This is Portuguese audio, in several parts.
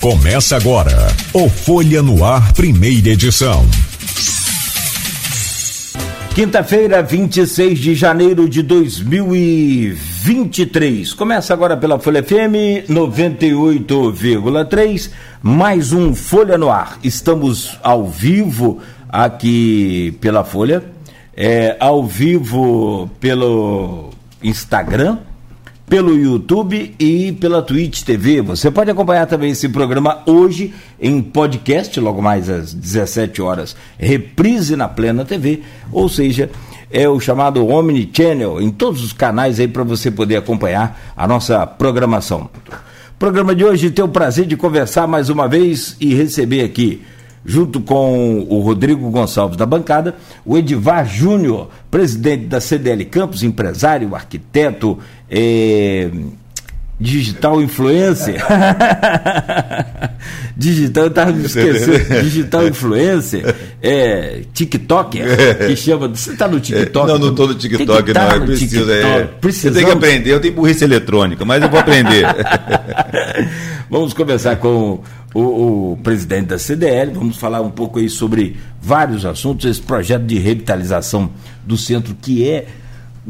Começa agora o Folha no Ar, primeira edição. Quinta-feira, 26 de janeiro de 2023. Começa agora pela Folha FM 98,3. Mais um Folha no Ar. Estamos ao vivo aqui pela Folha, é, ao vivo pelo Instagram pelo YouTube e pela Twitch TV. Você pode acompanhar também esse programa hoje em podcast, logo mais às 17 horas, reprise na Plena TV, ou seja, é o chamado Omni Channel, em todos os canais aí para você poder acompanhar a nossa programação. programa de hoje tem o prazer de conversar mais uma vez e receber aqui junto com o Rodrigo Gonçalves da bancada, o Edivar Júnior, presidente da CDL Campos, empresário, arquiteto, é, digital influencer. digital, eu estava me esquecendo. Digital influencer, é, TikToker, é. que chama. Você está no TikTok? Não, não estou no TikTok, tá não. Eu preciso. É, Você tem que aprender, eu tenho burrice eletrônica, mas eu vou aprender. Vamos começar com o, o, presidente da CDL, vamos falar um pouco aí sobre vários assuntos, esse projeto de revitalização do centro que é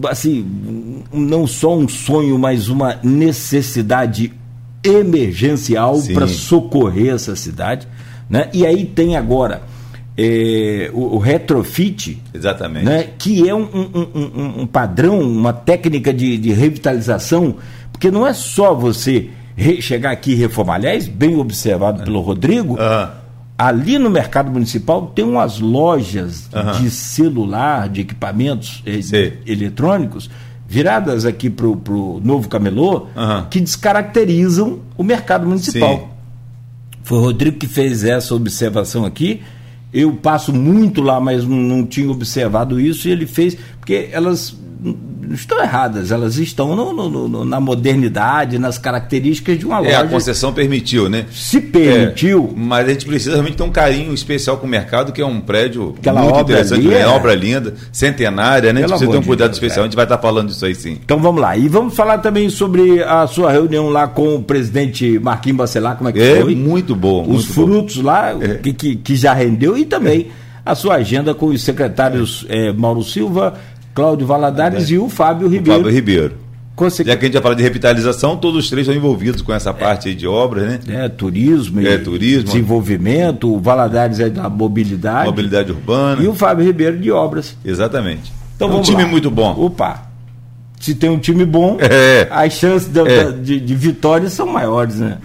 assim, não só um sonho, mas uma necessidade emergencial para socorrer essa cidade, né? E aí tem agora é, o, o, retrofit, exatamente, né? Que é um, um, um, um padrão, uma técnica de, de revitalização, porque não é só você chegar aqui e reformar. Aliás, bem observado pelo Rodrigo, uhum. ali no mercado municipal tem umas lojas uhum. de celular, de equipamentos eh, eletrônicos, viradas aqui para o novo camelô, uhum. que descaracterizam o mercado municipal. Sim. Foi o Rodrigo que fez essa observação aqui. Eu passo muito lá, mas não, não tinha observado isso, e ele fez, porque elas estão erradas, elas estão no, no, no, na modernidade, nas características de uma loja. É, a concessão permitiu, né? Se permitiu. É, mas a gente precisa realmente ter um carinho especial com o mercado, que é um prédio Aquela muito interessante, ali, é obra linda, centenária, né? A gente precisa ter um cuidado especial, a gente vai estar falando disso aí sim. Então vamos lá. E vamos falar também sobre a sua reunião lá com o presidente Marquinhos Bacelar, como é que é, foi? Muito bom. Os muito frutos bom. lá, é. que, que, já rendeu, e também a sua agenda com os secretários é, Mauro Silva, Cláudio Valadares é. e o Fábio Ribeiro. O Fábio Ribeiro. Consegui... Já que a gente já fala de revitalização, todos os três estão envolvidos com essa parte de obras, né? É, turismo, é, turismo. desenvolvimento, o Valadares é da mobilidade. Mobilidade urbana. E o Fábio Ribeiro de obras. Exatamente. Então, é um time lá. muito bom. Opa! Se tem um time bom, é. as chances de, é. de, de vitórias são maiores, né?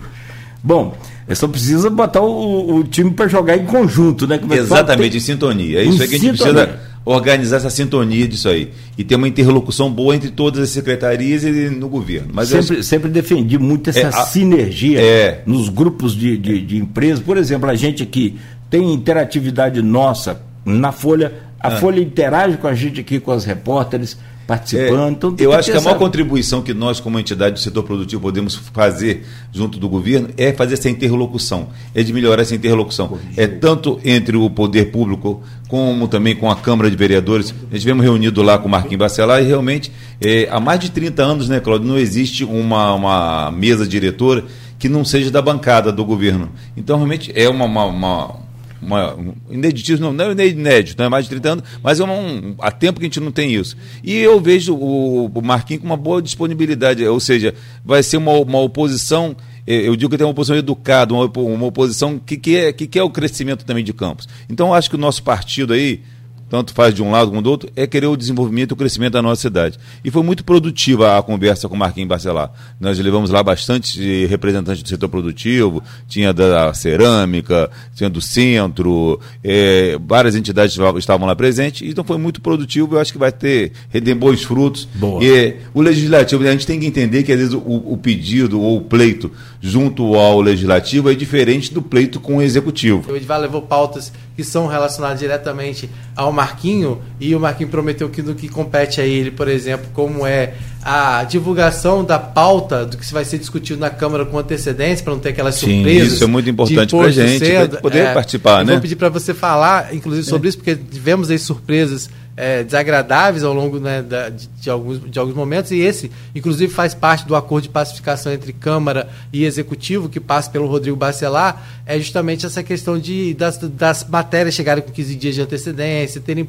Bom, é só precisa botar o, o time para jogar em conjunto, né? Exatamente, tem... em sintonia. É isso aí que a gente sintonia. precisa organizar essa sintonia disso aí e ter uma interlocução boa entre todas as secretarias e no governo. Mas sempre, eu... sempre defendi muito essa é, a... sinergia é. nos grupos de, de, de empresas. Por exemplo, a gente aqui tem interatividade nossa na Folha, a ah. Folha interage com a gente aqui, com as repórteres participando. É, então, eu acho que a maior contribuição que nós, como entidade do setor produtivo, podemos fazer junto do governo é fazer essa interlocução, é de melhorar essa interlocução. Corrigiu. É tanto entre o poder público como também com a Câmara de Vereadores. A gente vemos reunido lá com o Marquinhos Bacelar e realmente é, há mais de 30 anos, né, Cláudio, não existe uma, uma mesa diretora que não seja da bancada do governo. Então, realmente é uma, uma, uma uma, ineditismo, não, não é inédito, não é mais de 30 anos, mas é um, há tempo que a gente não tem isso. E eu vejo o, o Marquinhos com uma boa disponibilidade, ou seja, vai ser uma, uma oposição eh, eu digo que tem uma oposição educada, uma, uma oposição que, que, é, que quer o crescimento também de campos. Então, acho que o nosso partido aí, tanto faz de um lado como do outro, é querer o desenvolvimento e o crescimento da nossa cidade. E foi muito produtiva a conversa com o Marquinhos Barcelar. Nós levamos lá bastante representantes do setor produtivo, tinha da cerâmica, tinha do centro, é, várias entidades estavam lá presentes, então foi muito produtivo, eu acho que vai ter, render bons frutos. Boa. E o legislativo, a gente tem que entender que às vezes o, o pedido ou o pleito junto ao legislativo é diferente do pleito com o executivo. O Edvar levou pautas que são relacionadas diretamente ao Marquinho e o Marquinho prometeu que no que compete a ele, por exemplo, como é a divulgação da pauta do que vai ser discutido na Câmara com antecedência, para não ter aquelas Sim, surpresas. isso é muito importante pra imposto gente, cedo. poder participar, eu né? Vou pedir para você falar, inclusive, sobre isso, porque tivemos aí surpresas é, desagradáveis ao longo né, da- de, de alguns, de alguns momentos, e esse, inclusive, faz parte do acordo de pacificação entre Câmara e Executivo, que passa pelo Rodrigo Bacelar, é justamente essa questão de, das, das matérias chegarem com 15 dias de antecedência, terem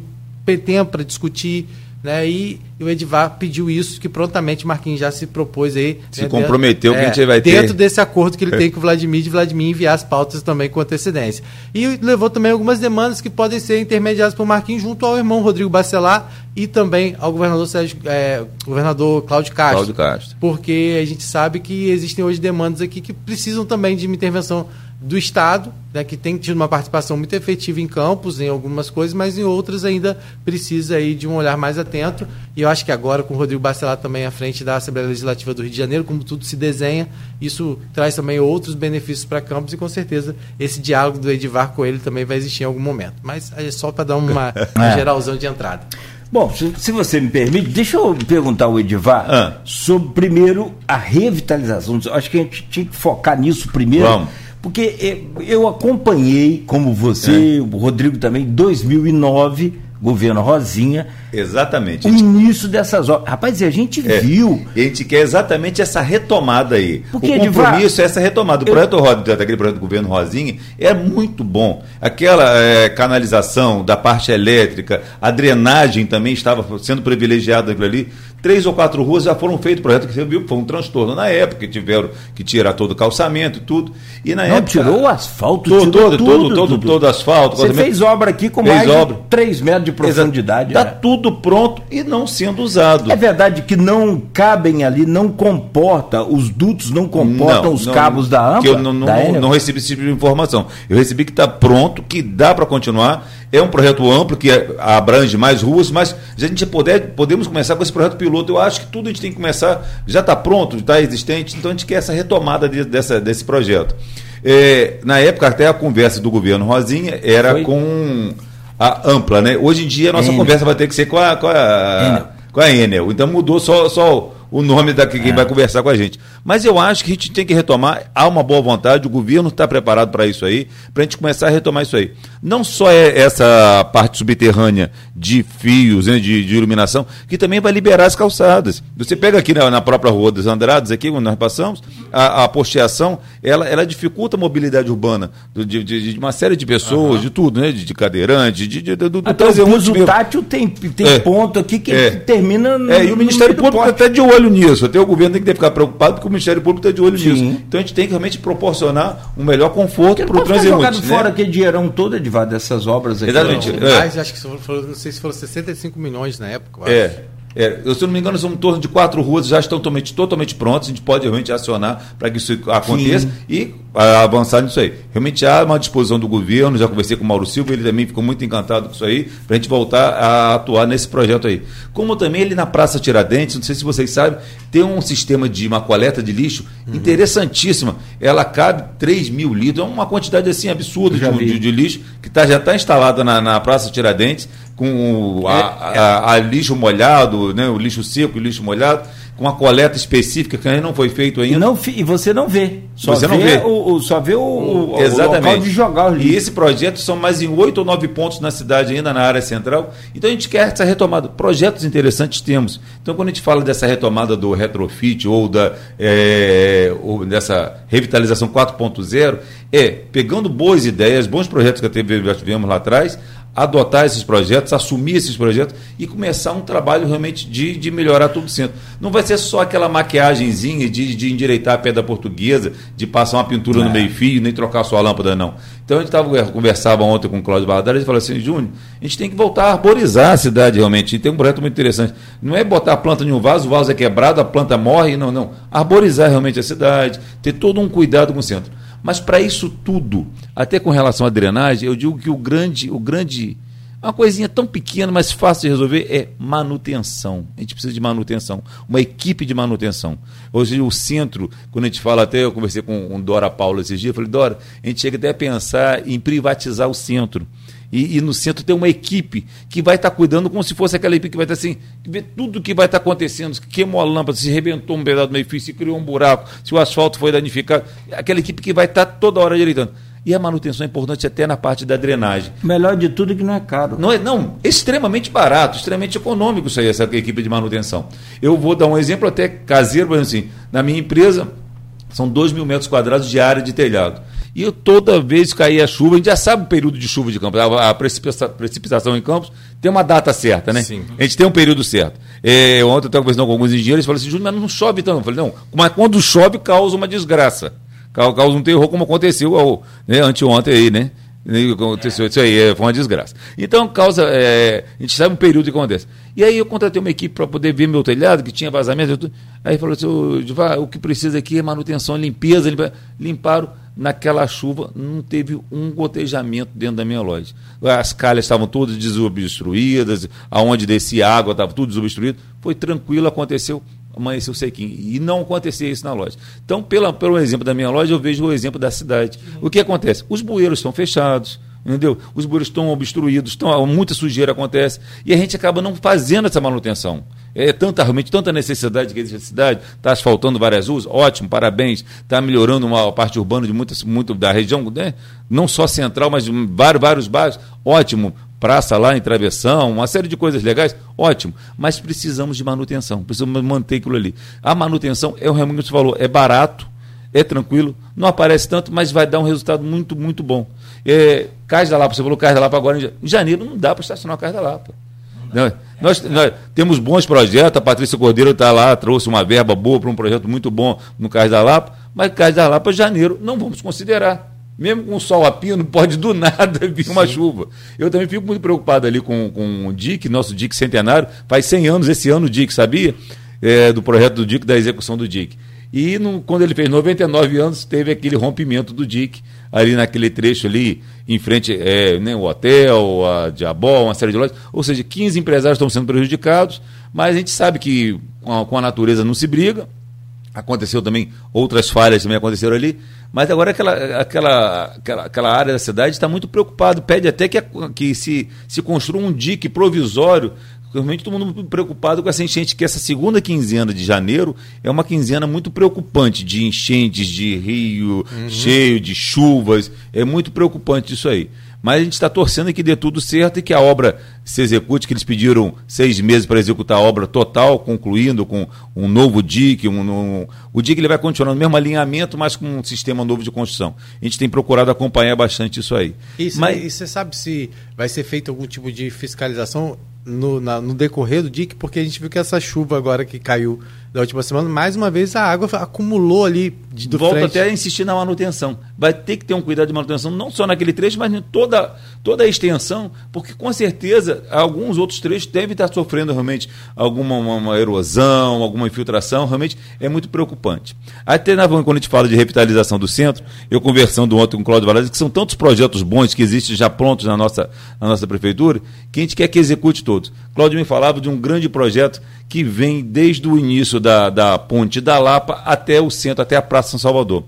tempo para discutir. Né, e o Edivar pediu isso, que prontamente o Marquinhos já se propôs aí. Se né, comprometeu que a é, gente vai ter- Dentro desse acordo que ele tem com o Vladimir, de Vladimir enviar as pautas também com antecedência. E levou também algumas demandas que podem ser intermediadas por Marquinhos junto ao irmão Rodrigo Bacelar e também ao governador Sérgio, é, governador Cláudio Castro. Cláudio Castro. Porque a gente sabe que existem hoje demandas aqui que precisam também de uma intervenção do Estado, né, que tem tido uma participação muito efetiva em campos, em algumas coisas, mas em outras ainda precisa aí de um olhar mais atento. E eu acho que agora, com o Rodrigo Bacelar também à frente da Assembleia Legislativa do Rio de Janeiro, como tudo se desenha, isso traz também outros benefícios para campos e com certeza esse diálogo do Edivar com ele também vai existir em algum momento. Mas é só para dar uma, uma É. geralzão de entrada. Bom, se, se você me permite, deixa eu perguntar ao Edivar Ah. sobre, primeiro, a revitalização. Acho que a gente tinha que focar nisso primeiro. Vamos. Porque eh, eu acompanhei, como você, o Rodrigo também, 2009, governo Rosinha, Exatamente. o início dessas obras. Rapaz, e a gente É. viu. A gente quer exatamente essa retomada aí. Porque, o compromisso é essa retomada. O eu- projeto Roda, daquele projeto do governo Rosinha, é muito bom. Aquela eh, canalização da parte elétrica, a drenagem também estava sendo privilegiada aquilo ali. Três ou quatro ruas já foram feitos, o projeto que você viu, foi um transtorno na época, que tiveram que tirar todo o calçamento e tudo. E na Não, época. tirou o asfalto, Todo, tirou todo, tudo, todo, todo, tudo. todo asfalto. Você fez obra aqui com mais obra. de 3 metros de profundidade. Está né? tudo pronto e não sendo usado. É verdade que não cabem ali, não comporta, os dutos não comportam Não, os não, cabos da AMPA? Eu não, não, não recebi esse tipo de informação. Eu recebi que está pronto, que dá para continuar. É um projeto amplo que é- abrange mais ruas, mas se a gente puder, podemos começar com esse projeto piloto. Eu acho que tudo a gente tem que começar, já está pronto, está existente, então a gente quer essa retomada de- dessa, desse projeto. É, na época, até a conversa do governo Rosinha era Foi? com a ampla, né? Hoje em dia a nossa Enel. conversa vai ter que ser com a, com a, Enel. com a Enel. Então mudou só, só o nome da quem vai conversar com a gente. Mas eu acho que a gente tem que retomar, há uma boa vontade, o governo está preparado para isso aí, para a gente começar a retomar isso aí. Não só é essa parte subterrânea de fios, né, de, de iluminação, que também vai liberar as calçadas. Você pega aqui na, na própria Rua dos Andrades, aqui onde nós passamos, a, a posteação, ela, ela dificulta a mobilidade urbana de, de- de uma série de pessoas, de tudo, né? De, de cadeirante, de, de, do, do Até o tátil tem, tem É. ponto aqui que É. termina no, É, e o Ministério Público está de olho nisso. Até o governo tem que ficar preocupado porque o Ministério Público está de olho Sim. nisso. Então a gente tem que realmente proporcionar um melhor conforto para o transeunte. jogado né? fora aquele dinheirão todo, Edivar, dessas obras aqui. Exatamente. Não. É. Acho que foram, não sei se foram 65 milhões na época. eu acho. É. É, eu, se eu não me engano, são em torno de quatro ruas já estão totalmente, totalmente prontas. A gente pode realmente acionar para que isso aconteça Sim. e avançar nisso aí. Realmente há uma disposição do governo. Já conversei com o Mauro Silva, ele também ficou muito encantado com isso aí, para a gente voltar a atuar nesse projeto aí. Como também ele na Praça Tiradentes, não sei se vocês sabem, tem um sistema de uma coleta de lixo interessantíssima. Ela cabe 3 mil litros, é uma quantidade assim absurda de, de- de lixo que tá, já está instalada na, na Praça Tiradentes com a, É, a- a lixo molhado, né, o lixo seco e o lixo molhado, com uma coleta específica que ainda não foi feito E, ainda. não, fi- e você não vê. Só Você não vê, vê. O, o- só vê o, o, o Exatamente. local de jogar o E esse projeto são mais em oito ou nove pontos na cidade, ainda na área central. Então a gente quer essa retomada. Projetos interessantes temos. Então, quando a gente fala dessa retomada do retrofit ou, da, é, ou dessa revitalização 4.0, é pegando boas ideias, bons projetos que já tivemos lá atrás, adotar esses projetos, assumir esses projetos e começar um trabalho realmente de, de melhorar todo o centro. Não vai ser só aquela maquiagemzinha de, de endireitar a pedra portuguesa, de passar uma pintura no meio-fio, nem trocar a sua lâmpada, não. Então a gente tava, conversava ontem com o Cláudio Barradari e falou assim, Júnior, a gente tem que voltar a arborizar a cidade realmente. E tem um projeto muito interessante. Não é botar a planta em um vaso, o vaso é quebrado, a planta morre, não, não. Arborizar realmente a cidade, ter todo um cuidado com o centro. Mas para isso tudo, até com relação à drenagem, eu digo que o grande, o grande, uma coisinha tão pequena, mas fácil de resolver é manutenção. A gente precisa de manutenção, uma equipe de manutenção. Hoje o centro, quando a gente fala até, eu conversei com Dora Paula esses dias, eu falei, Dora, a gente chega até a pensar em privatizar o centro. E, e, no centro tem uma equipe que vai estar tá cuidando como se fosse aquela equipe que vai estar tá assim, ver tudo que vai estar tá acontecendo, se queimou a lâmpada, se rebentou um pedaço do edifício, se criou um buraco, se o asfalto foi danificado, aquela equipe que vai estar tá toda hora direitando. E a manutenção é importante até na parte da drenagem. Melhor de tudo é que não é caro. Não é, não, extremamente barato, extremamente econômico isso aí, essa equipe de manutenção. Eu vou dar um exemplo até caseiro, mas assim, na minha empresa são 2 mil metros quadrados de área de telhado. E eu, toda vez que cair a chuva, a gente já sabe o período de chuva de Campos. A, a precipitação em Campos tem uma data certa, né? Sim. A gente tem um período certo. É, ontem eu estava conversando com alguns engenheiros e falaram assim, Júnior, mas não chove tanto. Eu falei, não, mas quando chove causa uma desgraça. Causa um terror, como aconteceu né, anteontem aí, né? Aconteceu isso aí, é, foi uma desgraça. Então, causa. É, a gente sabe um período que acontece. E aí eu contratei uma equipe para poder ver meu telhado, que tinha vazamento. Aí falou assim: o que precisa aqui é manutenção, limpeza. Limpa... Limparam naquela chuva, não teve um gotejamento dentro da minha loja. As calhas estavam todas desobstruídas, aonde descia água estava tudo desobstruído. Foi tranquilo, aconteceu amanheceu sequinho. E não acontecia isso na loja. Então, pela, pelo exemplo da minha loja, eu vejo o exemplo da cidade. O que acontece? Os bueiros estão fechados, entendeu? Os bueiros estão obstruídos, estão, muita sujeira acontece, e a gente acaba não fazendo essa manutenção. É tanta, realmente, tanta necessidade que existe na cidade, está asfaltando várias ruas, ótimo, parabéns, está melhorando uma parte urbana de muitas, muito da região, né? não só central, mas vários, vários bairros, ótimo, praça lá em travessão, uma série de coisas legais, ótimo. Mas precisamos de manutenção, precisamos manter aquilo ali. A manutenção é o realmente que você falou, é barato, é tranquilo, não aparece tanto, mas vai dar um resultado muito, muito bom. É, Cais da Lapa, você falou Cais da Lapa agora, em janeiro não dá para estacionar o Cais da Lapa. Não, nós, nós, temos bons projetos, a Patrícia Cordeiro está lá, trouxe uma verba boa para um projeto muito bom no Cais da Lapa, mas Cais da Lapa, janeiro, não vamos considerar mesmo com o sol a pino, pode do nada vir uma chuva. Eu também fico muito preocupado ali com, com o DIC, nosso DIC centenário. Faz 100 anos esse ano o DIC, sabia? É, do projeto do DIC, da execução do DIC. E no, quando ele fez 99 anos, teve aquele rompimento do DIC, ali naquele trecho ali, em frente é, né, o hotel, a Diabol, uma série de lojas. Ou seja, 15 empresários estão sendo prejudicados, mas a gente sabe que com a, com a natureza não se briga. Aconteceu também, outras falhas também aconteceram ali, mas agora aquela, aquela, aquela, aquela área da cidade está muito preocupado, pede até que, que se, se construa um dique provisório realmente todo mundo preocupado com essa enchente, que essa segunda quinzena de janeiro é uma quinzena muito preocupante, de enchentes, de rio uhum. cheio, de chuvas. É muito preocupante isso aí. Mas a gente está torcendo que dê tudo certo e que a obra se execute, que eles pediram seis meses para executar a obra total, concluindo com um novo DIC. Um, um, o DIC ele vai continuar no mesmo alinhamento, mas com um sistema novo de construção. A gente tem procurado acompanhar bastante isso aí. Isso, mas, e você sabe se vai ser feito algum tipo de fiscalização no, na, no decorrer do DIC? Porque a gente viu que essa chuva agora que caiu da última semana, mais uma vez a água acumulou ali de, do Volto frente. até a insistir na manutenção. Vai ter que ter um cuidado de manutenção, não só naquele trecho, mas em toda, toda a extensão, porque com certeza alguns outros trechos devem estar sofrendo realmente alguma uma, uma erosão, alguma infiltração, realmente é muito preocupante. Até na, quando a gente fala de revitalização do centro, eu conversando ontem com o Cláudio Valades, que são tantos projetos bons que existem já prontos na nossa, na nossa prefeitura, que a gente quer que execute todos. Cláudio me falava de um grande projeto que vem desde o início da, da ponte da Lapa até o centro, até a Praça São Salvador.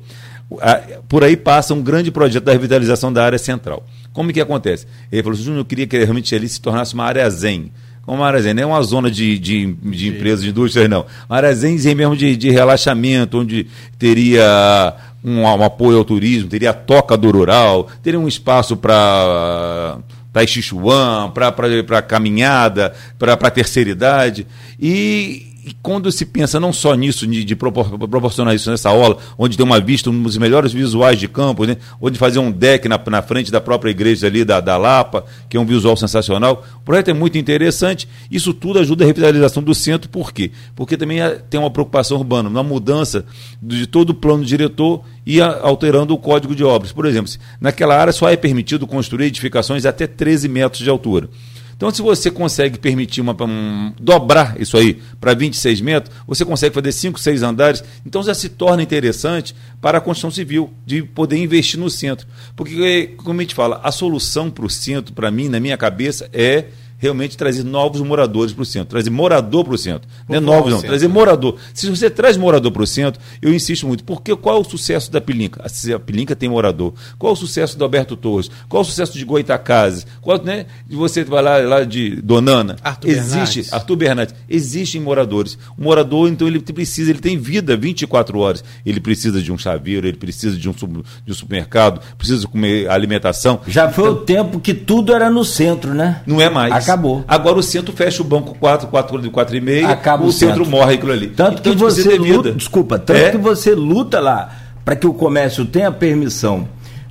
Por aí passa um grande projeto da revitalização da área central. Como que acontece? Ele falou assim, eu queria que realmente ali se tornasse uma área zen. Como uma área zen, não é uma zona de, de, de empresas, de indústrias, não. Uma área zen, zen mesmo de, de relaxamento, onde teria um, um apoio ao turismo, teria a toca do rural, teria um espaço para para Xichuan, para caminhada, para a terceira idade. E, e quando se pensa não só nisso, de, de proporcionar isso nessa aula, onde tem uma vista, um dos melhores visuais de campo, né? onde fazer um deck na, na frente da própria igreja ali da, da Lapa, que é um visual sensacional. O projeto é muito interessante. Isso tudo ajuda a revitalização do centro, por quê? Porque também é, tem uma preocupação urbana, uma mudança de todo o plano diretor e a, alterando o código de obras. Por exemplo, naquela área só é permitido construir edificações até 13 metros de altura. Então, se você consegue permitir uma, um, dobrar isso aí para 26 metros, você consegue fazer 5, 6 andares, então já se torna interessante para a construção civil, de poder investir no centro. Porque, como a gente fala, a solução para o centro, para mim, na minha cabeça, é realmente trazer novos moradores para o centro, trazer morador para o centro. Não é novos, não, trazer morador. Se você traz morador para o centro, eu insisto muito, porque qual é o sucesso da Pilinca? A Pilinca tem morador. Qual é o sucesso do Alberto Torres? Qual é o sucesso de Goitacazes? Qual, né, de você vai lá, lá de Donana? Arthur Existe, Bernardes. Arthur Bernardes, existem moradores. O morador, então, ele precisa, ele tem vida 24 horas. Ele precisa de um chaveiro, ele precisa de um, de um supermercado, precisa comer alimentação. Já foi o tempo que tudo era no centro, né? Não é mais. Acabou. Agora o centro fecha o banco 4, 4, 4 e meia, Acaba o o centro, centro. morre aquilo ali. Tanto Então, que precisa você luta, desculpa, tanto É. que você luta lá para que o comércio tenha permissão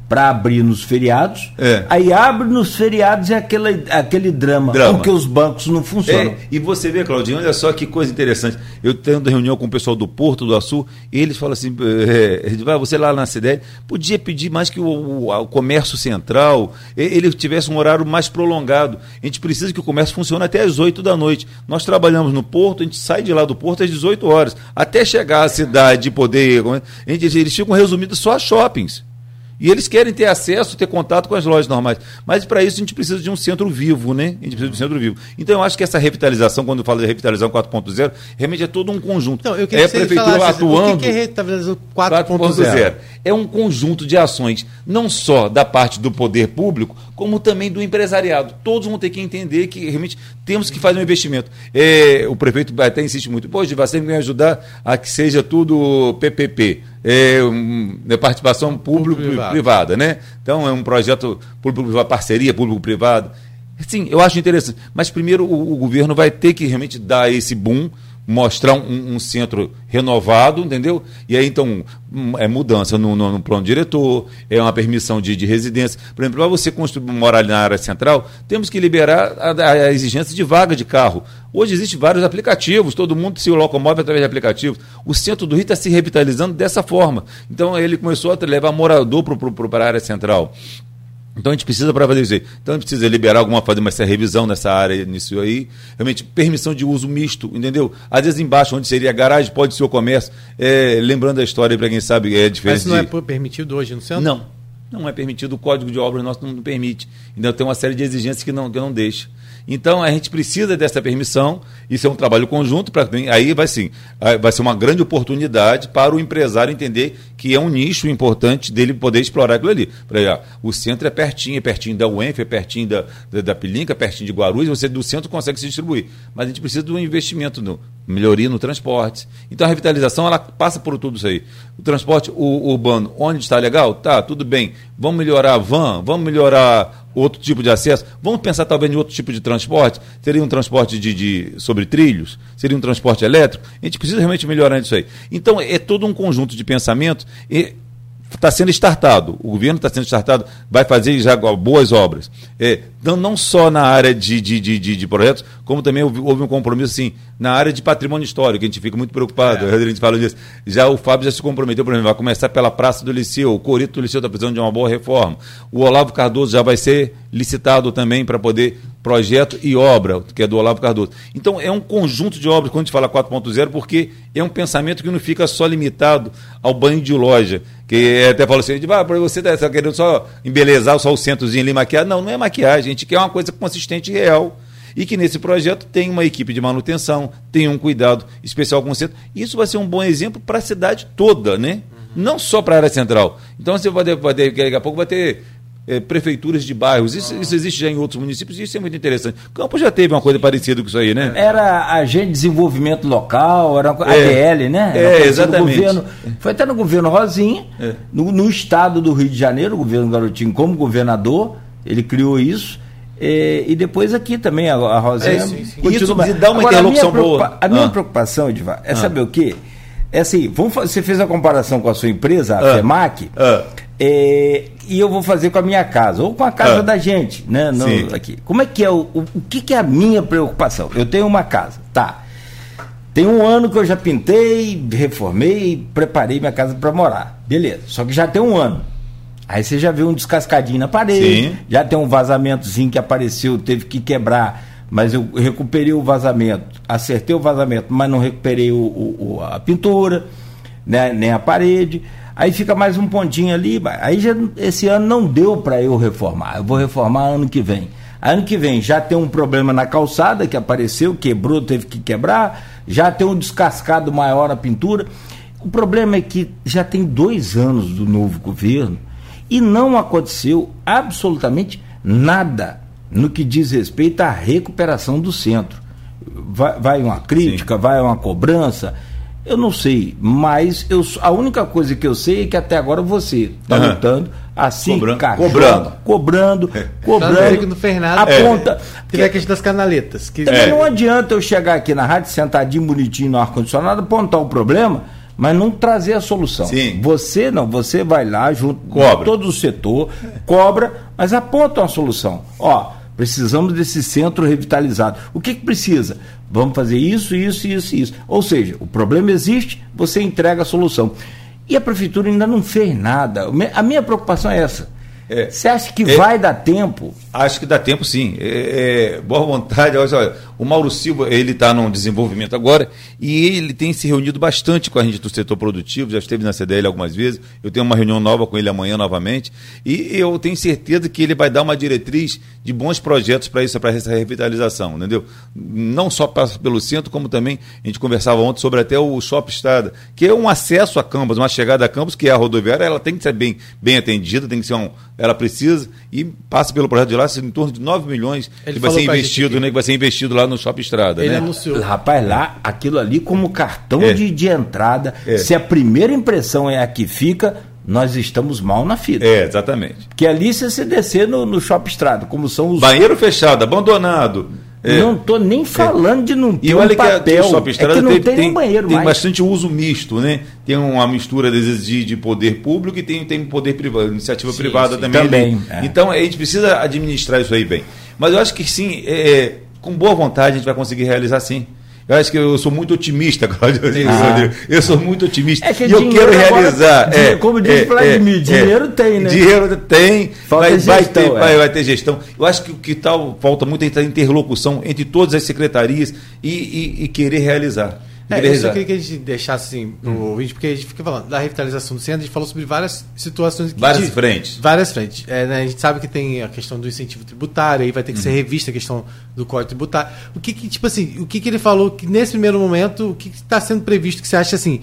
para abrir nos feriados. É. Aí abre nos feriados e aquele, aquele drama, Drama. porque os bancos não funcionam. É, e você vê, Claudinho, olha só que coisa interessante. Eu tendo reunião com o pessoal do Porto do Açu, e eles falam assim: é, ele vai, você lá na CDL, podia pedir mais que o, o- o comércio central ele tivesse um horário mais prolongado. A gente precisa que o comércio funcione até às 8 da noite. Nós trabalhamos no Porto, a gente sai de lá do Porto às 18 horas. Até chegar à cidade e poder. a gente- eles ficam resumidos só a shoppings. E eles querem ter acesso, ter contato com as lojas normais. Mas para isso a gente precisa de um centro vivo, né? A gente precisa de um centro vivo. Então eu acho que essa revitalização, quando eu falo de revitalização 4.0, realmente é todo um conjunto. Então, eu queria é que você prefeitura falasse, atuando. O que é revitalização 4.0. 4.0? É um conjunto de ações, não só da parte do poder público, como também do empresariado. Todos vão ter que entender que realmente temos que fazer um investimento. É, o prefeito até insiste muito, pô, você me ajudar a que seja tudo PPP. É, um, é participação público-privada, né? Então é um projeto público-privado, parceria público-privada. Sim, eu acho interessante. Mas primeiro o, o governo vai ter que realmente dar esse boom, mostrar um, um centro renovado, entendeu? E aí, então, hum, é mudança no, no- no plano diretor, é uma permissão de, de residência. Por exemplo, para você construir, morar na área central, temos que liberar a- a exigência de vaga de carro. Hoje existem vários aplicativos, todo mundo se locomove através de aplicativos. O centro do Rio está se revitalizando dessa forma. Então, ele começou a levar morador para a área central. Então a gente precisa para fazer isso aí. Então a gente precisa liberar alguma, fazer uma essa revisão nessa área, nisso aí. Realmente, permissão de uso misto, entendeu? Às vezes embaixo, onde seria a garagem, pode ser o comércio. É, lembrando a história, para quem sabe, é diferente. Mas isso não é de- permitido hoje no centro? não, não é permitido. O Código de Obras nosso não permite. Ainda tem uma série de exigências que não, que não deixa. Então a gente precisa dessa permissão. Isso é um trabalho conjunto para aí vai sim, vai ser uma grande oportunidade para o empresário entender que é um nicho importante dele poder explorar aquilo ali. Por ó, o centro é pertinho, é pertinho da UENF, é pertinho da, da, da Pilinca, é pertinho de Guarulhos. Você do centro consegue se distribuir, mas a gente precisa de um investimento no melhoria no transporte. Então a revitalização ela passa por tudo isso aí. O transporte urbano, onde está legal, tá, tudo bem. Vamos melhorar a van, vamos melhorar outro tipo de acesso. Vamos pensar talvez em outro tipo de transporte. Seria um transporte de, de- sobre trilhos? Seria um transporte elétrico? A gente precisa realmente melhorar isso aí. Então é todo um conjunto de pensamentos e está sendo startado. O governo está sendo startado, vai fazer já boas obras. É, não, não só na área de, de, de, de- projetos, como também houve, houve um compromisso assim, na área de patrimônio histórico, que a gente fica muito preocupado. A gente fala disso. Já o Fábio já se comprometeu, por exemplo, vai começar pela Praça do Liceu, o Corito do Liceu está precisando de uma boa reforma. O Olavo Cardoso já vai ser licitado também para poder projeto e obra, que é do Olavo Cardoso. Então é um conjunto de obras quando a gente fala 4.0, porque é um pensamento que não fica só limitado ao banho de loja. Que até fala assim, ah, você está querendo só embelezar só o centrozinho ali maquiado. Não, não é maquiagem, a gente quer uma coisa consistente e real. E que nesse projeto tem uma equipe de manutenção, tem um cuidado especial com o centro. Isso vai ser um bom exemplo para a cidade toda, né? Não só para a área central. Então você vai ter, vai ter, daqui a pouco vai ter eh, prefeituras de bairros. Isso, isso existe já em outros municípios e isso é muito interessante. Campos já teve uma coisa parecida com isso aí, né? Era agente de desenvolvimento local, era uma- É. ADL, né? É, Era do exatamente. governo. foi até no governo Rosinha, É. no, no estado do Rio de Janeiro, o governo Garotinho como governador, ele criou isso. eh, e depois aqui também, a, a Rosinha. É, sim, sim. continua. Isso dá uma Agora, a interlocução preocupa- boa. A minha Ah. preocupação, Edivar, é saber o quê? É assim, vamos você fez a comparação com a sua empresa, a Ah. FEMAC, Ah. E eu vou fazer com a minha casa, ou com a casa Ah. da gente, né? Sim. aqui. Como é que é o, o, o que, que é a minha preocupação? Eu tenho uma casa, tá. Tem um ano que eu já pintei, reformei, preparei minha casa para morar. Beleza. Só que já tem um ano. Aí você já viu um descascadinho na parede, Sim. já tem um vazamentozinho que apareceu, teve que quebrar, mas eu recuperei o vazamento, acertei o vazamento, mas não recuperei o, o- o- a pintura, né, nem a parede. Aí fica mais um pontinho ali, aí já esse ano não deu para eu reformar. Eu vou reformar ano que vem. Ano que vem já tem um problema na calçada que apareceu, quebrou, teve que quebrar, já tem um descascado maior na pintura. O problema é que já tem dois anos do novo governo e não aconteceu absolutamente nada no que diz respeito à recuperação do centro. Vai, vai uma crítica, Sim. vai uma cobrança. Eu não sei, mas eu, a única coisa que eu sei é que até agora você está uhum. lutando assim, cobrando, cachorro, cobrando, cobrando, é. cobrando. Que não fez nada. Aponta. É. Teve a questão das canaletas. Que... É. Não adianta eu chegar aqui na rádio, sentadinho, bonitinho no ar-condicionado, apontar o problema, mas não trazer a solução. Sim. Você não, você vai lá junto cobra. com todo o setor, cobra, mas aponta uma solução. Ó, precisamos desse centro revitalizado. O que, que precisa? Vamos fazer isso, isso, isso, isso. Ou seja, o problema existe, você entrega a solução. E a prefeitura ainda não fez nada. A minha preocupação é essa. É. Você acha que é, vai dar tempo? Acho que dá tempo sim. É, é boa vontade. Olha, o Mauro Silva ele está num desenvolvimento agora e ele tem se reunido bastante com a gente do setor produtivo. Já esteve na CDL algumas vezes. Eu tenho uma reunião nova com ele amanhã novamente e eu tenho certeza que ele vai dar uma diretriz de bons projetos para isso, para essa revitalização, entendeu? Não só pelo centro, como também a gente conversava ontem sobre até o Shopping Estrada, que é um acesso a Campos, uma chegada a Campos que é a rodoviária, ela tem que ser bem, bem atendida, tem que ser um ela precisa e passa pelo projeto de lá em torno de 9 milhões Ele que vai ser investido, né, que vai ser investido lá no Shopping Estrada. Ele né? anunciou. Rapaz, lá, aquilo ali como cartão é. de, de entrada, é. se a primeira impressão é a que fica, nós estamos mal na fila. É, exatamente. Porque ali se você descer no, no Shopping Estrada, como são os. Banheiro fechado, abandonado. É. Não estou nem falando é. de não ter e olha um papel. Que a, Estrada é que não tem, tem, tem banheiro tem mais. bastante uso misto, né? Tem uma mistura de, de poder público e tem, tem poder privado, iniciativa sim, privada sim, também. Também. É. Então a gente precisa administrar isso aí bem. Mas eu acho que sim, é, com boa vontade a gente vai conseguir realizar sim. Eu acho que eu sou muito otimista, Cláudio. Ah. Eu sou muito otimista. É que e eu quero realizar. Agora, é, como diz é, Vladimir, é, dinheiro tem, né? Dinheiro tem, Falta vai, gestão, vai, ter, é. vai, vai, ter gestão. Eu acho que o que tal falta muito é interlocução entre todas as secretarias e, e, e querer realizar. É, eu só queria que a gente deixasse assim pro hum. ouvinte, porque a gente fica falando da revitalização do centro, a gente falou sobre várias situações. várias de, frentes. Várias frentes. É, né, a gente sabe que tem a questão do incentivo tributário, aí vai ter que hum. ser revista a questão do código tributário. O que, que tipo assim, o que, que ele falou que nesse primeiro momento, o que está sendo previsto que você acha assim,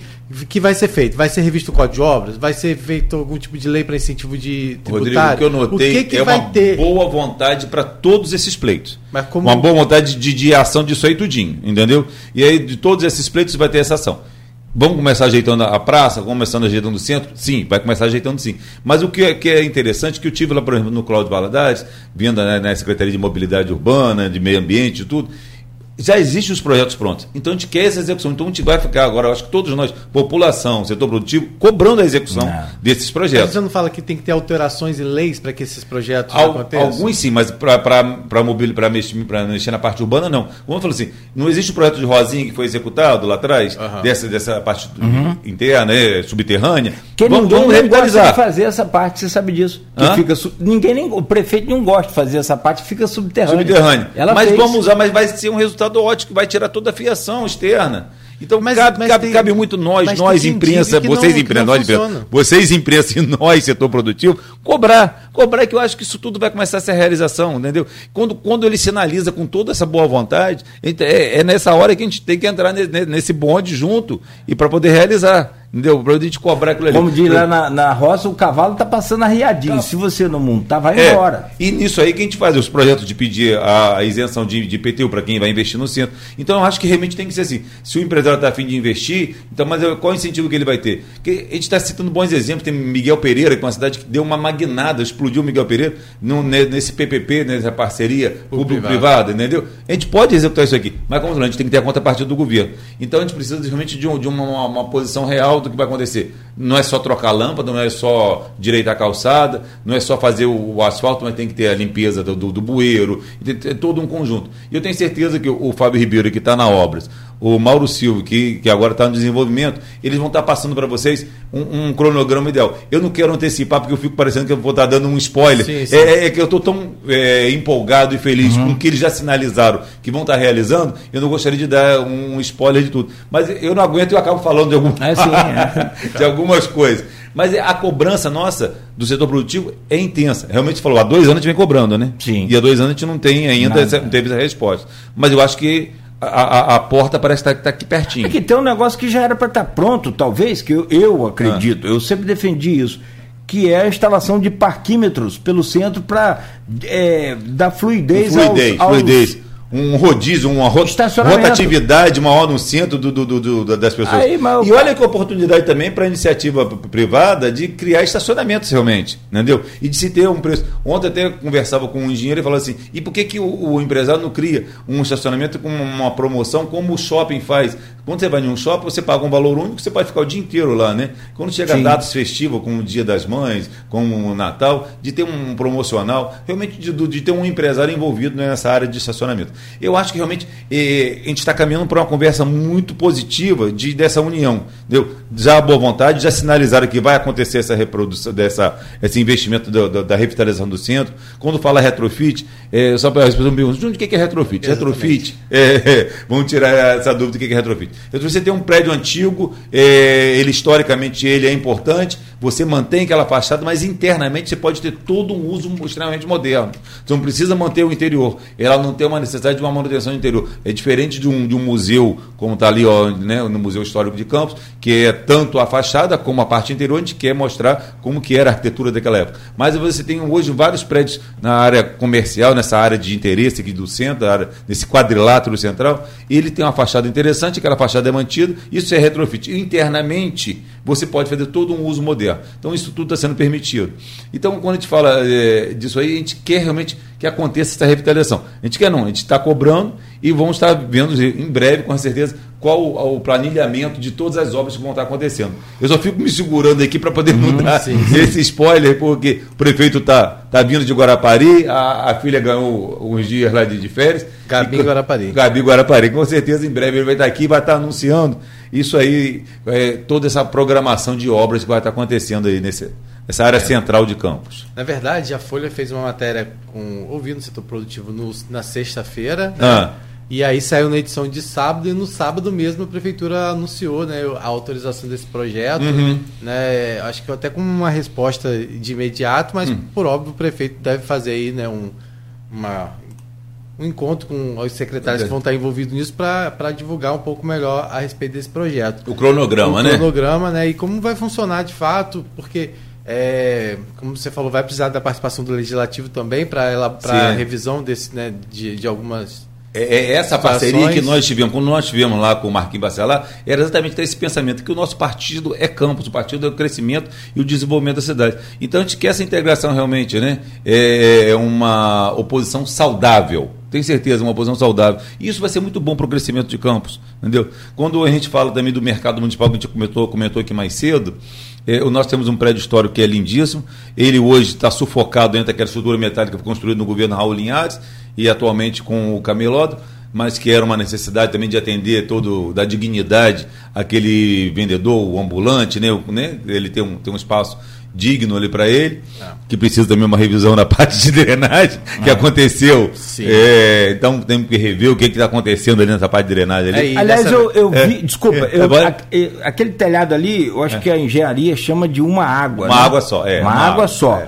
que vai ser feito? Vai ser revisto o código de obras? Vai ser feito algum tipo de lei para incentivo de tributário? Rodrigo, o que eu notei o que que é vai uma ter? boa vontade para todos esses pleitos. Como... Uma boa vontade de, de ação disso aí tudinho, entendeu? E aí de todos esses pleitos vai ter essa ação. Vamos começar ajeitando a praça, começando ajeitando o centro? Sim, vai começar ajeitando sim. Mas o que é, que é interessante, que eu tive lá, por exemplo, no Cláudio Valadares, vindo né, na Secretaria de Mobilidade Urbana, de Meio Ambiente e tudo, já existem os projetos prontos. Então a gente quer essa execução. Então a gente vai ficar agora, acho que todos nós, população, setor produtivo, cobrando a execução não. desses projetos. Mas você não fala que tem que ter alterações em leis para que esses projetos Al, aconteçam? Alguns sim, mas para mexer, mexer na parte urbana, não. Vamos falar assim: não existe o projeto de Rosinha que foi executado lá atrás, uhum. dessa, dessa parte uhum. interna, né, subterrânea. Que vamos, ninguém vamos revitalizar. gosta de fazer essa parte, você sabe disso. Que fica, ninguém nem, o prefeito não gosta de fazer essa parte, fica subterrânea. Subterrânea. mas fez. vamos usar, mas vai ser um resultado resultado ótimo que vai tirar toda a fiação externa. Então mas, cabe, mas cabe, tem, cabe, muito nós, nós imprensa, vocês imprensa, nós imprensa, vocês imprensa e nós setor produtivo, cobrar, cobrar que eu acho que isso tudo vai começar a ser realização, entendeu? Quando, quando ele sinaliza com toda essa boa vontade, é, é nessa hora que a gente tem que entrar nesse bonde junto e para poder realizar. Entendeu? Pra gente cobrar aquilo ali. Como diz lá na, na roça, o cavalo tá passando arriadinho. Tá. Se você não montar, vai é, embora. E nisso aí que a gente faz os projetos de pedir a, a isenção de, de IPTU para quem vai investir no centro. Então eu acho que realmente tem que ser assim. Se o empresário está afim de investir, então, mas qual o incentivo que ele vai ter? Porque a gente está citando bons exemplos. Tem Miguel Pereira, que é uma cidade que deu uma magnada, explodiu o Miguel Pereira no, nesse PPP, nessa parceria público-privada, entendeu? A gente pode executar isso aqui, mas como a gente tem que ter a contrapartida do governo. Então a gente precisa realmente de, um, de uma, uma posição real do que vai acontecer. Não é só trocar lâmpada, não é só direitar a calçada, não é só fazer o, o asfalto, mas tem que ter a limpeza do, do, do bueiro, tem, tem todo um conjunto. E eu tenho certeza que o, o Fábio Ribeiro, que está na obras, o Mauro Silva, que, que agora está no desenvolvimento, eles vão estar tá passando para vocês um, um, cronograma ideal. Eu não quero antecipar, porque eu fico parecendo que eu vou estar tá dando um spoiler. Sim, sim. É, é, que eu estou tão é, empolgado e feliz uhum. com o que eles já sinalizaram que vão estar tá realizando, eu não gostaria de dar um spoiler de tudo. Mas eu não aguento e eu acabo falando de, algum... é, sim, é. de algumas coisas. Mas é, a cobrança nossa do setor produtivo é intensa. Realmente falou, há dois anos a gente vem cobrando, né? Sim. E há dois anos a gente não tem ainda, essa, não teve essa resposta. Mas eu acho que a, a, a, porta parece estar, estar, aqui pertinho. É que tem um negócio que já era para estar pronto, talvez, que eu, eu acredito, ah. eu sempre defendi isso, que é a instalação de parquímetros pelo centro para é, dar fluidez, fluidez, aos, fluidez um rodízio, uma rotatividade maior no centro do, do, do, das pessoas. Aí, e olha que oportunidade também para a iniciativa privada de criar estacionamentos realmente, entendeu? E de se ter um preço. Ontem até conversava com um engenheiro e falou assim: e por que, que o, o empresário não cria um estacionamento com uma promoção como o shopping faz? Quando você vai em um shopping, você paga um valor único, você pode ficar o dia inteiro lá, né? Quando chega Sim. datas festivas, como o Dia das Mães, como o Natal, de ter um promocional, realmente de, de ter um empresário envolvido nessa área de estacionamento. Eu acho que realmente eh, a gente está caminhando para uma conversa muito positiva de, dessa união. Entendeu? Já a boa vontade, já sinalizaram que vai acontecer essa reprodução, dessa, esse investimento do, do, da revitalização do centro. Quando fala retrofit, eh, só para as pessoas me perguntam, o que é retrofit? Exatamente. Retrofit, é, vamos tirar essa dúvida do que é retrofit. Então, você tem um prédio antigo, é, ele historicamente ele é importante, você mantém aquela fachada, mas internamente você pode ter todo um uso extremamente moderno. Você não precisa manter o interior. Ela não tem uma necessidade de uma manutenção interior. É diferente de um, de um museu, como está ali ó, né, no Museu Histórico de Campos, que é tanto a fachada como a parte interior, a gente quer mostrar como que era a arquitetura daquela época. Mas você tem hoje vários prédios na área comercial, nessa área de interesse aqui do centro, área, nesse quadrilátero central, ele tem uma fachada interessante, aquela fachada é mantida, isso é retrofit. Internamente, você pode fazer todo um uso moderno. Então, isso tudo está sendo permitido. Então, quando a gente fala é, disso aí, a gente quer realmente que aconteça essa revitalização. A gente quer não, a gente está cobrando e vamos estar vendo em breve, com certeza, qual o, o, planilhamento de todas as obras que vão estar acontecendo. Eu só fico me segurando aqui para poder mudar sim. esse spoiler, porque o prefeito está tá vindo de Guarapari, a, a filha ganhou uns dias lá de, de férias. Gabi e, Guarapari. Gabi Guarapari. Com certeza, em breve ele vai estar aqui e vai estar anunciando isso aí, é, toda essa programação de obras que vai estar acontecendo aí nesse, nessa área é. central de Campos. Na verdade, a Folha fez uma matéria com ouvindo o setor produtivo no, na sexta-feira. Né? Ah. E aí saiu na edição de sábado e no sábado mesmo a prefeitura anunciou né, a autorização desse projeto. Uhum. Né, acho que até com uma resposta de imediato, mas uhum. por óbvio o prefeito deve fazer aí né, um, uma um encontro com os secretários que vão estar envolvidos nisso para divulgar um pouco melhor a respeito desse projeto. O cronograma, o né? O cronograma, né? E como vai funcionar de fato, porque, é, como você falou, vai precisar da participação do legislativo também para a revisão desse, né, de, de algumas é, é essa parceria que nós tivemos, quando nós tivemos lá com o Marquinhos Bacelar, era exatamente esse pensamento, que o nosso partido é campus, o partido é o crescimento e o desenvolvimento da cidade. Então a gente quer essa integração realmente, né? É, é uma oposição saudável. Tenho certeza, uma oposição saudável. E isso vai ser muito bom para o crescimento de campos, entendeu? Quando a gente fala também do mercado municipal, que a gente comentou, comentou aqui mais cedo, é, nós temos um prédio histórico que é lindíssimo. Ele hoje está sufocado dentro daquela estrutura metálica construída no governo Raul Linhares e atualmente com o Camelódromo, mas que era uma necessidade também de atender todo da dignidade aquele vendedor, o ambulante, né? né? Ele tem um, tem um espaço digno ali para ele, ah. que precisa também uma revisão na parte de drenagem que ah. aconteceu. É, então temos que rever o que está acontecendo ali nessa parte de drenagem. Ali. É, Aliás, eu, eu vi, é, desculpa, é, eu, a, aquele telhado ali, eu acho é. que a engenharia chama de uma água. Uma né? água só, é. Uma, uma água, água, só.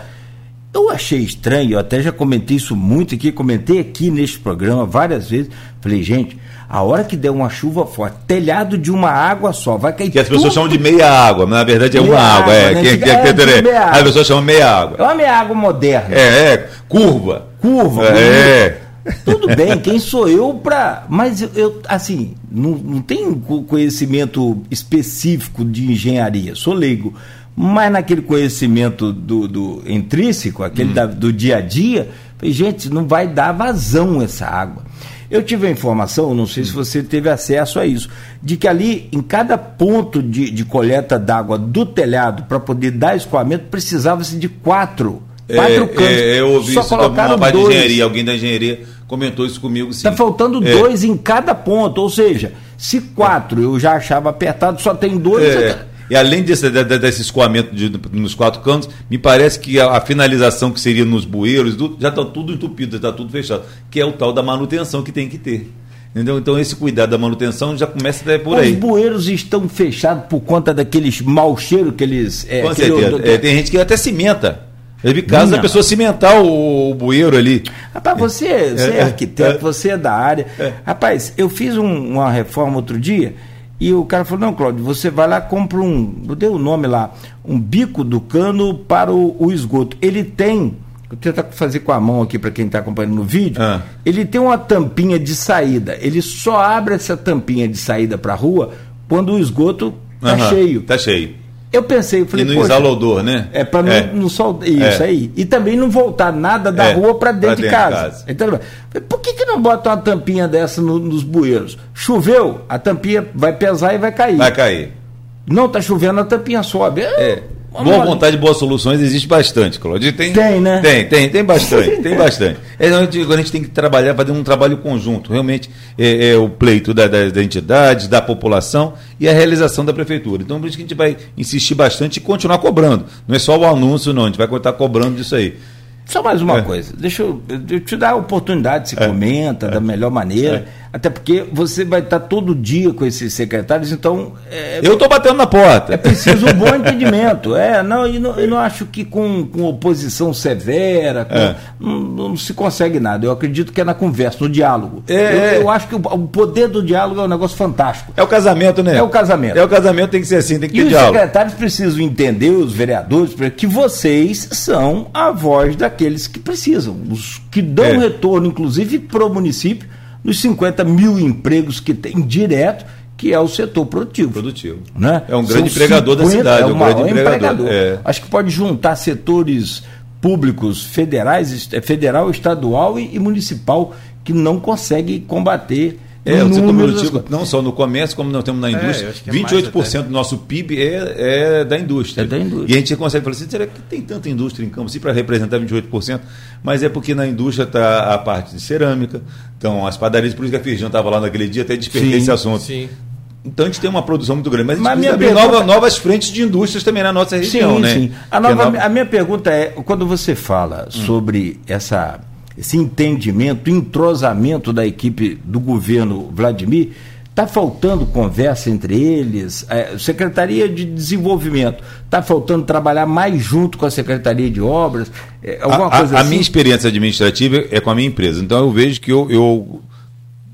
Eu achei estranho, eu até já comentei isso muito aqui, comentei aqui neste programa várias vezes. Falei, gente, a hora que der uma chuva forte, telhado de uma água só, vai cair Que as pessoas chamam de meia água, mas na verdade é meia uma água, é. Né? Que, que, é, que, é, as pessoas chamam meia água. É uma meia água moderna. É, é curva. Curva. É. Tudo bem, quem sou eu para. Mas eu, eu, assim, não, não tenho conhecimento específico de engenharia, sou leigo mas naquele conhecimento do, do intrínseco, aquele hum. da, do dia a dia, gente, não vai dar vazão essa água. Eu tive a informação, não sei se você teve acesso a isso, de que ali, em cada ponto de, de coleta d'água do telhado, para poder dar escoamento, precisava-se de quatro. Quatro é, cantos. É, eu ouvi Só isso colocaram dois. de engenharia, alguém da engenharia comentou isso comigo sim. Está faltando é. dois em cada ponto, ou seja, Se quatro eu já achava apertado, só tem dois. É. E além desse, desse escoamento de, nos quatro cantos, me parece que a, a finalização que seria nos bueiros, já está tudo entupido, está tudo fechado, que é o tal da manutenção que tem que ter. Entendeu? Então esse cuidado da manutenção já começa até por aí. Os bueiros estão fechados por conta daqueles mau cheiro que eles. É, Com certeza. É, tem gente que até cimenta. Eu vi caso da pessoa cimentar o, o, bueiro ali. Rapaz, você, você é, é arquiteto, é, você é da área. É. Rapaz, eu fiz um, uma reforma outro dia e o cara falou: não, Cláudio, você vai lá, compra um. Eu dei o nome lá, um bico do cano para o, o esgoto. Ele tem Vou tentar fazer com a mão aqui para quem está acompanhando no vídeo. Ah. Ele tem uma tampinha de saída. Ele só abre essa tampinha de saída para a rua quando o esgoto está cheio. Está cheio. Eu pensei, eu falei, e não exala odor, né? É para é. não, não soltar isso é. aí. E também não voltar nada da é. rua para dentro, dentro, de casa. casa. Então, por que, que não bota uma tampinha dessa no, nos bueiros? Choveu, a tampinha vai pesar e vai cair. Vai cair. Não está chovendo, a tampinha sobe. É. Boa vontade e boas soluções existe bastante, Claudio. Tem, tem, né? Tem, tem, tem bastante, tem bastante. É, a gente tem que trabalhar, fazer um trabalho conjunto. Realmente é, é o pleito da, da, da, entidade, da população e a realização da prefeitura. Então, por isso que a gente vai insistir bastante e continuar cobrando. Não é só o anúncio, não. A gente vai continuar cobrando disso aí. Só mais uma é. coisa, deixa eu, eu, te dar a oportunidade, se é. comenta é. da melhor maneira, é. Até porque você vai estar todo dia com esses secretários, então. É, eu estou batendo na porta. É preciso um bom entendimento. É, não, e não, eu não acho que com, com oposição severa com, é. não, não, se consegue nada. Eu acredito que é na conversa, no diálogo. Eu, eu, acho que o, o, poder do diálogo é um negócio fantástico. É o casamento, né? É o casamento. É o casamento, tem que ser assim, tem que ter e diálogo. os secretários precisam entender, os vereadores, que vocês são a voz da aqueles que precisam, os que dão é. retorno, inclusive, para o município, nos 50 mil empregos que tem direto, que é o setor produtivo. Produtivo. Né? É um grande empregador 50, da cidade, é um grande empregador. É. Acho que pode juntar setores públicos federais, é, federal, estadual e, e municipal que não consegue combater é, o setor produtivo, não só no comércio, como nós temos na é, indústria. É, 28% do nosso PIB é, é da indústria. É da indústria. E a gente consegue falar assim, será que tem tanta indústria em Campos assim, para representar 28%? Mas é porque na indústria está a parte de cerâmica, então as padarias, por isso que a Firjão estava lá naquele dia, até despertei esse assunto. Sim. Então a gente tem uma produção muito grande, mas, mas a gente abrir pergunta... nova, novas frentes de indústrias também na nossa região, sim, né? Sim. A, nova, nova... a minha pergunta é, quando você fala hum. sobre essa esse entendimento, entrosamento da equipe do governo Vladimir. Está faltando conversa entre eles? É, Secretaria de Desenvolvimento, está faltando trabalhar mais junto com a Secretaria de Obras? É, alguma a, coisa a, assim? a minha experiência administrativa é com a minha empresa. Então eu vejo que eu, eu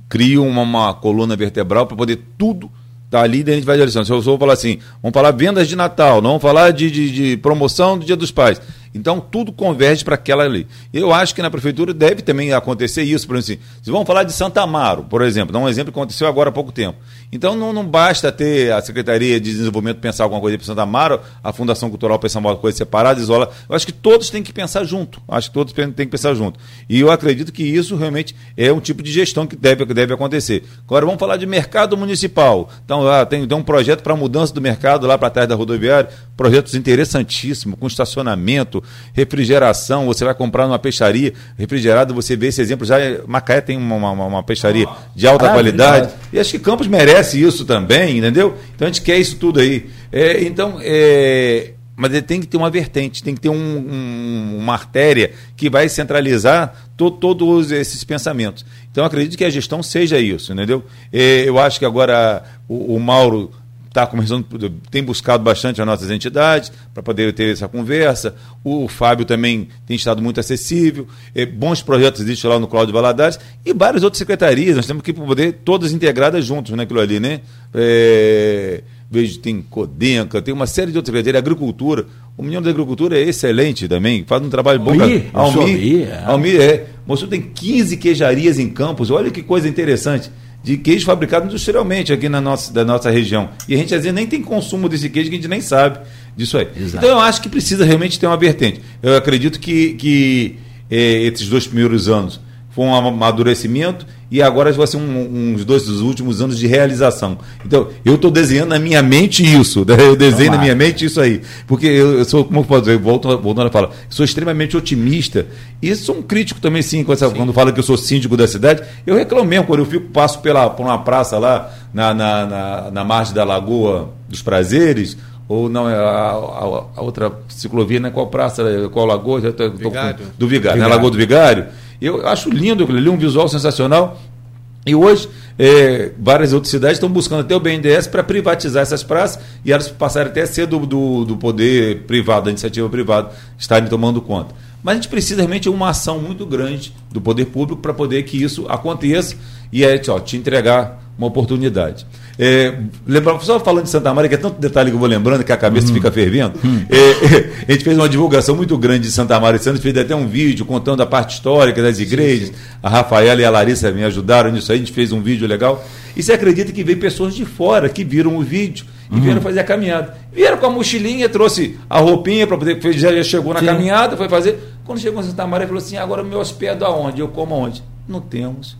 crio uma, uma coluna vertebral para poder tudo estar tá ali dentro de direção. Se eu vou falar assim, vamos falar vendas de Natal, não vamos falar de, de, de promoção do Dia dos Pais então tudo converge para aquela ali. Eu acho que na prefeitura deve também acontecer isso, por exemplo, assim, se vamos falar de Santa Amaro, por exemplo, dá um exemplo que aconteceu agora há pouco tempo. Então não, não basta ter a Secretaria de Desenvolvimento pensar alguma coisa para Santa Amaro, a Fundação Cultural pensar uma coisa separada, isola. Eu acho que todos têm que pensar junto. Acho que todos têm que pensar junto. E eu acredito que isso realmente é um tipo de gestão que deve, que deve acontecer. Agora vamos falar de mercado municipal. Então lá tem, tem um projeto para mudança do mercado lá para trás da rodoviária, projetos interessantíssimos, com estacionamento, refrigeração, você vai comprar numa peixaria refrigerada, você vê esse exemplo, já Macaé tem uma, uma, uma peixaria de alta ah, qualidade, verdade. e acho que Campos merece isso também, entendeu? Então a gente quer isso tudo aí. É, então, é, mas tem que ter uma vertente, tem que ter um, um, uma artéria que vai centralizar to, todos esses pensamentos. Então, acredito que a gestão seja isso, entendeu? É, eu acho que agora o, o Mauro está começando, tem buscado bastante as nossas entidades para poder ter essa conversa. O Fábio também tem estado muito acessível. É, bons projetos existem lá no Cláudio Valadares e várias outras secretarias. Nós temos que poder todas integradas juntos naquilo ali, né? É, vejo tem Codenca, tem uma série de outras secretarias, agricultura. O menino da agricultura é excelente também, faz um trabalho bom. Almir, Almir, é. Almir é. Moço tem 15 queijarias em campos, olha que coisa interessante de queijo fabricado industrialmente aqui na nossa, da nossa região. E a gente às vezes nem tem consumo desse queijo que a gente nem sabe disso aí. Exato. Então eu acho que precisa realmente ter uma vertente. Eu acredito que, que é, esses dois primeiros anos foi um amadurecimento e agora vai ser um, uns dois dos últimos anos de realização. Então, eu estou desenhando na minha mente isso, né? eu desenho Tomar. na minha mente isso aí, porque eu, eu sou, como eu posso dizer, voltando a falar, sou extremamente otimista e sou um crítico também, sim, quando, sim. quando fala que eu sou síndico da cidade, eu reclamo mesmo, quando eu fico, passo pela, por uma praça lá, na, na, na, na margem da Lagoa dos Prazeres, ou não, é a, a, a, outra ciclovia, né? Qual praça, qual lagoa? Tô, tô, Vigário. Do Vigário, Vigário. Né? Lagoa do Vigário. Eu acho lindo aquilo ali, um visual sensacional. E hoje, é, várias outras cidades estão buscando até o BNDES para privatizar essas praças e elas passarem até a ser do, do, do poder privado, da iniciativa privada, estarem tomando conta. Mas a gente precisa realmente de uma ação muito grande do poder público para poder que isso aconteça e é, ó, te entregar uma oportunidade. É, lembra, só falando de Santa Maria, que é tanto detalhe que eu vou lembrando que a cabeça uhum. fica fervendo. Uhum. É, a gente fez uma divulgação muito grande de Santa Maria esse ano, fez até um vídeo contando a parte histórica das igrejas. Sim, sim. A Rafaela e a Larissa me ajudaram nisso aí, a gente fez um vídeo legal. E você acredita que veio pessoas de fora que viram o vídeo e uhum. vieram fazer a caminhada. Vieram com a mochilinha, trouxe a roupinha para poder. Já chegou na Sim. caminhada, foi fazer. Quando chegou em Santa Maria, falou assim: agora eu me hospedo aonde? Eu como aonde? Não temos.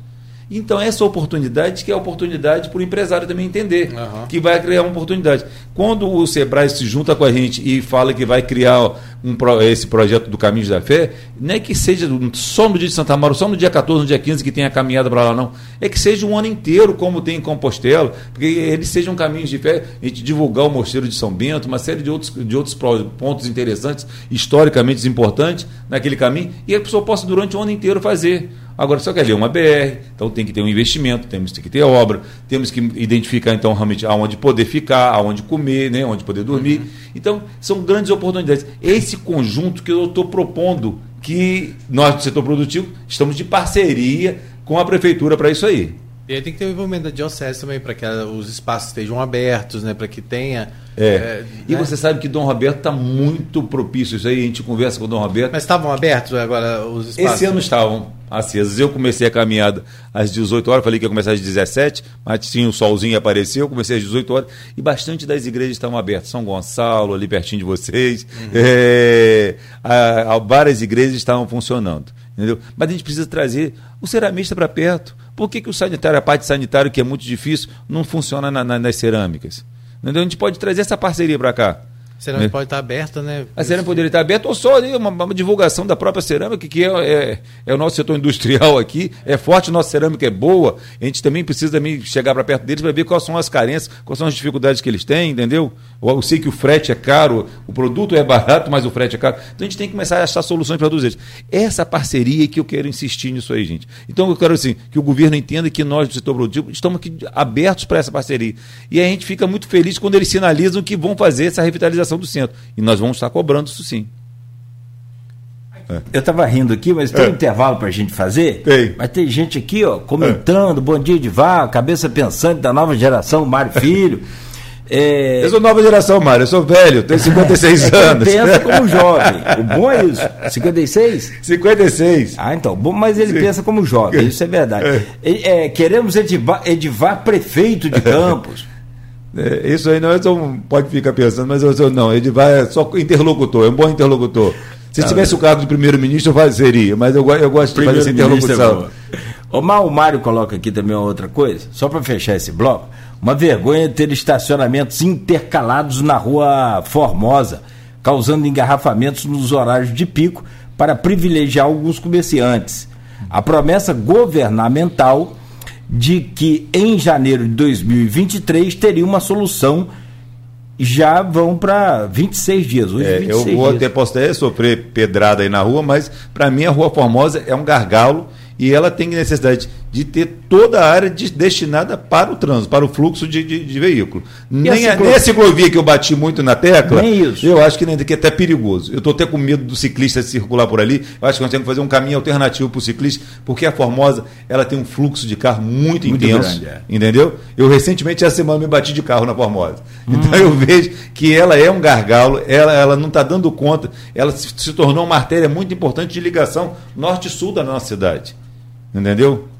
Então, essa oportunidade, que é a oportunidade para o empresário também entender, uhum. que vai criar uma oportunidade. Quando o Sebrae se junta com a gente e fala que vai criar um, esse projeto do Caminhos da Fé, não é que seja só no dia de Santa Maria, só no dia 14, no dia 15 que tem a caminhada para lá, não. É que seja um ano inteiro, como tem em Compostela, porque eles sejam caminhos de fé, a gente divulgar o Mosteiro de São Bento, uma série de outros, de outros pontos interessantes, historicamente importantes naquele caminho, e a pessoa possa durante o ano inteiro fazer. Agora, só quer ver uma BR, então tem que ter um investimento, temos que ter obra, temos que identificar então realmente aonde poder ficar, aonde comer, né, onde poder dormir. Uhum. Então, são grandes oportunidades. Esse conjunto que eu estou propondo, que nós do setor produtivo estamos de parceria com a prefeitura para isso aí. E aí tem que ter o envolvimento da diocese também, para que os espaços estejam abertos, né, para que tenha. É. é e né? você sabe que Dom Roberto está muito propício isso aí, a gente conversa com o Dom Roberto. Mas estavam abertos agora os espaços? Esse ano estavam acesas. Eu comecei a caminhada às 18 horas, falei que ia começar às 17, mas tinha o solzinho apareceu, comecei às 18 horas e bastante das igrejas estavam abertas. São Gonçalo, ali pertinho de vocês, uhum. é, a, a, várias igrejas estavam funcionando. Entendeu? Mas a gente precisa trazer o ceramista para perto. Por que, que o sanitário, a parte sanitária, que é muito difícil, não funciona na, na, nas cerâmicas? Entendeu? A gente pode trazer essa parceria para cá. A cerâmica pode estar aberta, né? A cerâmica poderia estar aberta ou só ali uma, uma, divulgação da própria cerâmica, que é, é, é, o nosso setor industrial aqui, é forte, nossa cerâmica é boa. A gente também precisa também chegar para perto deles para ver quais são as carências, quais são as dificuldades que eles têm, entendeu? Eu sei que o frete é caro, o produto é barato, mas o frete é caro. Então a gente tem que começar a achar soluções para todos eles. Essa parceria que eu quero insistir nisso aí, gente. Então eu quero assim, que o governo entenda que nós do setor produtivo estamos aqui abertos para essa parceria. E a gente fica muito feliz quando eles sinalizam que vão fazer essa revitalização do centro. E nós vamos estar cobrando isso sim. É. Eu estava rindo aqui, mas tem é. um intervalo para a gente fazer? Tem. Mas tem gente aqui, ó, comentando, é. bom dia Edivar, cabeça pensante da nova geração, Mário Filho. É... Eu sou nova geração, Mário, eu sou velho, tenho 56 é anos. Ele pensa como jovem. O bom é isso. 56? 56. Ah, então. Bom, mas ele Sim. pensa como jovem, isso é verdade. É. é queremos Edivar, Edivar prefeito de Campos. É, isso aí não é só, pode ficar pensando, mas eu, não, ele vai é só interlocutor, é um bom interlocutor. Se tá tivesse o cargo de primeiro-ministro, eu seria, mas eu, eu gosto de fazer essa interlocução. É o Mário coloca aqui também uma outra coisa, só para fechar esse bloco. Uma vergonha ter estacionamentos intercalados na rua Formosa, causando engarrafamentos nos horários de pico para privilegiar alguns comerciantes. A promessa governamental de que em janeiro de 2023 teria uma solução. Já vão para 26 dias. Hoje, é, 26 eu vou dias. até, posso até sofrer pedrada aí na rua, mas para mim a Rua Formosa é um gargalo e ela tem necessidade de ter toda a área de, destinada para o trânsito, para o fluxo de, de, de veículo. Nem a, nem a, ciclovia que eu bati muito na tecla, eu acho que nem que é até perigoso. Eu estou até com medo do ciclista circular por ali. Eu acho que nós temos que fazer um caminho alternativo para o ciclista, porque a Formosa ela tem um fluxo de carro muito, muito intenso. Grande, é. Entendeu? Eu recentemente, essa semana, me bati de carro na Formosa. Hum. Então eu vejo que ela é um gargalo, ela, ela não está dando conta, ela se, se tornou uma artéria muito importante de ligação norte-sul da nossa cidade. Entendeu?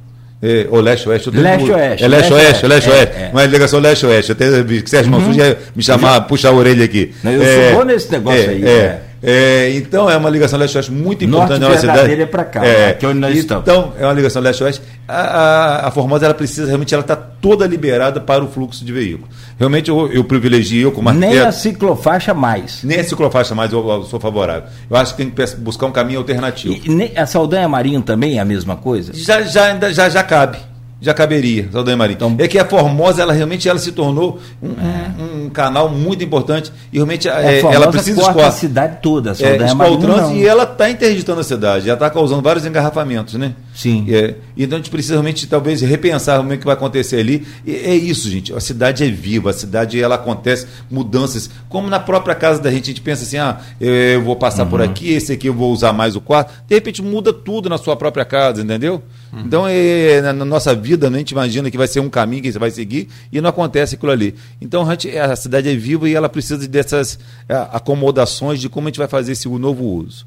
É, ou leste-oeste. Leste-oeste. É leste-oeste, leste-oeste. É, é. Uma ligação leste-oeste. Até Sérgio uhum. Mansur ia me chamar, puxar a orelha aqui. eu é, sou bom nesse negócio é, aí. É. É, então é uma ligação leste-oeste muito importante Norte na nossa cidade. é para cá, é, aqui onde nós estamos. Então é uma ligação leste-oeste. A, a, a, Formosa ela precisa realmente ela está toda liberada para o fluxo de veículos. Realmente eu, eu privilegio eu como arquiteto. Nem a ciclofaixa mais. Nem a ciclofaixa mais eu, eu, sou favorável. Eu acho que tem que buscar um caminho alternativo. E, a Saldanha Marinho também é a mesma coisa? Já já já, já cabe já caberia, Saldanha Marinho. Então, é que a Formosa, ela realmente ela se tornou um, é. um, canal muito importante e realmente é, ela precisa escoar a cidade toda, Saldanha é, Marinho. Trânsito, e ela está interditando a cidade, já está causando vários engarrafamentos, né? Sim. É, então a gente precisa realmente talvez repensar o que vai acontecer ali. E é isso, gente. A cidade é viva, a cidade ela acontece mudanças, como na própria casa da gente, a gente pensa assim, ah, eu vou passar uhum. por aqui, esse aqui eu vou usar mais o quarto. De repente muda tudo na sua própria casa, entendeu? Uhum. Então, é, na, na, nossa vida, né, a gente imagina que vai ser um caminho que você vai seguir e não acontece aquilo ali. Então, a, gente, a cidade é viva e ela precisa dessas é, acomodações de como a gente vai fazer esse novo uso.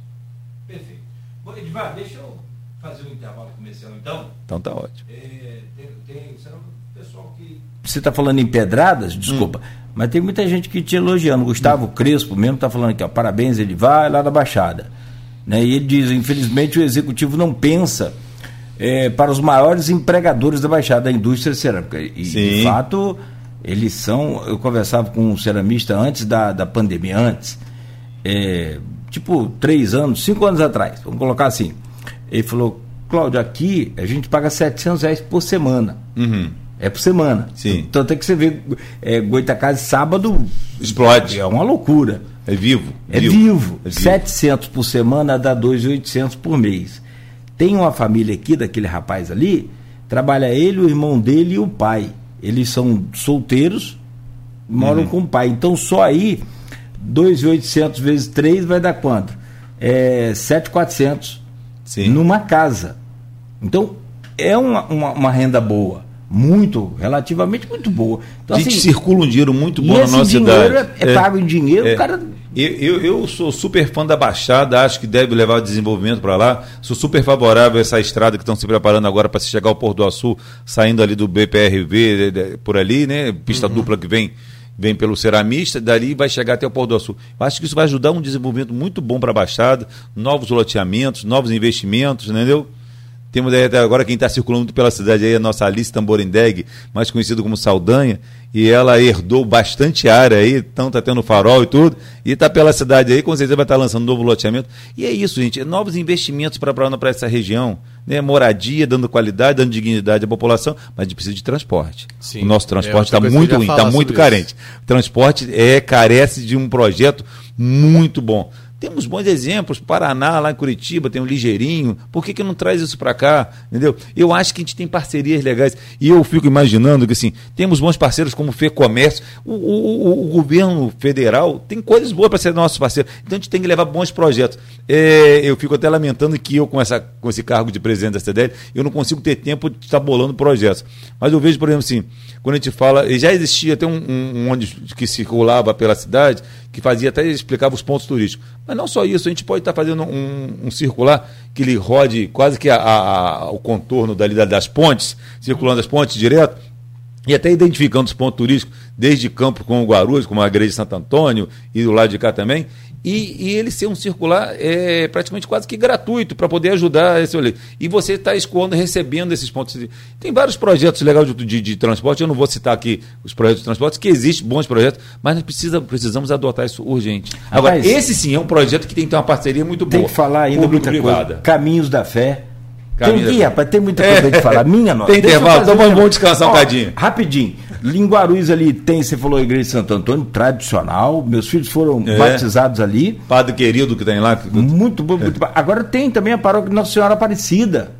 Perfeito. Bom, Edvar, deixa eu fazer um intervalo comercial então. Então tá ótimo. É, tem, tem, pessoal que... Você está falando em pedradas? Desculpa. Hum. Mas tem muita gente que te elogiando. Gustavo. Crespo mesmo está falando aqui, ó, parabéns, ele vai lá da Baixada. Né? E ele diz, infelizmente o executivo não pensa é, para os maiores empregadores da Baixada da indústria cerâmica. E, Sim. de fato, eles são. Eu conversava com um ceramista antes da, da pandemia, antes, é, tipo três anos, cinco anos atrás, vamos colocar assim. Ele falou: Cláudio, aqui a gente paga 700 reais por semana. Uhum. É por semana. Sim. Então tem que você ver é, Goitacazes sábado. Explode. É uma loucura. É vivo. É vivo. vivo. É vivo. 700 por semana dá 2.800 por mês. Tem uma família aqui, daquele rapaz ali, trabalha ele, o irmão dele e o pai. Eles são solteiros, moram uhum. com o pai. Então só aí, 2.800 vezes 3 vai dar quanto? É 7.400 numa casa. Então é uma, uma, uma renda boa muito, relativamente muito boa. Então, a gente assim, circula um dinheiro muito bom na nossa cidade. É, é, pago em dinheiro, é. o cara. Eu, eu, eu, sou super fã da Baixada, acho que deve levar o desenvolvimento para lá. Sou super favorável a essa estrada que estão se preparando agora para se chegar ao Porto do Açu, saindo ali do BPRV, por ali, né? Pista uhum. dupla que vem vem pelo ceramista, dali vai chegar até o Porto do Açu. Acho que isso vai ajudar um desenvolvimento muito bom para a Baixada, novos loteamentos, novos investimentos, entendeu? Temos aí até agora quem está circulando pela cidade aí, a nossa Alice Tamborindeg, mais conhecida como Saldanha, e ela herdou bastante área aí, então está tendo farol e tudo, e está pela cidade aí, com certeza vai estar tá lançando um novo loteamento. E é isso, gente, é novos investimentos para essa região, né? moradia, dando qualidade, dando dignidade à população, mas a gente precisa de transporte. Sim, o nosso transporte está é muito ruim, está muito carente. O transporte é, carece de um projeto muito bom. Temos bons exemplos, Paraná, lá em Curitiba, tem o um Ligeirinho. Por que, que não traz isso para cá? Entendeu? Eu acho que a gente tem parcerias legais. E eu fico imaginando que assim, temos bons parceiros como o Fê Comércio. O, o, o governo federal tem coisas boas para ser nosso parceiro. Então a gente tem que levar bons projetos. É, eu fico até lamentando que eu, com, essa, com esse cargo de presidente da CDL, eu não consigo ter tempo de estar bolando projetos. Mas eu vejo, por exemplo, assim, quando a gente fala, já existia até um, um, um ônibus que circulava pela cidade, que fazia até explicava os pontos turísticos. Mas não só isso, a gente pode estar fazendo um, um circular que ele rode quase que a, a, o contorno dali das pontes, circulando as pontes direto, e até identificando os pontos turísticos, desde Campo com o Guarulhos, como a igreja de Santo Antônio, e do lado de cá também, e, e ele ser um circular é, praticamente quase que gratuito para poder ajudar esse olho. E você está escoando, recebendo esses pontos. Tem vários projetos legais de, de, de, transporte, eu não vou citar aqui os projetos de transporte, que existem bons projetos, mas nós precisa, precisamos adotar isso urgente. Agora, Rapaz, esse sim é um projeto que tem que ter uma parceria muito boa. Tem que falar ainda muita coisa. Caminhos da Fé. Tem que, rapaz, tem muita coisa é. de falar. Minha nossa. Tem intervalo, então vamos descansar um bocadinho. Rapidinho. Linguaruz ali tem, você falou, a igreja de Santo Antônio, tradicional. Meus filhos foram é. batizados ali. Padre querido que tem lá. Muito bom, muito bom. Agora tem também a paróquia Nossa Senhora Aparecida.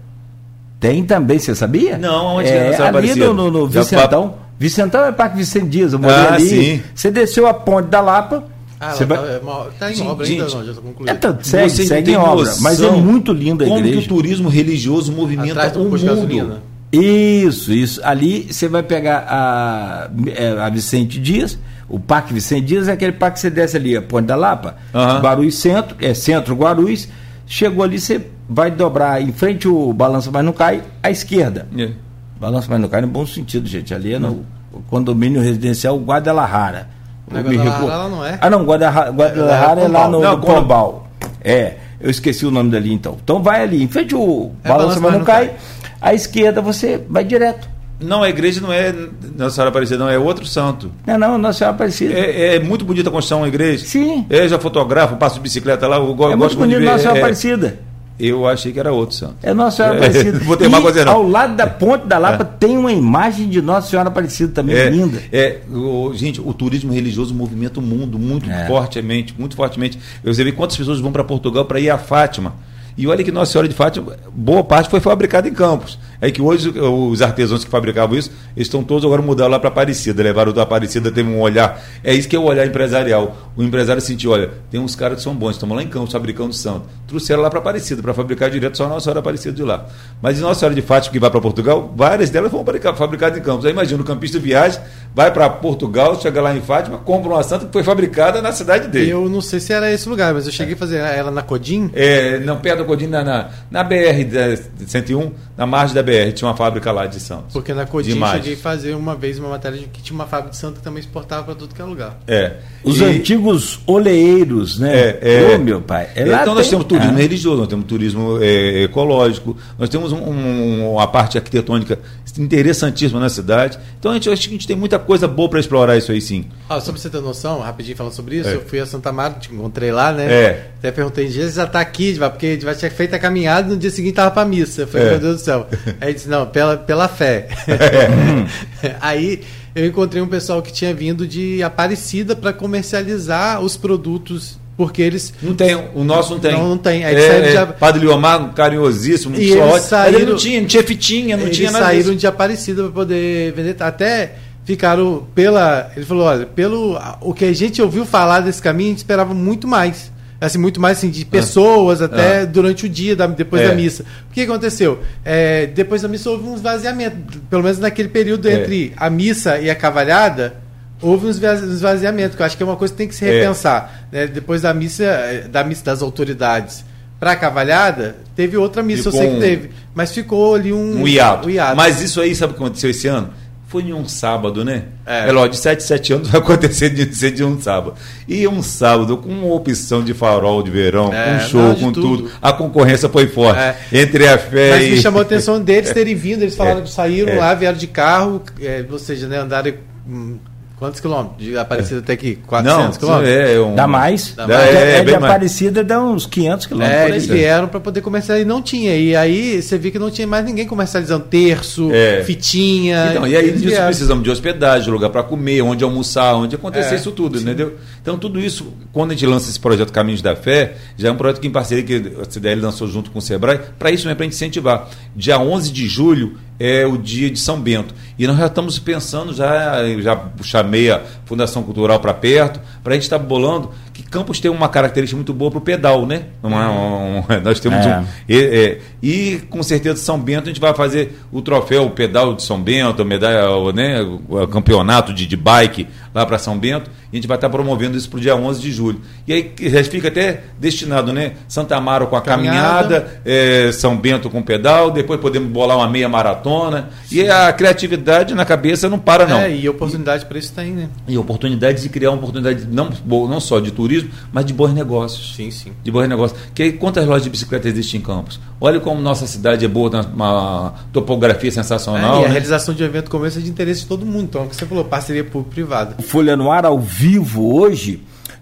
Tem também, você sabia? Não, onde é, é Ali Aparecida? no, no, no Vicentão. Vicentão é Parque Vicente Dias, eu morei ah, ali. Sim. Você desceu a ponte da Lapa. Ah, você vai... tá, tá em obra gente, ainda não, já está concluído. É, tá, segue, segue em obra, mas é muito linda a igreja. Como que o turismo religioso movimenta o mundo. Gasolina. Isso, isso. Ali você vai pegar a, é, a Vicente Dias, o Parque Vicente Dias é aquele parque que você desce ali, a Ponte da Lapa, uhum. Guarulhos Centro, é Centro Guarulhos, chegou ali, você vai dobrar em frente o Balança Mas Não Cai, à esquerda. Yeah. Balança Mas Não Cai no bom sentido, gente. Ali é no condomínio residencial Guadalajara. Não é Me Guadalajara, não é? Ah, não, Guadalajara, Guadalajara é lá no, Não, no quando- Pombal. É, eu esqueci o nome dali então. Então vai ali, em frente o É, balança, mas não não cai. cai. À esquerda você vai direto. Não, a igreja não é Nossa Senhora Aparecida, não, é outro santo. Não, não, Nossa Senhora Aparecida. É, é muito bonita a construção, a igreja. Sim. É, já fotografo, passo de bicicleta lá, eu É, gosto muito muito de bonito ver. Nossa Senhora é, Má-Aparecida. Eu achei que era outro santo. É Nossa Senhora É, Aparecida. não vou ter E mais coisa, não. ao lado da ponte da Lapa tem uma imagem de Nossa Senhora Aparecida também É, linda. é, o- gente, o turismo religioso movimenta o mundo muito É. fortemente, muito fortemente. Eu sei quantas pessoas vão para Portugal para ir a Fátima. E olha que Nossa Senhora de Fátima, boa parte foi fabricada em Campos. É que hoje os artesãos que fabricavam isso, eles estão todos agora mudaram lá para Aparecida, levaram da Aparecida, teve um olhar. É isso que é o olhar empresarial. O empresário sentiu, olha, tem uns caras que são bons, estamos lá em Campos fabricando santo. Trouxeram lá para Aparecida, para fabricar direto só Nossa Senhora Aparecida de lá. Mas Nossa Senhora de Fátima que vai para Portugal, várias delas fabrica- fabricadas em Campos. Aí imagina, o campista viaja, vai para Portugal, chega lá em Fátima, compra uma santa que foi fabricada na cidade dele. Eu não sei se era esse lugar, mas eu cheguei a fazer ela na Codim. É, não perto da Codinha, na, na, na BR-101, na margem da BR, tinha uma fábrica lá de Santos. Porque na De eu cheguei a fazer uma vez uma matéria de que tinha uma fábrica de santo que também exportava para tudo que é lugar. É. Os E- antigos oleeiros, né? É, é. Ô, meu pai. É lá então nós tem- temos turismo Ah. religioso, nós temos turismo é, ecológico, nós temos um- um- uma parte arquitetônica interessantíssima na cidade. Então a gente, acho que a gente tem muita coisa boa para explorar isso aí sim. Ah, só pra você ter noção, rapidinho falando sobre isso, É. eu fui a Santa Marta, te encontrei lá, né? É. Até perguntei, dia você já tá aqui, porque a gente tinha feito a caminhada e no dia seguinte tava pra missa. Eu falei, É. meu Deus do céu. Aí ele disse, não, pela, pela fé. Aí eu encontrei um pessoal que tinha vindo de Aparecida para comercializar os produtos, porque eles. Não tem, o nosso não tem. Não, não tem. Aí É, saíram é, de- Padre Liomar, um carinhosíssimo, E ótima. Mas ele saíram- não tinha, não tinha fitinha, não eles tinha nada saíram disso. de Aparecida para poder vender. Até ficaram pela. Ele falou: olha, pelo o que a gente ouviu falar desse caminho, a gente esperava muito mais. Assim, muito mais assim, de pessoas até Ah. durante o dia, da- depois É. da missa. O que aconteceu? É, depois da missa houve um esvaziamento. Pelo menos naquele período É. entre a missa e a cavalhada, houve um esvaz- esvaziamento, que eu acho que é uma coisa que tem que se É. repensar. né? Depois da missa, eh, da missa das autoridades para a cavalhada, teve outra missa, Ficou eu sei que teve. Mas ficou ali um, Um hiato. um hiato. Mas isso aí, sabe o que aconteceu esse ano? Foi em um sábado, né? É. É, lógico, de 7 7 anos vai acontecer de ser de um sábado. E um sábado, com uma opção de farol de verão, É, com show, não, de com tudo. tudo. a concorrência foi forte. É. Entre a fé Mas e. me chamou a atenção deles terem vindo, eles falaram É. que saíram É. lá, vieram de carro, é, ou seja, né, andaram hum, quantos quilômetros? De Aparecida até aqui? 400 Não, quilômetros? é um. Dá mais. Dá Dá mais. mais. É, É, de bem mais. Aparecida dá uns 500 quilômetros. É, por aí. eles vieram para poder comercializar e não tinha. E aí você viu que não tinha mais ninguém comercializando terço, É. fitinha. Então, e aí eles disso vieram. precisamos de hospedagem, de lugar para comer, onde almoçar, onde acontecer É, isso tudo, entendeu? Então, tudo isso, quando a gente lança esse projeto Caminhos da Fé, já é um projeto que em parceria que a CDL lançou junto com o Sebrae, para isso mesmo, para incentivar. Dia 11 de julho é o dia de São Bento. E nós já estamos pensando, já, já chamei a Fundação Cultural para perto, para a gente estar bolando que Campos tem uma característica muito boa para o pedal, né? É um- nós temos É. um, e, é, e, com certeza São Bento a gente vai fazer o troféu, o pedal de São Bento, a medalha, o, né, o campeonato de, de bike lá para São Bento. E a gente vai estar promovendo isso para o dia 11 de julho. E aí já fica até destinado, né? Santa Amaro com a Caminhada. caminhada, é, São Bento com pedal, depois podemos bolar uma meia maratona. E a criatividade na cabeça não para, não. É, e oportunidade para isso tem, né? E oportunidades de criar uma oportunidade não, não só de turismo, mas de bons negócios Sim, sim. de bons negócios. Que aí, quantas lojas de bicicleta existem em Campos? Olha como nossa cidade é boa, uma topografia sensacional. É, e a né? realização de um evento como esse é de interesse de todo mundo. Então, é o que você falou, parceria público-privada. Folha no Ar ao vivo hoje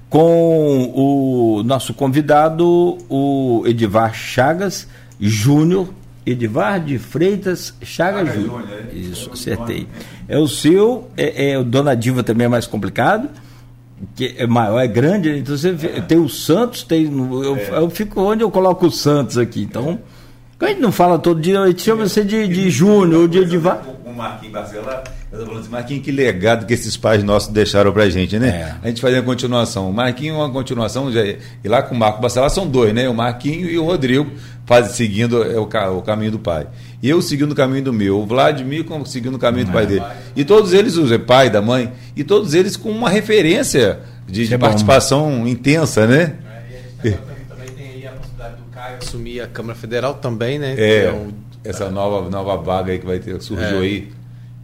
com o nosso convidado, o Edivar Chagas Júnior. Edivar de Freitas Chagas Júnior. É. Isso, acertei. É o seu, é, é o Dona Diva também é mais complicado, que é maior, é grande, então você vê- tem o Santos, tem. Eu, eu fico onde eu coloco o Santos aqui. Então, a gente não fala todo dia, a gente chama você de, de Júnior ou de Edivar. O Marquinhos Barcelar, eu tô falando assim, Marquinhos, que legado que esses pais nossos deixaram pra gente, né? É. A gente fazia a continuação. O Marquinhos é uma continuação, já- e lá com o Marco Barcelar são dois, né? O Marquinho e o Rodrigo faz, seguindo é, o, o caminho do pai. E eu seguindo o caminho do meu, o Vladimir seguindo o caminho do pai dele. E todos eles, o pai, da mãe, e todos eles com uma referência de, de é bom. participação intensa, né? também tem aí a possibilidade do Caio assumir a Câmara Federal também, né? É, o- essa nova, nova vaga aí que vai ter, surgiu É. aí.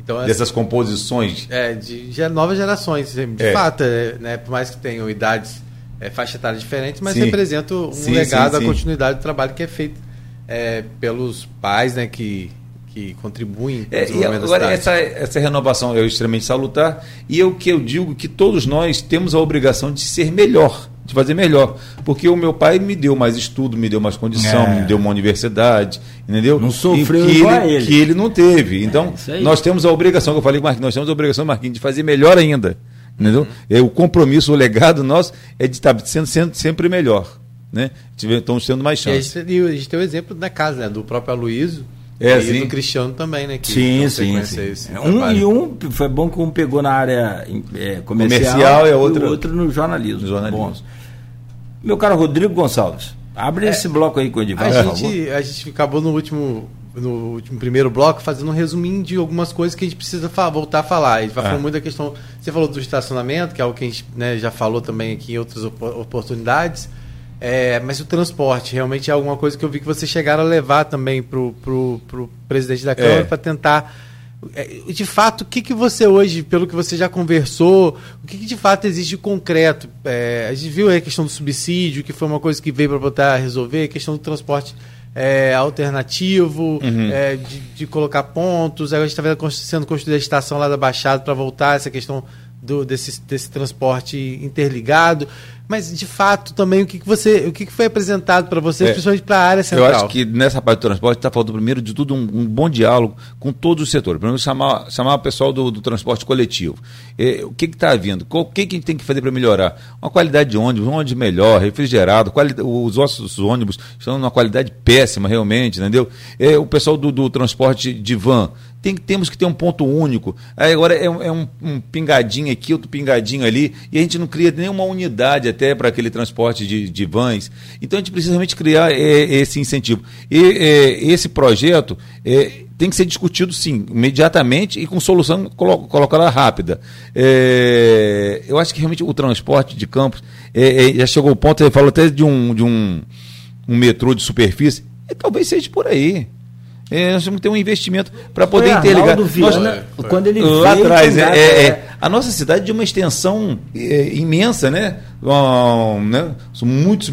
então, dessas composições. É, de, de novas gerações, de é. fato, é, né, por mais que tenham idades, é, faixa etária diferentes, mas representam um sim, legado, sim, sim. a continuidade do trabalho que é feito é, pelos pais, né, que que contribuem é, e agora essa, essa renovação é extremamente salutar e é o que eu digo que todos nós temos a obrigação de ser melhor de fazer melhor porque o meu pai me deu mais estudo me deu mais condição é. me deu uma universidade entendeu não sofreu que ele, ele, que ele não teve então é, nós temos a obrigação que eu falei Marquinhos nós temos a obrigação Marquinhos de fazer melhor ainda entendeu uhum. é, o compromisso o legado nosso é de estar sendo, sendo sempre melhor né estamos tendo mais chance e a gente tem o exemplo da casa né, do próprio Aloysio é, e sim. do Cristiano também, né? Que sim, sim. sim. um e um foi bom que um pegou na área é, comercial, comercial e, outro... e o outro no jornalismo. No jornalismo. Meu caro Rodrigo Gonçalves, abre é, esse bloco aí com o Edivaldo. A gente, a gente acabou no último, no último primeiro bloco fazendo um resuminho de algumas coisas que a gente precisa falar, voltar a falar. A gente vai é. falar muito da questão. Você falou do estacionamento, que é algo que a gente né, já falou também aqui em outras oportunidades. É, mas o transporte realmente é alguma coisa que eu vi que vocês chegaram a levar também para o presidente da Câmara é. para tentar. É, de fato, o que, que você hoje, pelo que você já conversou, o que, que de fato existe de concreto? É, a gente viu a questão do subsídio, que foi uma coisa que veio para botar a resolver, a questão do transporte é, alternativo, uhum. é, de, de, colocar pontos. Agora a gente está sendo construída a estação lá da Baixada para voltar essa questão do, desse, desse transporte interligado. Mas, de fato, também o que, que você. O que, que foi apresentado para você, é, principalmente para a área central? Eu acho que nessa parte do transporte está faltando, primeiro de tudo, um, um, bom diálogo com todos os setores. Primeiro, chamar, chamar o pessoal do, do transporte coletivo. É, o que está vindo? O que, que a gente tem que fazer para melhorar? Uma qualidade de ônibus, um ônibus melhor, refrigerado, os nossos ônibus estão numa qualidade péssima, realmente, entendeu? É, o pessoal do, do transporte de van tem, temos que ter um ponto único. Aí agora é, um, é um, um, pingadinho aqui, outro pingadinho ali, e a gente não cria nenhuma unidade até para aquele transporte de, de vans. Então a gente precisa realmente criar é, esse incentivo. E é, esse projeto é, tem que ser discutido sim, imediatamente e com solução colo colocada rápida. É, eu acho que realmente o transporte de campos é, já chegou ao ponto, ele falou até de um, de um, um metrô de superfície, e talvez seja por aí. É, nós temos que ter um investimento para poder interligar. Viana, nós, quando ele lá atrás, é, é, é, a nossa cidade de uma extensão é, imensa, né? Um, né? São muitos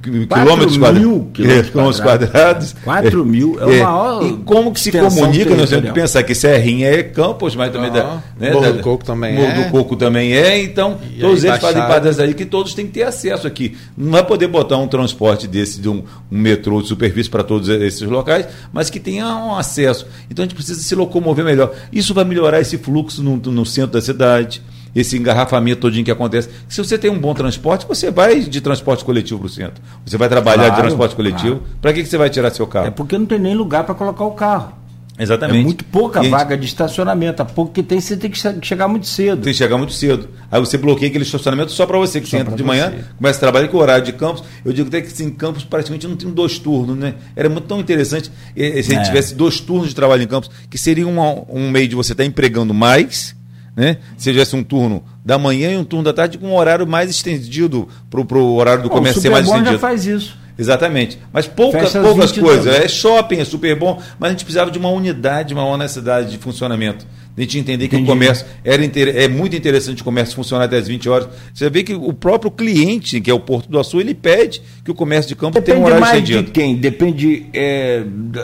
quilômetros, mil quilômetros, quadrados. 4 mil é o é. maior. E como que se comunica? Nós temos que pensar que Serrinha é Campos, mas também. da, né, Morro do Coco também Morro é. Morro do Coco também é. Então, e todos eles fazem parte aí que todos têm que ter acesso aqui. Não vai poder botar um transporte desse, de um, um metrô de superfície para todos esses locais, mas que tenha um acesso. Então a gente precisa se locomover melhor. Isso vai melhorar esse fluxo no, no centro da cidade esse engarrafamento todinho que acontece. Se você tem um bom transporte, você vai de transporte coletivo para o centro. Você vai trabalhar claro, de transporte coletivo. Claro. Para que, que você vai tirar seu carro? É porque não tem nem lugar para colocar o carro. Exatamente. É muito pouca gente... vaga de estacionamento. A pouco que tem, você tem que chegar muito cedo. Tem que chegar muito cedo. Aí você bloqueia aquele estacionamento só para você, que só você entra de manhã, começa a trabalhar com o horário de campos. Eu digo até que assim, em campos praticamente não tem dois turnos, né? Era muito tão interessante se a gente é. tivesse dois turnos de trabalho em campos, que seria um, um meio de você estar tá empregando mais né? Se tivesse um turno da manhã e um turno da tarde com um horário mais estendido para o horário do comércio ser mais estendido. já faz isso. Exatamente. Mas poucas, poucas coisas. É shopping, é super bom, mas a gente precisava de uma unidade, uma honestidade de funcionamento a gente entender que Entendi. o comércio era é muito interessante o comércio funcionar até as 20 horas. Você vê que o próprio cliente, que é o Porto do Açu, ele pede que o comércio de campo Depende tenha um horário mais de quem? Depende é,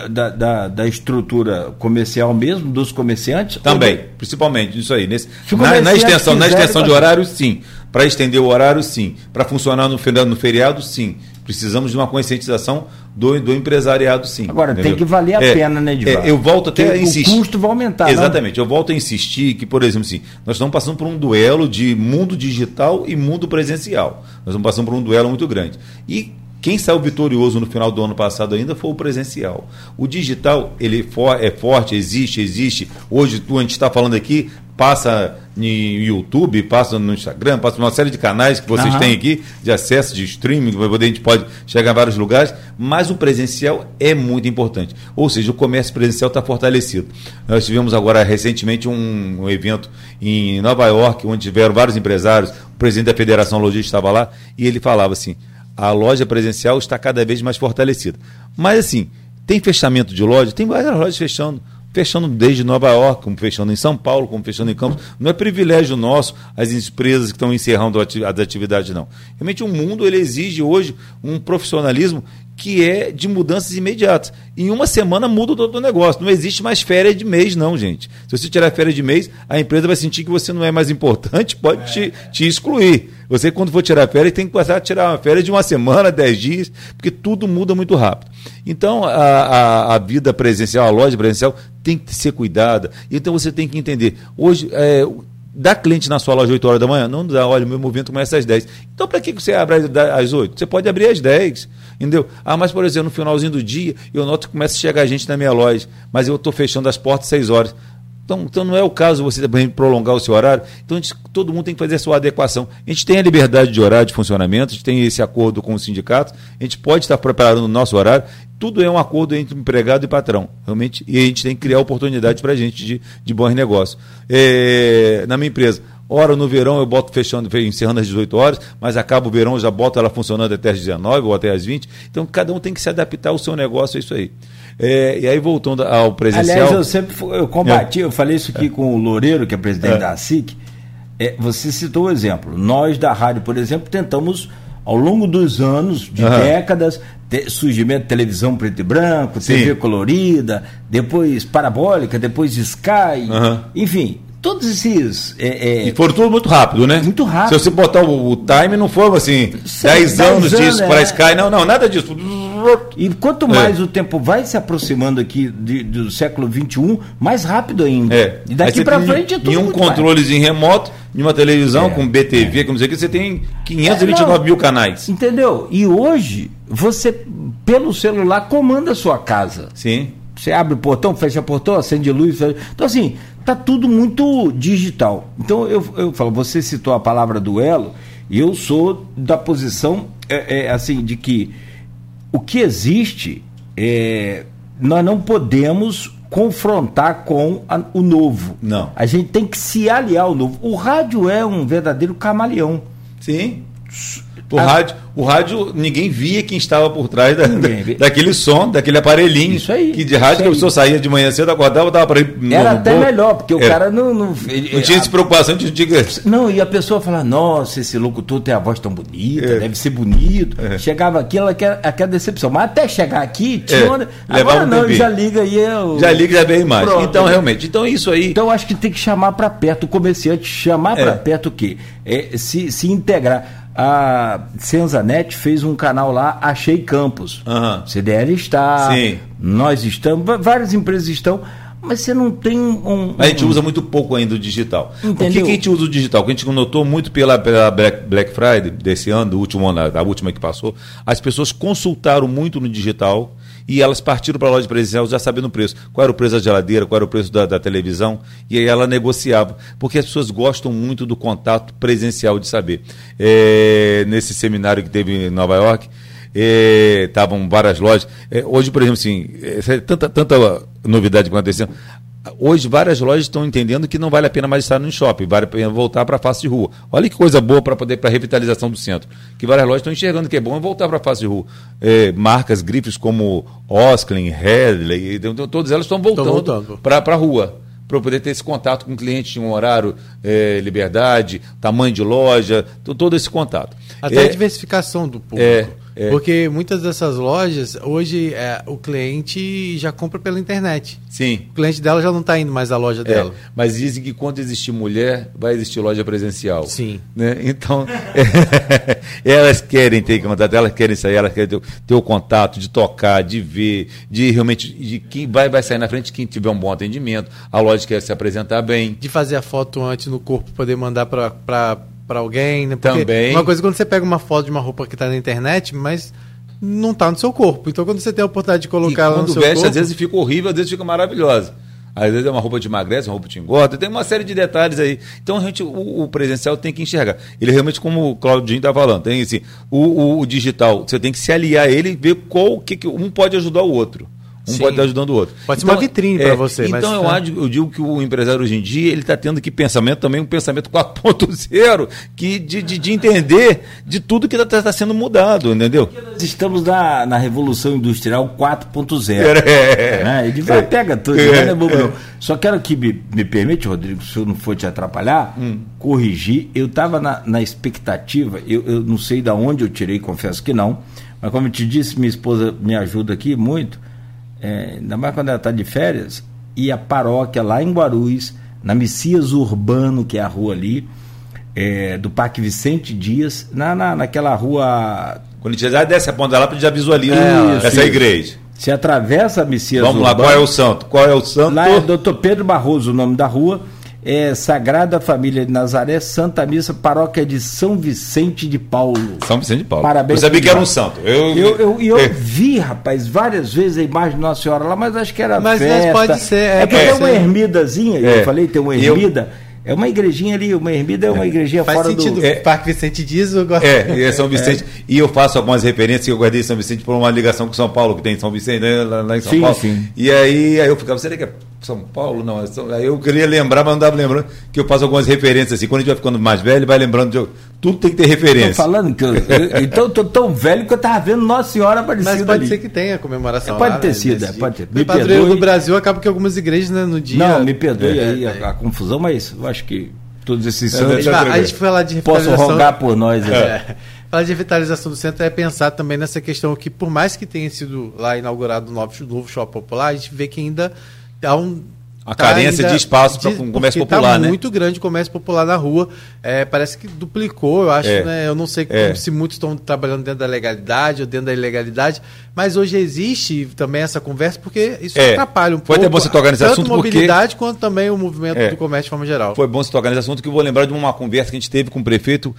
da, da, da, estrutura comercial mesmo, dos comerciantes? Também, principalmente, isso aí. Nesse, na, na, extensão, na extensão de horário, sim. Para estender o horário, sim. Para funcionar no, no feriado, sim. Precisamos de uma conscientização do, do empresariado, sim. Agora, entendeu? tem que valer a é, pena, né, Edivaldo? É, eu volto até a insistir. O custo vai aumentar. Exatamente. Não? Eu volto a insistir que, por exemplo, assim, nós estamos passando por um duelo de mundo digital e mundo presencial. Nós estamos passando por um duelo muito grande. E quem saiu vitorioso no final do ano passado ainda foi o presencial. O digital, ele é forte, existe, existe. Hoje, tu, a gente está falando aqui, passa no YouTube, passa no Instagram, passa numa série de canais que vocês uhum. têm aqui de acesso, de streaming, a gente pode chegar a vários lugares, mas o presencial é muito importante. Ou seja, o comércio presencial está fortalecido. Nós tivemos agora recentemente um, um, evento em Nova York, onde tiveram vários empresários, o presidente da Federação Logística estava lá, e ele falava assim: a loja presencial está cada vez mais fortalecida. Mas assim, tem fechamento de loja, tem várias lojas fechando fechando desde Nova York, como fechando em São Paulo, como fechando em Campos. Não é privilégio nosso as empresas que estão encerrando as atividades, não. Realmente o mundo ele exige hoje um profissionalismo que é de mudanças imediatas. Em uma semana muda todo o negócio. Não existe mais férias de mês, não, gente. Se você tirar férias de mês, a empresa vai sentir que você não é mais importante, pode te, te excluir. Você, quando for tirar férias, tem que passar a tirar uma férias de uma semana, dez dias, porque tudo muda muito rápido. Então, a, a, a vida presencial, a loja presencial, tem que ser cuidada. Então, você tem que entender. Hoje, é, dá cliente na sua loja 8 horas da manhã? Não dá, olha, o meu movimento começa às 10. Então, para que você abre às 8? Você pode abrir às 10. Entendeu? Ah, mas, por exemplo, no finalzinho do dia, eu noto que começa a chegar gente na minha loja, mas eu estou fechando as portas às 6 horas. Então, então não é o caso você também prolongar o seu horário. Então gente, todo mundo tem que fazer a sua adequação. A gente tem a liberdade de horário de funcionamento, a gente tem esse acordo com os sindicatos, a gente pode estar preparando o nosso horário. Tudo é um acordo entre empregado e patrão, realmente. E a gente tem que criar oportunidades para a gente de, de bons negócios. É, na minha empresa, Ora, no verão eu boto fechando, encerrando às 18 horas, mas acaba o verão, eu já boto ela funcionando até às 19 ou até às 20. Então, cada um tem que se adaptar ao seu negócio, é isso aí. É, e aí, voltando ao presencial... Aliás, eu sempre eu combati, é. eu falei isso aqui é. com o Loureiro, que é presidente é. da SIC. É, você citou o exemplo. Nós, da rádio, por exemplo, tentamos, ao longo dos anos, de uhum. décadas, ter, surgimento de televisão preto e branco, Sim. TV colorida, depois parabólica, depois Sky, uhum. enfim, todos esses. É, é... E foram tudo muito rápido, né? Muito rápido. Se você botar o, o time, não foi assim, 10 anos disso para é. Sky, não, não, nada disso. E quanto mais é. o tempo vai se aproximando aqui de, do século XXI, mais rápido ainda. É. E daqui para frente é tudo. E um controlezinho remoto, de uma televisão, é. com BTV, como dizer que você tem 529 mil canais. Entendeu? E hoje, você, pelo celular, comanda a sua casa. Sim. Você abre o portão, fecha o portão, acende luz. Fecha... Então, assim, tá tudo muito digital. Então, eu, eu falo, você citou a palavra duelo, e eu sou da posição, é, é, assim, de que o que existe, é, nós não podemos confrontar com a, o novo. Não. A gente tem que se aliar ao novo. O rádio é um verdadeiro camaleão. Sim. O, a... rádio, o rádio, ninguém via quem estava por trás da, da, daquele som, daquele aparelhinho. Isso aí. Que de rádio que a pessoa saía de manhã cedo, acordava, dava para ir. No, Era no até bolo. melhor, porque o cara não. Não, ele, não tinha essa preocupação de diga. Não, e a pessoa fala, nossa, esse locutor tem a voz tão bonita, é. deve ser bonito. É. Chegava aqui, ela quer aquela decepção. Mas até chegar aqui, tinha é. uma... Agora um não, já liga aí. Eu... É já liga, já vem mais. Pronto, então, realmente, então isso aí. Então, acho que tem que chamar para perto o comerciante, chamar para é. perto o quê? É, se, se integrar a Senzanet fez um canal lá, Achei Campos. Uhum. CDL está, Sim. nós estamos, várias empresas estão, mas você não tem um. A gente usa muito pouco ainda o digital. Entendeu? O que, que a gente usa o digital? O que a gente notou muito pela, pela Black Friday desse ano, do último ano, da última que passou, as pessoas consultaram muito no digital e elas partiram para a loja presencial já sabendo o preço. Qual era o preço da geladeira, qual era o preço da, da, televisão, e aí ela negociava. Porque as pessoas gostam muito do contato presencial de saber. É, nesse seminário que teve em Nova York, estavam é, várias lojas. É, hoje, por exemplo, assim, é, tanta, tanta novidade acontecendo. Hoje, várias lojas estão entendendo que não vale a pena mais estar no shopping, vale a pena voltar para a face de rua. Olha que coisa boa para poder para a revitalização do centro. Que várias lojas estão enxergando que é bom voltar para a face de rua. É, marcas, grifes como Osklin, Headley, então, todas elas estão voltando, voltando. para a rua para poder ter esse contato com o cliente de um horário, é, liberdade, tamanho de loja, todo esse contato. Até é, a diversificação do público. É. Porque muitas dessas lojas, hoje, é, o cliente já compra pela internet. Sim. O cliente dela já não está indo mais à loja é, dela. Mas dizem que quando existir mulher, vai existir loja presencial. Sim. Né? Então, elas querem ter contato, elas querem sair, elas querem ter, ter, o contato, de tocar, de ver, de realmente, de quem vai, vai sair na frente, quem tiver um bom atendimento, a loja quer se apresentar bem. De fazer a foto antes no corpo, poder mandar para para alguém, né? Também. Uma coisa é quando você pega uma foto de uma roupa que está na internet, mas não está no seu corpo. Então quando você tem a oportunidade de colocar ela no seu veste, corpo... às vezes fica horrível, às vezes fica maravilhosa. Às vezes é uma roupa de emagrece, uma roupa de engorda, tem uma série de detalhes aí. Então a gente, o, o presencial tem que enxergar. Ele realmente, como o Claudinho está falando, tem assim, o, o, o, digital, você tem que se aliar a ele e ver qual que, que um pode ajudar o outro. Um Sim. pode estar ajudando o outro. Pode ser uma vitrine pra você, mas- Então eu, é. acho- eu digo que o empresário hoje em dia ele está tendo que pensamento também, um pensamento 4.0, que de, de, de entender de tudo que está sendo mudado, entendeu? Nós estamos na, na Revolução Industrial 4.0. É. Né? Ele vai, É. pega tudo, É. né, não. Só quero que me, me permite, Rodrigo, se eu não for te atrapalhar, Hum. corrigir. Eu estava na, na expectativa, eu, eu não sei de onde eu tirei, confesso que não, mas como eu te disse, minha esposa me ajuda aqui muito, é, ainda mais quando ela está de férias, e a paróquia lá em Guarulhos, na Messias Urbano, que é a rua ali, é, do Parque Vicente Dias, na, na, naquela rua Quando a gente já desce a ponta lá, a gente já visualiza Isso, essa igreja. Se atravessa a Messias Vamos lá, Urbano, qual é o santo? Qual é o santo? Lá é Dr. Pedro Barroso, o nome da rua. É Sagrada Família de Nazaré, Santa Missa, Paróquia de São Vicente de Paulo. São Vicente de Paulo. Parabéns. Eu sabia que era um santo. Eu, Eu, eu, e eu É. vi, rapaz, várias vezes a imagem de Nossa Senhora lá, mas acho que era Mas- mas festa. pode ser, é, É porque tem uma ermidazinha, É. eu falei, tem uma E eu- ermida. É uma igrejinha ali, uma ermida é uma igrejinha Faz fora sentido. do... É. Parque Vicente Dias, eu gosto. É, e é São Vicente. E eu faço algumas referências que eu guardei em São Vicente por uma ligação com São Paulo, que tem em São Vicente, né, lá, lá em São Sim, Paulo. sim. E aí, aí eu ficava, será que é São Paulo? Não, é São... aí eu queria lembrar, mas não dava lembrando que eu faço algumas referências assim. Quando a gente vai ficando mais velho, vai lembrando de. Tudo tem que ter Tô referência. falando que eu, eu- então eu tô tão velho que eu tava vendo Nossa Senhora aparecida Mas pode ali. ser que tenha comemoração. É, pode lá, ter né, sido, nesse é, pode ter. No Me padroeiro perdoe. do Brasil acaba que algumas igrejas, né, no dia. Não, me perdoe É, aí é. a, a confusão, mas eu acho que todos esses É, A santos gente, vai- a gente falar de revitalização. rogar por nós. né? É. Falar de revitalização do centro é pensar também nessa questão que, por mais que tenha sido lá inaugurado o novo, novo shopping popular, a gente vê que ainda há um. A carência de espaço pra um comércio porque popular, tá né? muito grande o comércio popular na rua. É, parece que duplicou, eu acho, É. né? Eu não sei É. se muitos estão trabalhando dentro da legalidade ou dentro da ilegalidade, mas hoje existe também essa conversa porque isso É. atrapalha um Foi pouco. até bom você tocar nesse tanto assunto, porque- mobilidade quanto também o movimento É. do comércio de forma geral. Foi bom você tocar nesse assunto que eu vou lembrar de uma conversa que a gente teve com o prefeito,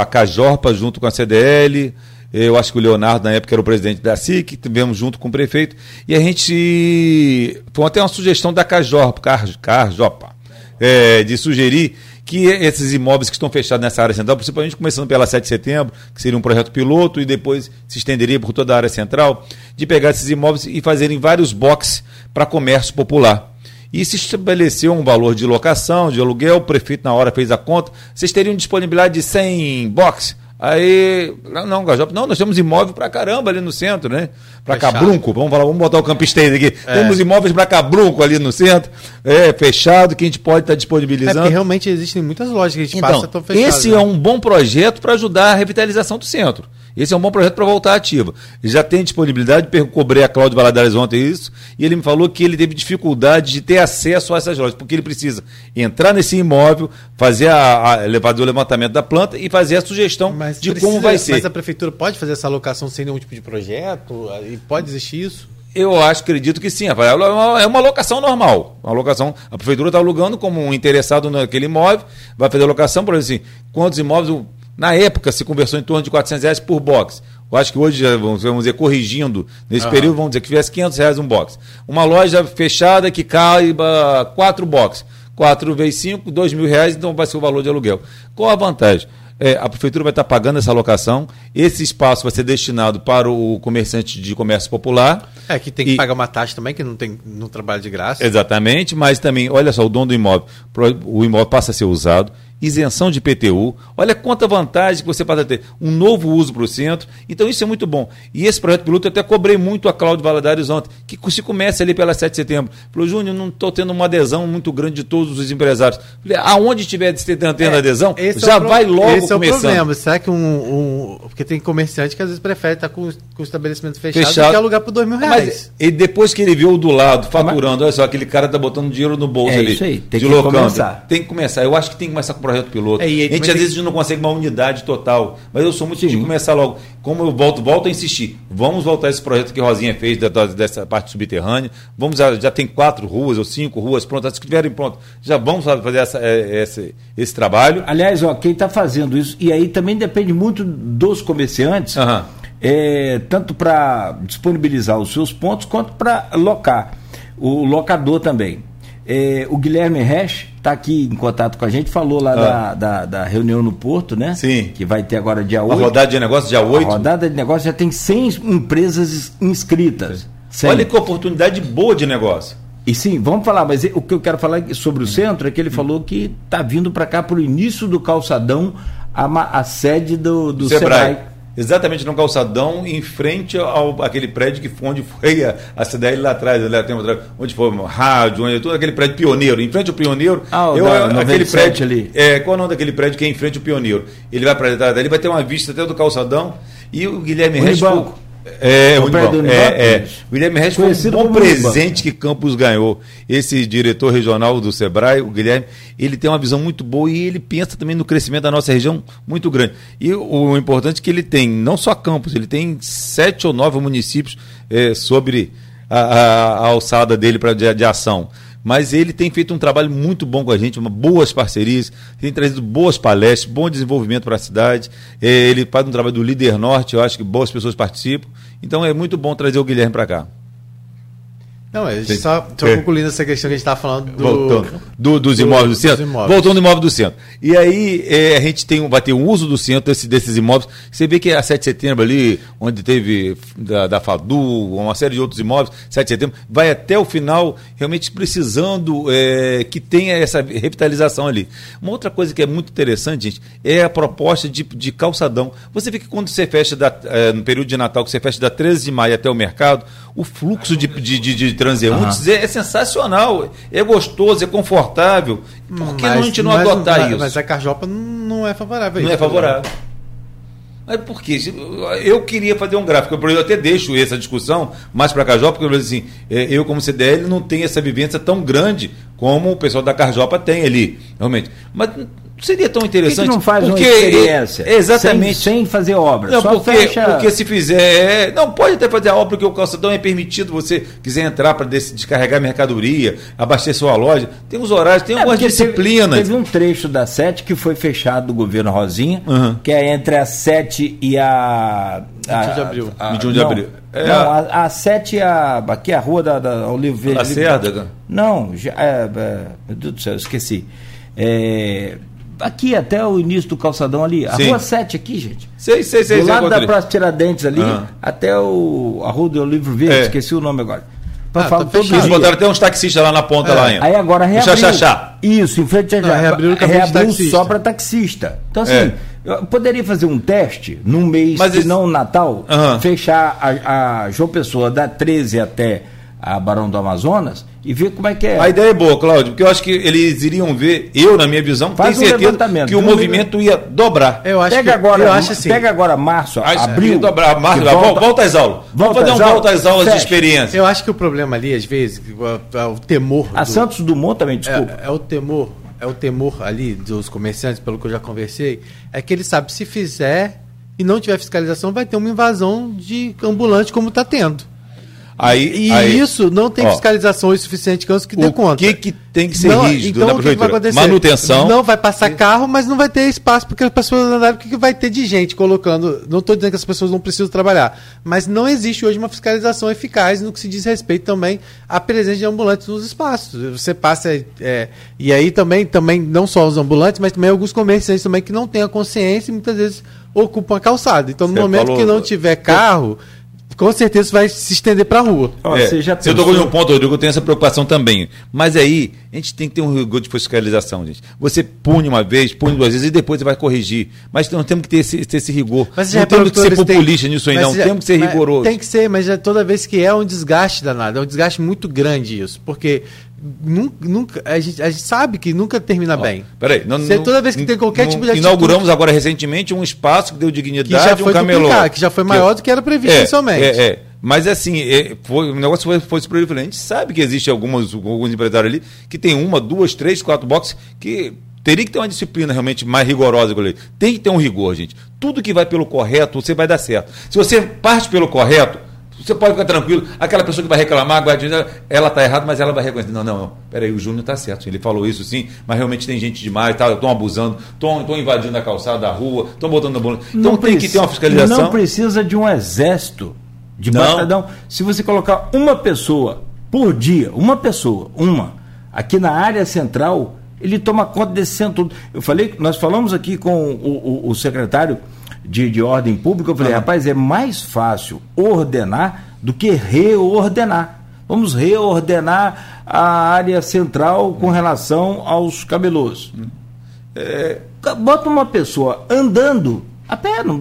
a Cajorpa, junto com a CDL. Eu acho que o Leonardo, na época, era o presidente da SIC, tivemos junto com o prefeito. E a gente. Foi até uma sugestão da Cajorpa, Car, Carjopa, é, de sugerir que esses imóveis que estão fechados nessa área central, principalmente começando pela 7 de setembro, que seria um projeto piloto e depois se estenderia por toda a área central, de pegar esses imóveis e fazerem vários boxes para comércio popular. E se estabeleceu um valor de locação, de aluguel, o prefeito na hora fez a conta, vocês teriam disponibilidade de 100 boxes? Aí, não, Gajop, não, nós temos imóvel pra caramba ali no centro, né? Pra Fechado. Cabrunco, vamos falar, vamos botar o Campisteiro aqui. É. Temos imóveis pra Cabrunco ali no centro, é, fechado, que a gente pode estar É disponibilizando. porque realmente existem muitas lojas que a gente Então, passa tão fechadas. esse né? é um bom projeto para ajudar a revitalização do centro. Esse é um bom projeto para voltar ativa. Ele já tem disponibilidade, cobrei a Cláudio Valadares ontem isso, e ele me falou que ele teve dificuldade de ter acesso a essas lojas, porque ele precisa entrar nesse imóvel, fazer a, a, fazer o levantamento da planta e fazer a sugestão Mas de precisa- como vai ser. Mas a prefeitura pode fazer essa alocação sem nenhum tipo de projeto? E pode existir isso? Eu acho, acredito que sim, Rafael. É uma- É uma locação normal. Uma locação. A prefeitura está alugando como um interessado naquele imóvel, vai fazer a locação, por exemplo, assim, quantos imóveis. Na época se conversou em torno de 400 reais por box. Eu acho que hoje, vamos, vamos dizer, corrigindo, nesse Aham. período, vamos dizer que tivesse 500 reais um box. Uma loja fechada que caiba quatro boxes. 4 vezes 5, 2 mil reais, então vai ser o valor de aluguel. Qual a vantagem? É, a prefeitura vai estar pagando essa locação, esse espaço vai ser destinado para o comerciante de comércio popular. É, que tem que E- pagar uma taxa também, que não tem não trabalha de graça. Exatamente, mas também, olha só, o dono do imóvel, o imóvel passa a ser usado, isenção de PTU, olha quanta vantagem que você passa a ter, um novo uso para o centro, então isso é muito bom. E esse projeto piloto eu até cobrei muito a Cláudio Valadares ontem, que se começa ali pela 7 de setembro. Falou, Júnior, não estou tendo uma adesão muito grande de todos os empresários. Falei, aonde estiver tendo É, adesão, esse é já pro- vai logo Esse é o começando. problema. Será que um, um- Porque tem comerciante que às vezes prefere estar com, com o estabelecimento fechado, Fechado. do que alugar por dois mil reais. Mas e depois que ele viu o do lado faturando, olha só, aquele cara tá botando dinheiro no bolso É ali. isso aí, tem que deslocando. começar. Tem que começar. Eu acho que tem que começar com o projeto piloto. É, a gente às tem- vezes não consegue uma unidade total, mas eu sou muito Sim. de começar logo. Como eu volto, volto a insistir. Vamos voltar a esse projeto que a Rosinha fez da- da- dessa parte subterrânea. Vamos já, já tem quatro ruas ou cinco ruas prontas, as que estiverem prontas. Já vamos fazer essa, é, esse, esse trabalho. Aliás, ó, quem está fazendo isso, e aí também depende muito dos comerciantes, Aham. é, tanto para disponibilizar os seus pontos quanto para locar. O locador também. É, o Guilherme Resch está aqui em contato com a gente, falou lá da, da, da reunião no Porto, né? Ah. Sim. Que vai ter agora dia A 8. rodada de negócio dia A 8. rodada de negócio já tem 100 empresas ins- inscritas. Sim. Olha que oportunidade boa de negócio. E sim, vamos falar, mas o que eu quero falar sobre o centro é que ele falou que está vindo para cá para o início do calçadão a, a sede do, do Sebrae. Sebrae. Exatamente no calçadão, em frente ao aquele prédio que foi onde foi a, a CDL lá atrás, lá tem onde foi o rádio, onde todo aquele prédio pioneiro, em frente ao pioneiro. Ah, eu, da aquele 97 prédio ali. É, qual é o nome daquele prédio que é em frente ao pioneiro? Ele vai para trás dali, vai ter uma vista até do calçadão e o Guilherme Reis. Unibanco. É, O prédio do Unibanco, é, é. O Guilherme Reis foi um Conhecido bom presente que Campos ganhou. Esse diretor regional do Sebrae, o Guilherme, ele tem uma visão muito boa e ele pensa também no crescimento da nossa região muito grande. E o importante é que ele tem não só Campos, ele tem sete ou nove municípios eh, sobre a, a- a alçada dele para de, de ação. Mas ele tem feito um trabalho muito bom com a gente, uma, boas parcerias, tem trazido boas palestras, bom desenvolvimento para a cidade. Eh, ele faz um trabalho do Líder Norte, eu acho que boas pessoas participam. Então é muito bom trazer o Guilherme para cá. Não, é, Sim. só, só É. concluindo essa questão que a gente estava falando do. Voltando. Do- dos do- imóveis do dos centro. imóveis. Voltando do imóvel do centro. E aí é, a gente tem, um- vai ter um uso do centro desse- desses imóveis. Você vê que a 7 de setembro ali, onde teve da, da FADU, uma série de outros imóveis, 7 de setembro, vai até o final realmente precisando é, que tenha essa revitalização ali. Uma outra coisa que é muito interessante, gente, é a proposta de, de calçadão. Você vê que quando você fecha da- é, no período de Natal, que você fecha da 13 de maio até o mercado, o fluxo de, de, de, de transeuntes é, é sensacional, é gostoso, é confortável. Por que não a gente não mas- adotar mas- isso? Mas a Carjopa não é favorável. Não isso. é favorável. Mas por quê? Eu queria fazer um gráfico, eu até deixo essa discussão mais para a Carjopa, porque eu assim, é, eu como CDL não tenho essa vivência tão grande como o pessoal da Carjopa tem ali, realmente. Mas seria tão Por que, interessante. que não faz porque, uma experiência? Exatamente. Sem, sem fazer obra. Não, Só porque, fecha. porque se fizer. é, não, pode até fazer a obra, porque o calçadão é permitido você quiser entrar para descarregar mercadoria, abastecer sua loja. Tem os horários, tem É, algumas porque teve- disciplinas. Teve, um trecho da 7 que foi fechado do governo Rosinha, Uhum. que é entre a 7 e a. a 21 de abril. a- 21 de não, abril. É não, a- a, a 7 e a. Aqui é a rua da, da Olivo Verde. Lacerda? Não, já, é, é, meu Deus do céu, eu esqueci. É, aqui até o início do calçadão ali, a Sim. rua 7 aqui, gente. Sei, sei, sei. do sei lado da ele- Praça Tiradentes ali, Aham. até o, a rua do Olivo Verde, É. esqueci o nome agora. Pra Ah, falar tá todo fechado. Eles botaram até uns taxistas lá na ponta É. lá ainda. Aí agora O reabriu. Xaxaxá. Isso, em frente a Não, reabriu o taxista. só para taxista. Então, assim, É. eu poderia fazer um teste num mês Mas que esse- não Natal, Aham. fechar a, a João Pessoa da 13 até a Barão do Amazonas e ver como é que é. A ideia é boa, Cláudio, porque eu acho que eles iriam ver, eu, na minha visão, Faz tenho um certeza levantamento. que o movimento ia dobrar. Eu acho pega que, agora, eu acho assim. pega agora março, Acho abril. ia dobrar. Que volta, volta às aulas. Vamos volta fazer um volta às aulas de fecha. experiência. Eu acho que o problema ali, às vezes, o, o temor. A do- Santos Dumont também, desculpa. É, é o temor, é o temor ali dos comerciantes, pelo que eu já conversei, é que ele sabe se fizer e não tiver fiscalização, vai ter uma invasão de ambulante como está tendo. Aí, E aí- isso não tem ó, fiscalização o suficiente que que dê o conta. que, que tem que ser Não, rígido então, na o que que vai prefeitura? acontecer? Manutenção. Não vai passar carro, mas não vai ter espaço porque as pessoas andarem. O que que vai ter de gente colocando? Não estou dizendo que as pessoas não precisam trabalhar, mas não existe hoje uma fiscalização eficaz no que se diz respeito também à presença de ambulantes nos espaços. Você passa. é, e aí também, também, não só os ambulantes, mas também alguns comerciantes também que não têm a consciência e muitas vezes ocupam a calçada. Então, no Você momento falou- que não tiver carro, com certeza vai se estender para a rua. Ó, É, você já você pensou- tocou em um ponto, Rodrigo, eu tenho essa preocupação também. Mas aí, a gente tem que ter um rigor de fiscalização, gente. Você pune uma vez, pune duas vezes e depois você vai corrigir. Mas nós temos que ter esse, ter esse rigor. Mas não já temos que ser populista nisso aí, mas não. já- Temos que ser rigoroso. Tem que ser, mas já toda vez que é um desgaste danado, é um desgaste muito grande isso, porque nun- nunca, a, gente, a gente sabe que nunca termina bem. Peraí, não, Você- não- toda vez que tem qualquer não- tipo de atitude- Inauguramos agora recentemente um espaço que deu que dignidade, foi um camelô. que já foi maior do que era previsto é, inicialmente. É, é. Mas assim, é, foi, o negócio foi, foi super A gente sabe que existe algumas, alguns empresários ali que tem uma, duas, três, quatro boxes que teria que ter uma disciplina realmente mais rigorosa com ele. Tem que ter um rigor, gente. Tudo que vai pelo correto, você vai dar certo. Se você parte pelo correto, você pode ficar tranquilo. Aquela pessoa que vai reclamar, dizer, ela está errada, mas ela vai reconhecer. Não, não, não. Peraí, o Júnior está certo. Ele falou isso sim, mas realmente tem gente demais, tá, estão abusando, estão invadindo a calçada da rua, estão botando a bola. Então Não tem que ter uma fiscalização. Não precisa de um exército de Não. Se você colocar uma pessoa por dia, uma pessoa, uma, aqui na área central, ele toma conta desse centro. Eu falei, nós falamos aqui com o, o- o secretário de, de ordem pública, eu falei, rapaz, é mais fácil ordenar do que reordenar. Vamos reordenar a área central com relação aos cabelos. É, bota uma pessoa andando a pé, não,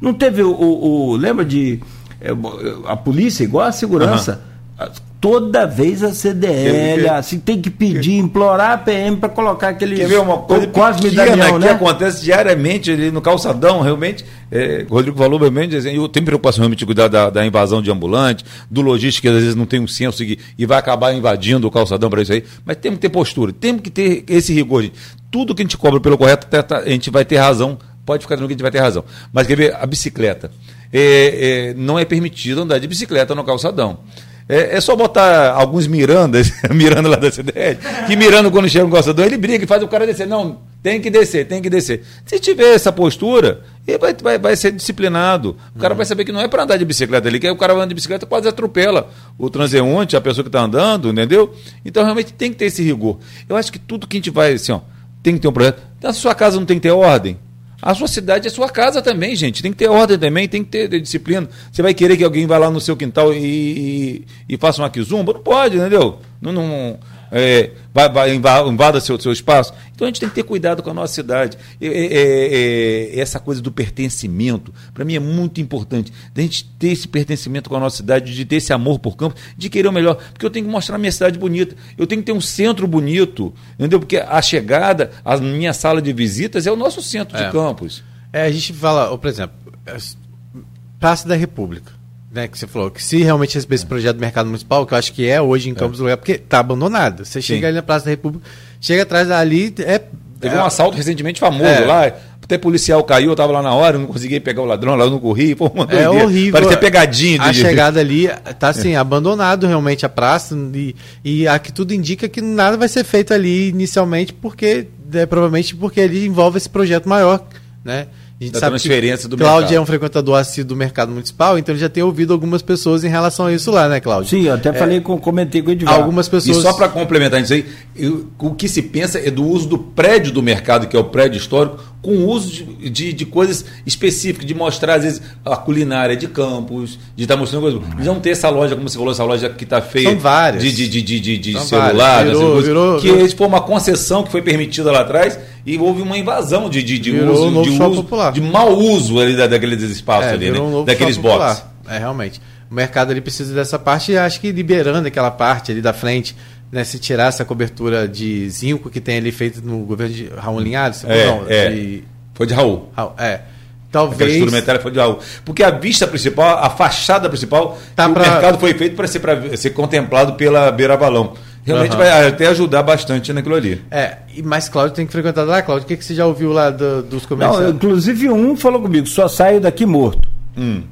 não teve o, o- o- lembra de é, a polícia igual a segurança. Toda vez a CDL, assim, tem que pedir, implorar a PM para colocar aquele Quer ver uma coisa Cosme pequena Damião, que né? acontece diariamente ali no calçadão, realmente, é, o Rodrigo falou realmente, eu tenho preocupação realmente de cuidar da, da invasão de ambulante, do logístico que às vezes não tem um senso e, e vai acabar invadindo o calçadão para isso aí, mas temos que ter postura, temos que ter esse rigor, gente. Tudo que a gente cobra pelo correto, tá- tá- a gente vai ter razão, pode ficar tranquilo que a gente vai ter razão. Mas quer ver, a bicicleta, é, é, não é permitido andar de bicicleta no calçadão. É, é só botar alguns Mirandas, Miranda lá da CDL, que Miranda, quando chega no calçadão, ele briga e faz o cara descer. Não, tem que descer, tem que descer. Se tiver essa postura, ele vai, vai, vai ser disciplinado. O cara vai saber que não é para andar de bicicleta ali, que aí o cara anda de bicicleta quase atropela o transeunte, a pessoa que está andando, entendeu? Então realmente tem que ter esse rigor. Eu acho que tudo que a gente vai, assim, ó, tem que ter um projeto. Na sua casa não tem que ter ordem? A sua cidade é sua casa também, gente. Tem que ter ordem também, tem que ter disciplina. Você vai querer que alguém vá lá no seu quintal e, e, e faça uma quizumba? Não pode, entendeu? Não, não, é, vai, vai, inva- invada seu, seu espaço. Então a gente tem que ter cuidado com a nossa cidade. É, é, é, essa coisa do pertencimento, para mim é muito importante. Da gente ter esse pertencimento com a nossa cidade, de ter esse amor por campo, de querer o melhor. Porque eu tenho que mostrar a minha cidade bonita. Eu tenho que ter um centro bonito, entendeu? Porque a chegada, a minha sala de visitas é o nosso centro É. de campos. É, a gente fala, por exemplo, é, Praça da República, né, que você falou, que se realmente receber esse projeto do mercado municipal, que eu acho que é hoje em Campos do Lugar, porque tá abandonado. Você chega Sim. ali na Praça da República, chega atrás ali, é... Teve é, um assalto recentemente famoso É. lá. Até policial caiu, eu tava lá na hora, não consegui pegar o ladrão lá, eu não corri. Pô, uma É horrível. Parecia pegadinha. A chegada ali tá assim, abandonado realmente a praça e, e aqui tudo indica que nada vai ser feito ali inicialmente porque é, provavelmente porque ele envolve esse projeto maior, né? A gente Da sabe que transferência do Cláudio mercado. é um frequentador assíduo do mercado municipal, então ele já tem ouvido algumas pessoas em relação a isso lá, né, Cláudio? Sim, eu até falei, com, comentei com o Edvar. Algumas pessoas E só para complementar isso aí, eu- o que se pensa é do uso do prédio do mercado, que é o prédio histórico, com o uso de, de, de coisas específicas, de mostrar, às vezes, a culinária de campos, de estar mostrando coisas. De não ter essa loja, como você falou, essa loja que está feia. São várias. De, de, de, de, de, celular, Virou- coisas, virou- que virou- foi uma concessão que foi permitida lá atrás e houve uma invasão de, de, de Virou uso, um de, uso popular. de mau uso ali da, daqueles espaços ali, virou um né? novo Daqueles boxes. É, realmente. O mercado ali precisa dessa parte e acho que liberando aquela parte ali da frente, né, se tirar essa cobertura de zinco que tem ali feito no governo de Raul Linhares, É, não, é. de Foi de Raul. Raul- é. A Talvez estrutura metálica foi de Raul. Porque a vista principal, a fachada principal, Tá pra- o mercado foi feito para ser, pra ser contemplado pela Beira Balão. Realmente Aham. vai até ajudar bastante naquilo ali. É, e- mas Cláudio tem que frequentar lá, Cláudio. O que, que você já ouviu lá do- dos Não, comerciantes? inclusive um falou comigo, só saio daqui morto. Hum.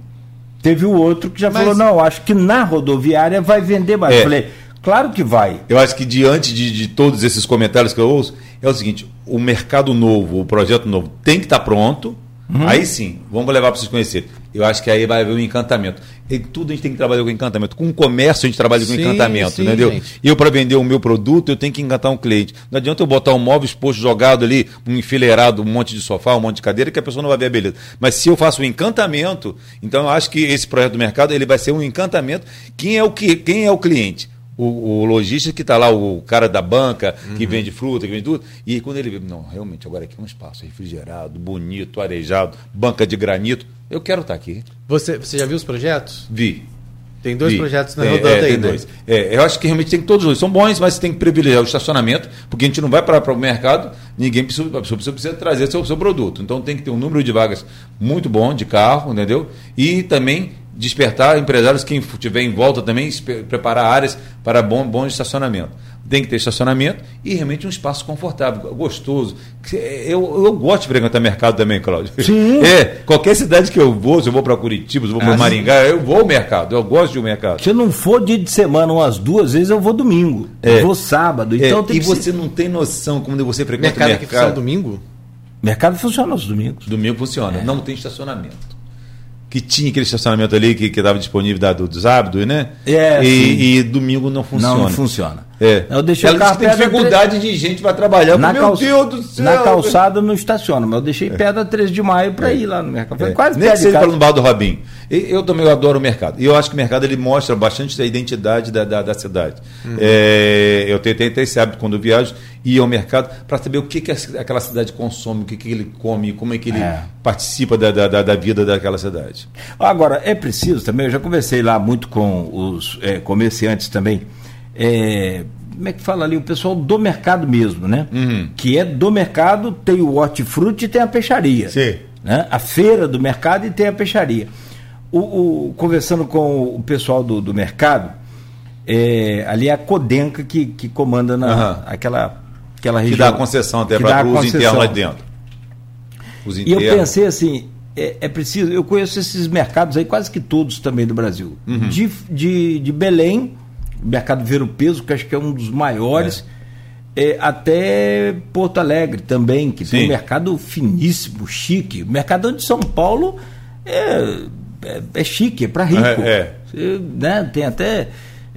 Teve o outro que já Mas- falou, não, acho que na rodoviária vai vender mais. É. Eu falei, claro que vai. Eu acho que diante de, de todos esses comentários que eu ouço, é o seguinte: o mercado novo, o projeto novo tem que estar pronto. Uhum. Aí sim, vamos levar para vocês conhecerem. Eu acho que aí vai haver um encantamento. E tudo a gente tem que trabalhar com encantamento. Com o comércio a gente trabalha com Sim, encantamento, sim, entendeu? gente. Eu, para vender o meu produto, eu tenho que encantar um cliente. Não adianta eu botar um móvel exposto, jogado ali, um enfileirado, um monte de sofá, um monte de cadeira, que a pessoa não vai ver a beleza. Mas se eu faço um encantamento, então eu acho que esse projeto do mercado ele vai ser um encantamento. Quem é o, que, quem é o cliente? O, o lojista que está lá, o cara da banca, que vende fruta, que vende tudo. E quando ele vê, não, realmente, agora aqui é um espaço refrigerado, bonito, arejado, banca de granito. Eu quero estar aqui. Você, você já viu os projetos? Vi. Tem dois Vi. projetos na É, rodando é, aí, tem né? dois. É, eu acho que realmente tem que todos os dois. São bons, mas tem que privilegiar o estacionamento, porque a gente não vai para o mercado, ninguém precisa, a pessoa precisa trazer seu, seu produto. Então tem que ter um número de vagas muito bom de carro, entendeu? E também despertar empresários, quem estiver em volta também, preparar áreas para bom, bom estacionamento. Tem que ter estacionamento e realmente um espaço confortável, gostoso. Que- Eu, eu gosto de frequentar mercado também, Cláudio. Sim. É, qualquer cidade que eu vou, se eu vou para Curitiba, se eu vou para Ah, sim. Maringá, eu vou ao mercado, eu gosto de ao mercado. Se eu não for dia de semana umas duas vezes, eu vou domingo. É. Eu vou sábado. É, Então tem e que você ser- não tem noção como você frequenta Mercado o funciona mercado. domingo? Mercado funciona aos domingos. Domingo funciona, não tem estacionamento. Que tinha aquele estacionamento ali que estava disponível da, do, dos hábitos, né? É, e, e domingo não funciona. Não, não funciona. É. Eu deixei Ela o carro tem dificuldade de gente para trabalhar. na, Meu Deus do céu. na calçada não estaciona, mas eu deixei perto da 13 de maio para ir lá no mercado. É. quase Nem que seja para no bar do Robin. E Eu também adoro o mercado. E eu acho que o mercado ele mostra bastante a identidade da, da, da cidade. Uhum. É, eu tenho, tenho até esse hábito quando viajo, ir ao mercado para saber o que, que aquela cidade consome, o que, que ele come, como é que ele É. participa da, da, da- da vida daquela cidade. Agora, é preciso também, eu já conversei lá muito com os é, comerciantes também. É, como é que fala ali? O pessoal do mercado mesmo, né? Uhum. Que é do mercado, tem o hortifruti e tem a peixaria. Sim. Né? A feira do mercado e tem a peixaria. O, o- conversando com o pessoal do, do mercado, é, ali é a Codenca que, que comanda na, Aham. aquela, aquela Que região. dá a concessão até que para os internos lá dentro. Os E eu pensei assim, é, é preciso, eu conheço esses mercados aí, quase que todos também do Brasil. Uhum. De, de, de Belém, mercado Ver o Peso, que acho que é um dos maiores, é, até Porto Alegre também, que tem Sim. um mercado finíssimo, chique. O mercadão de São Paulo é, é, é chique, é para rico. É, é. Né, tem até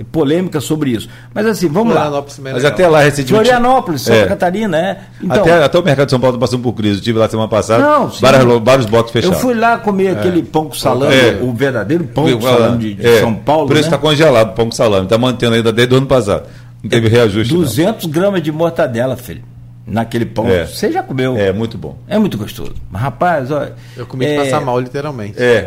polêmica sobre isso. Mas assim, vamos lá. Florianópolis também é Mas até lá recentemente. Florianópolis, Santa É. Catarina, é. Então, até, até o mercado de São Paulo está passando por crise. Estive lá semana passada. Não, sim. vários, vários blocos fechados. Eu fui lá comer aquele pão com salame, É. o verdadeiro pão com salame de, de é, São Paulo. O preço né? está congelado, pão com salame. Está mantendo ainda desde o ano passado. Não teve reajuste. não. 200 gramas de mortadela, filho. Naquele pão. É. Você já comeu? É, muito bom. É muito gostoso. Mas, rapaz, olha. Eu comi é, de passar mal, literalmente. É.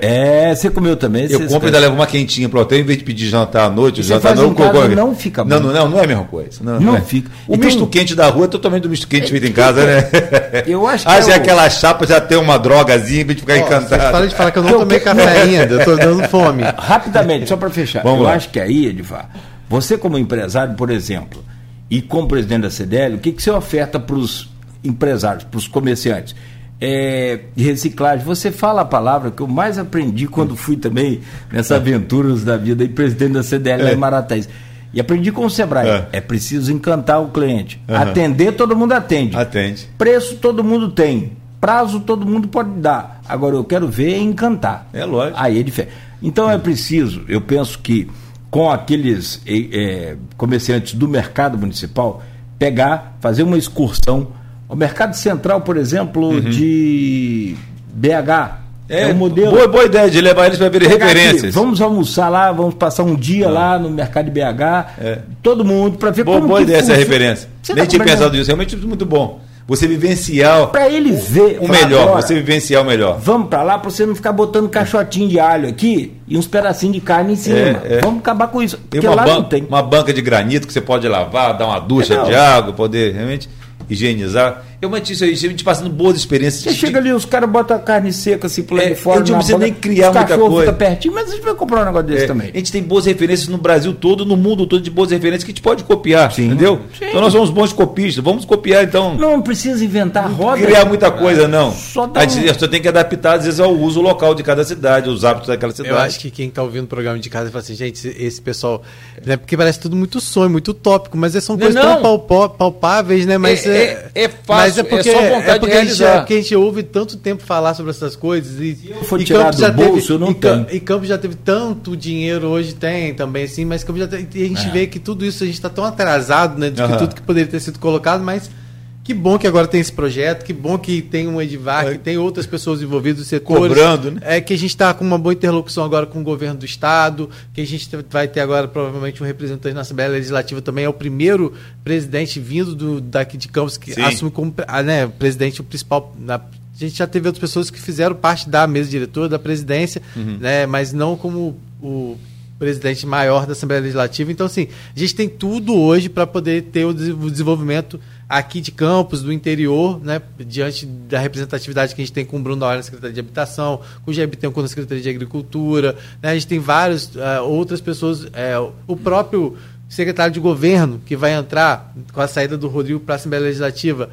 É, você comeu também? Eu compro e ainda levo uma quentinha pro hotel, em vez de pedir jantar à noite, jantar não, co- não fica bom. Não, não, não, não é a mesma coisa. Não, Não é. fica. O Então- misto quente da rua é totalmente do misto quente feito em casa, né? Eu acho que Ah, é já o- aquela chapa já tem uma drogazinha, em vez de ficar vocês encantado. param de falar que eu não tomei café ainda, eu tô dando fome. Rapidamente, só para fechar. Vamos eu lá. acho que aí, Edivar, você como empresário, por exemplo, e como presidente da CDL, o que, que você oferta para os empresários, para os comerciantes? É, reciclagem. Você fala a palavra que eu mais aprendi quando fui também nessas aventuras da vida e presidente da CDL É. em. E aprendi com o Sebrae. É. É, preciso encantar o cliente. Aham. Atender, todo mundo atende. Atende. Preço todo mundo tem. Prazo todo mundo pode dar. Agora eu quero ver é encantar. É lógico. Aí é diferente. Então é preciso, eu penso que com aqueles eh, comerciantes do mercado municipal, pegar, fazer uma excursão. O mercado central, por exemplo, de BH. É, um modelo. Boa, boa ideia de levar eles para verem Pegar aqui, referências. vamos almoçar lá, vamos passar um dia lá no mercado de BH. É. Todo mundo, para ver Boa, como boa que ideia essa funciona. referência. Você Nem tá tinha pensado nisso. Realmente muito bom. Você vivenciar Para ele ver o falar, melhor. agora, Você vivenciar o melhor. Vamos para lá para você não ficar botando caixotinho de alho aqui e uns pedacinhos de carne em cima. É, é. Vamos acabar com isso. Tem Porque lá ban- não tem. uma banca de granito que você pode lavar, dar uma ducha É, de água, poder realmente higienizar. Eu mantive isso aí, a gente passando boas experiências. Você chega ali, os caras botam a carne seca assim por lá É, de fora. a gente não precisa nem criar muita coisa. ficam pertinho, mas a gente vai comprar um negócio desse É, também. A gente tem boas referências no Brasil todo, no mundo todo, de boas referências que a gente pode copiar, Sim. entendeu? Sim. Então nós somos bons copistas, vamos copiar então. Não precisa inventar roda. criar muita coisa, não. Só dá a gente um- só tem que adaptar, às vezes, ao uso local de cada cidade, os hábitos daquela cidade. Eu acho que quem está ouvindo o programa de casa fala assim, gente, esse- pessoal. Né, porque parece tudo muito sonho, muito utópico, mas são Não, coisas não. tão palpó- palpáveis, né? Mas É- é- é fácil, mas é, é porque, só vontade é porque de a gente, é a gente ouve tanto tempo falar sobre essas coisas. E, eu for e tirar Campos do já teve- bolso, eu não e, tenho. e Campos já teve tanto dinheiro, hoje tem também, assim, mas Campos já tem, e a gente É. vê que tudo isso a gente está tão atrasado, né? De que Aham. tudo que poderia ter sido colocado, mas. Que bom que agora tem esse projeto, que bom que tem um Edivar, É. que tem outras pessoas envolvidas, os setores. Cobrando, né? É que a gente está com uma boa interlocução agora com o governo do Estado, que a gente vai ter agora provavelmente um representante na Assembleia Legislativa também, é o primeiro presidente vindo do, daqui de Campos que Sim. assume como ah, né, presidente o principal. Na, a gente já teve outras pessoas que fizeram parte da mesa diretora, da presidência, Uhum. né, mas não como o presidente maior da Assembleia Legislativa. Então, assim, a gente tem tudo hoje para poder ter o desenvolvimento aqui de Campos, do interior, né, diante da representatividade que a gente tem com o Bruno Naur na Secretaria de Habitação, com o Jair Bittencourt na Secretaria de Agricultura, né, a gente tem várias ah, outras pessoas, é, o próprio secretário de governo que vai entrar com a saída do Rodrigo para a Assembleia Legislativa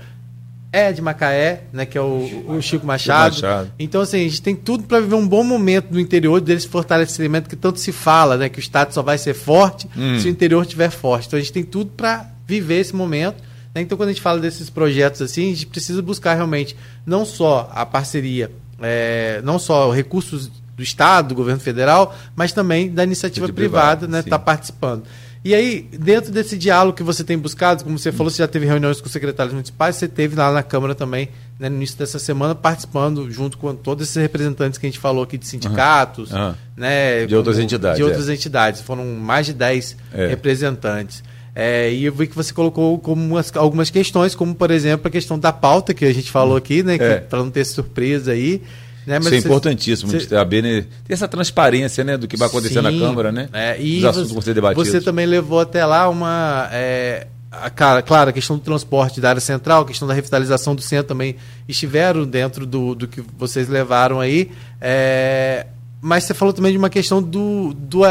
é de Macaé, né, que é o, o Chico Machado. Machado. Então, assim, a gente tem tudo para viver um bom momento no interior desse fortalecimento que tanto se fala, né? Que o Estado só vai ser forte Hum. se o interior estiver forte. Então, a gente tem tudo para viver esse momento. Né? Então, quando a gente fala desses projetos assim, a gente precisa buscar realmente não só a parceria, é, não só recursos do Estado, do governo federal, mas também da iniciativa privada, privado, né? Tá participando. E aí, dentro desse diálogo que você tem buscado, como você falou, você já teve reuniões com secretários municipais, você teve lá na Câmara também, né, no início dessa semana, participando junto com todos esses representantes que a gente falou aqui de sindicatos, Uhum. Uhum. né? De outras como- entidades, De outras é. entidades. Foram mais de 10 É. representantes. É, e eu vi que você colocou como umas- algumas questões, como por exemplo a questão da pauta que a gente falou aqui, né? É. Para não ter surpresa aí. Né? Isso é você- importantíssimo, você- a BN ter essa transparência né, do que vai acontecer na Sim, Câmara, né? é, e Os assuntos você, vão ser debatidos. Você também levou até lá uma. É, a, claro, a questão do transporte da área central, a questão da revitalização do centro também estiveram dentro do, do que vocês levaram aí. É, mas você falou também de uma questão do. do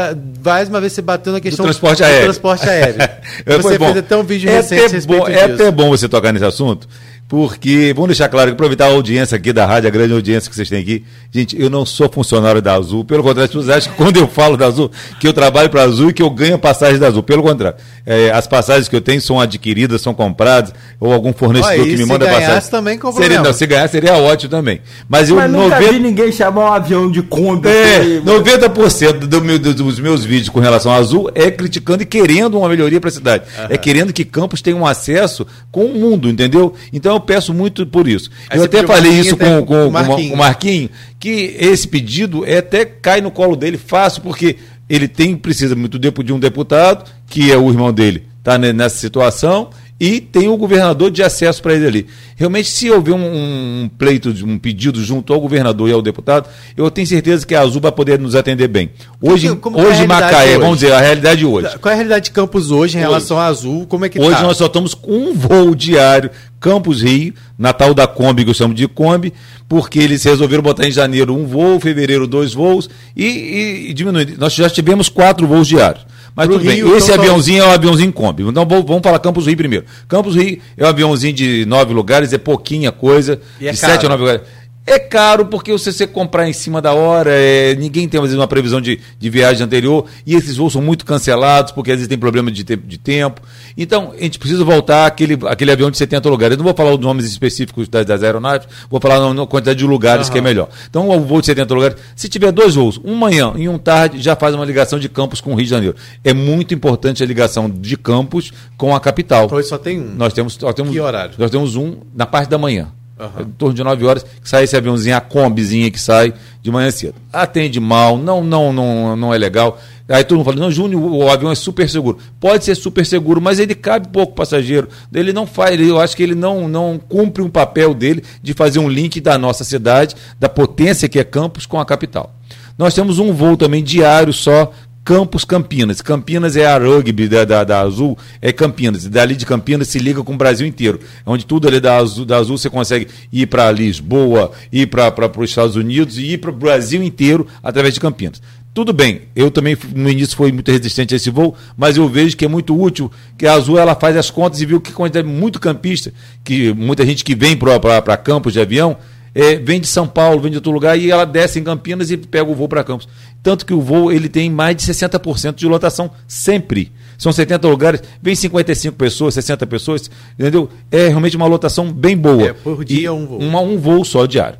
mais uma vez você bateu na questão transporte aéreo. transporte aéreo. É, você bom. fez até um vídeo é recente a até bom, É disso. até bom você tocar nesse assunto, porque, vamos deixar claro, aproveitar a audiência aqui da rádio, a grande audiência que vocês têm aqui. Gente, eu não sou funcionário da Azul, pelo contrário, as pessoas acham que quando eu falo da Azul, que eu trabalho para a Azul e que eu ganho a passagem da Azul. Pelo contrário, é, as passagens que eu tenho são adquiridas, são compradas, ou algum fornecedor e que me se manda ganhasse passagem. também, seria, não, Se ganhar, seria ótimo também. Mas eu, Mas nunca 90, vi ninguém chamar um avião de Kombi. é, aí, 90% do meu- dos meus vídeos com relação ao Azul é criticando e querendo uma melhoria para a cidade. É querendo que Campos tenha um acesso com o mundo, entendeu? Então eu peço muito por isso. Aí eu até falei isso até com, com com, o com o Marquinho, que esse pedido é até cai no colo dele fácil, porque ele tem precisa muito tempo de um deputado, que é o irmão dele, está nessa situação, e tem o governador de acesso para ele ali. Realmente, se houver um, um pleito, de um pedido junto ao governador e ao deputado, eu tenho certeza que a Azul vai poder nos atender bem. Hoje, Como- como é hoje realidade Macaé, hoje? vamos dizer, a realidade de hoje. Qual é a realidade de Campos hoje em relação à Azul? Como é que Hoje tá? nós só estamos com um voo diário, Campos Rio, Natal da Kombi, que eu chamo de Kombi, porque eles resolveram botar em janeiro um voo, fevereiro dois voos e, e, e diminuindo. Nós já tivemos quatro voos diários. Mas Pro tudo bem, Rio, esse então, aviãozinho é um aviãozinho Kombi. Então vamos falar Campos Rio primeiro. Campos Rio é um aviãozinho de nove lugares, é pouquinha coisa, E é de caro. sete a nove lugares. É caro porque se você comprar em cima da hora, é, ninguém tem vezes, uma previsão de, de viagem anterior, e esses voos são muito cancelados, porque às vezes tem problema de, te- de tempo. Então, a gente precisa voltar àquele, àquele avião de 70 lugares. Eu não vou falar os nomes específicos das, das aeronaves, vou falar na, quantidade de lugares que é melhor. Então, o voo de 70 lugares, se tiver dois voos, um manhã e um tarde, já faz uma ligação de Campos com o Rio de Janeiro. É muito importante a ligação de Campos com a capital. Hoje só tem um. Nós temos, nós temos, Que horário? Nós temos um na parte da manhã. Aham. Em torno de 9 horas, que sai esse aviãozinho, a combizinha que sai de manhã cedo. Atende mal, não, não, não, não é legal. Aí todo mundo fala, não, Júnior, o, o avião é super seguro. Pode ser super seguro, mas ele cabe pouco passageiro. Ele não faz, ele- eu acho que ele não, não cumpre um papel dele de fazer um link da nossa cidade, da potência que é Campos, com a capital. Nós temos um voo também diário só, Campos Campinas. Campinas é a rugby da, da, da Azul, é Campinas. Dali de Campinas se liga com o Brasil inteiro. Onde tudo ali da Azul, da Azul você consegue ir para Lisboa, ir para os Estados Unidos e ir para o Brasil inteiro através de Campinas. Tudo bem, eu também no início fui muito resistente a esse voo, mas eu vejo que é muito útil, que a Azul ela faz as contas e viu que quantidade muito campista, que muita gente que vem para Campos de avião, é, vem de São Paulo, vem de outro lugar e ela desce em Campinas e pega o voo para Campos. Tanto que o voo ele tem mais de 60% de lotação sempre. São 70 lugares, vem 55 pessoas, 60 pessoas, entendeu? É realmente uma lotação bem boa. É, por dia E um voo. Uma, um voo só diário.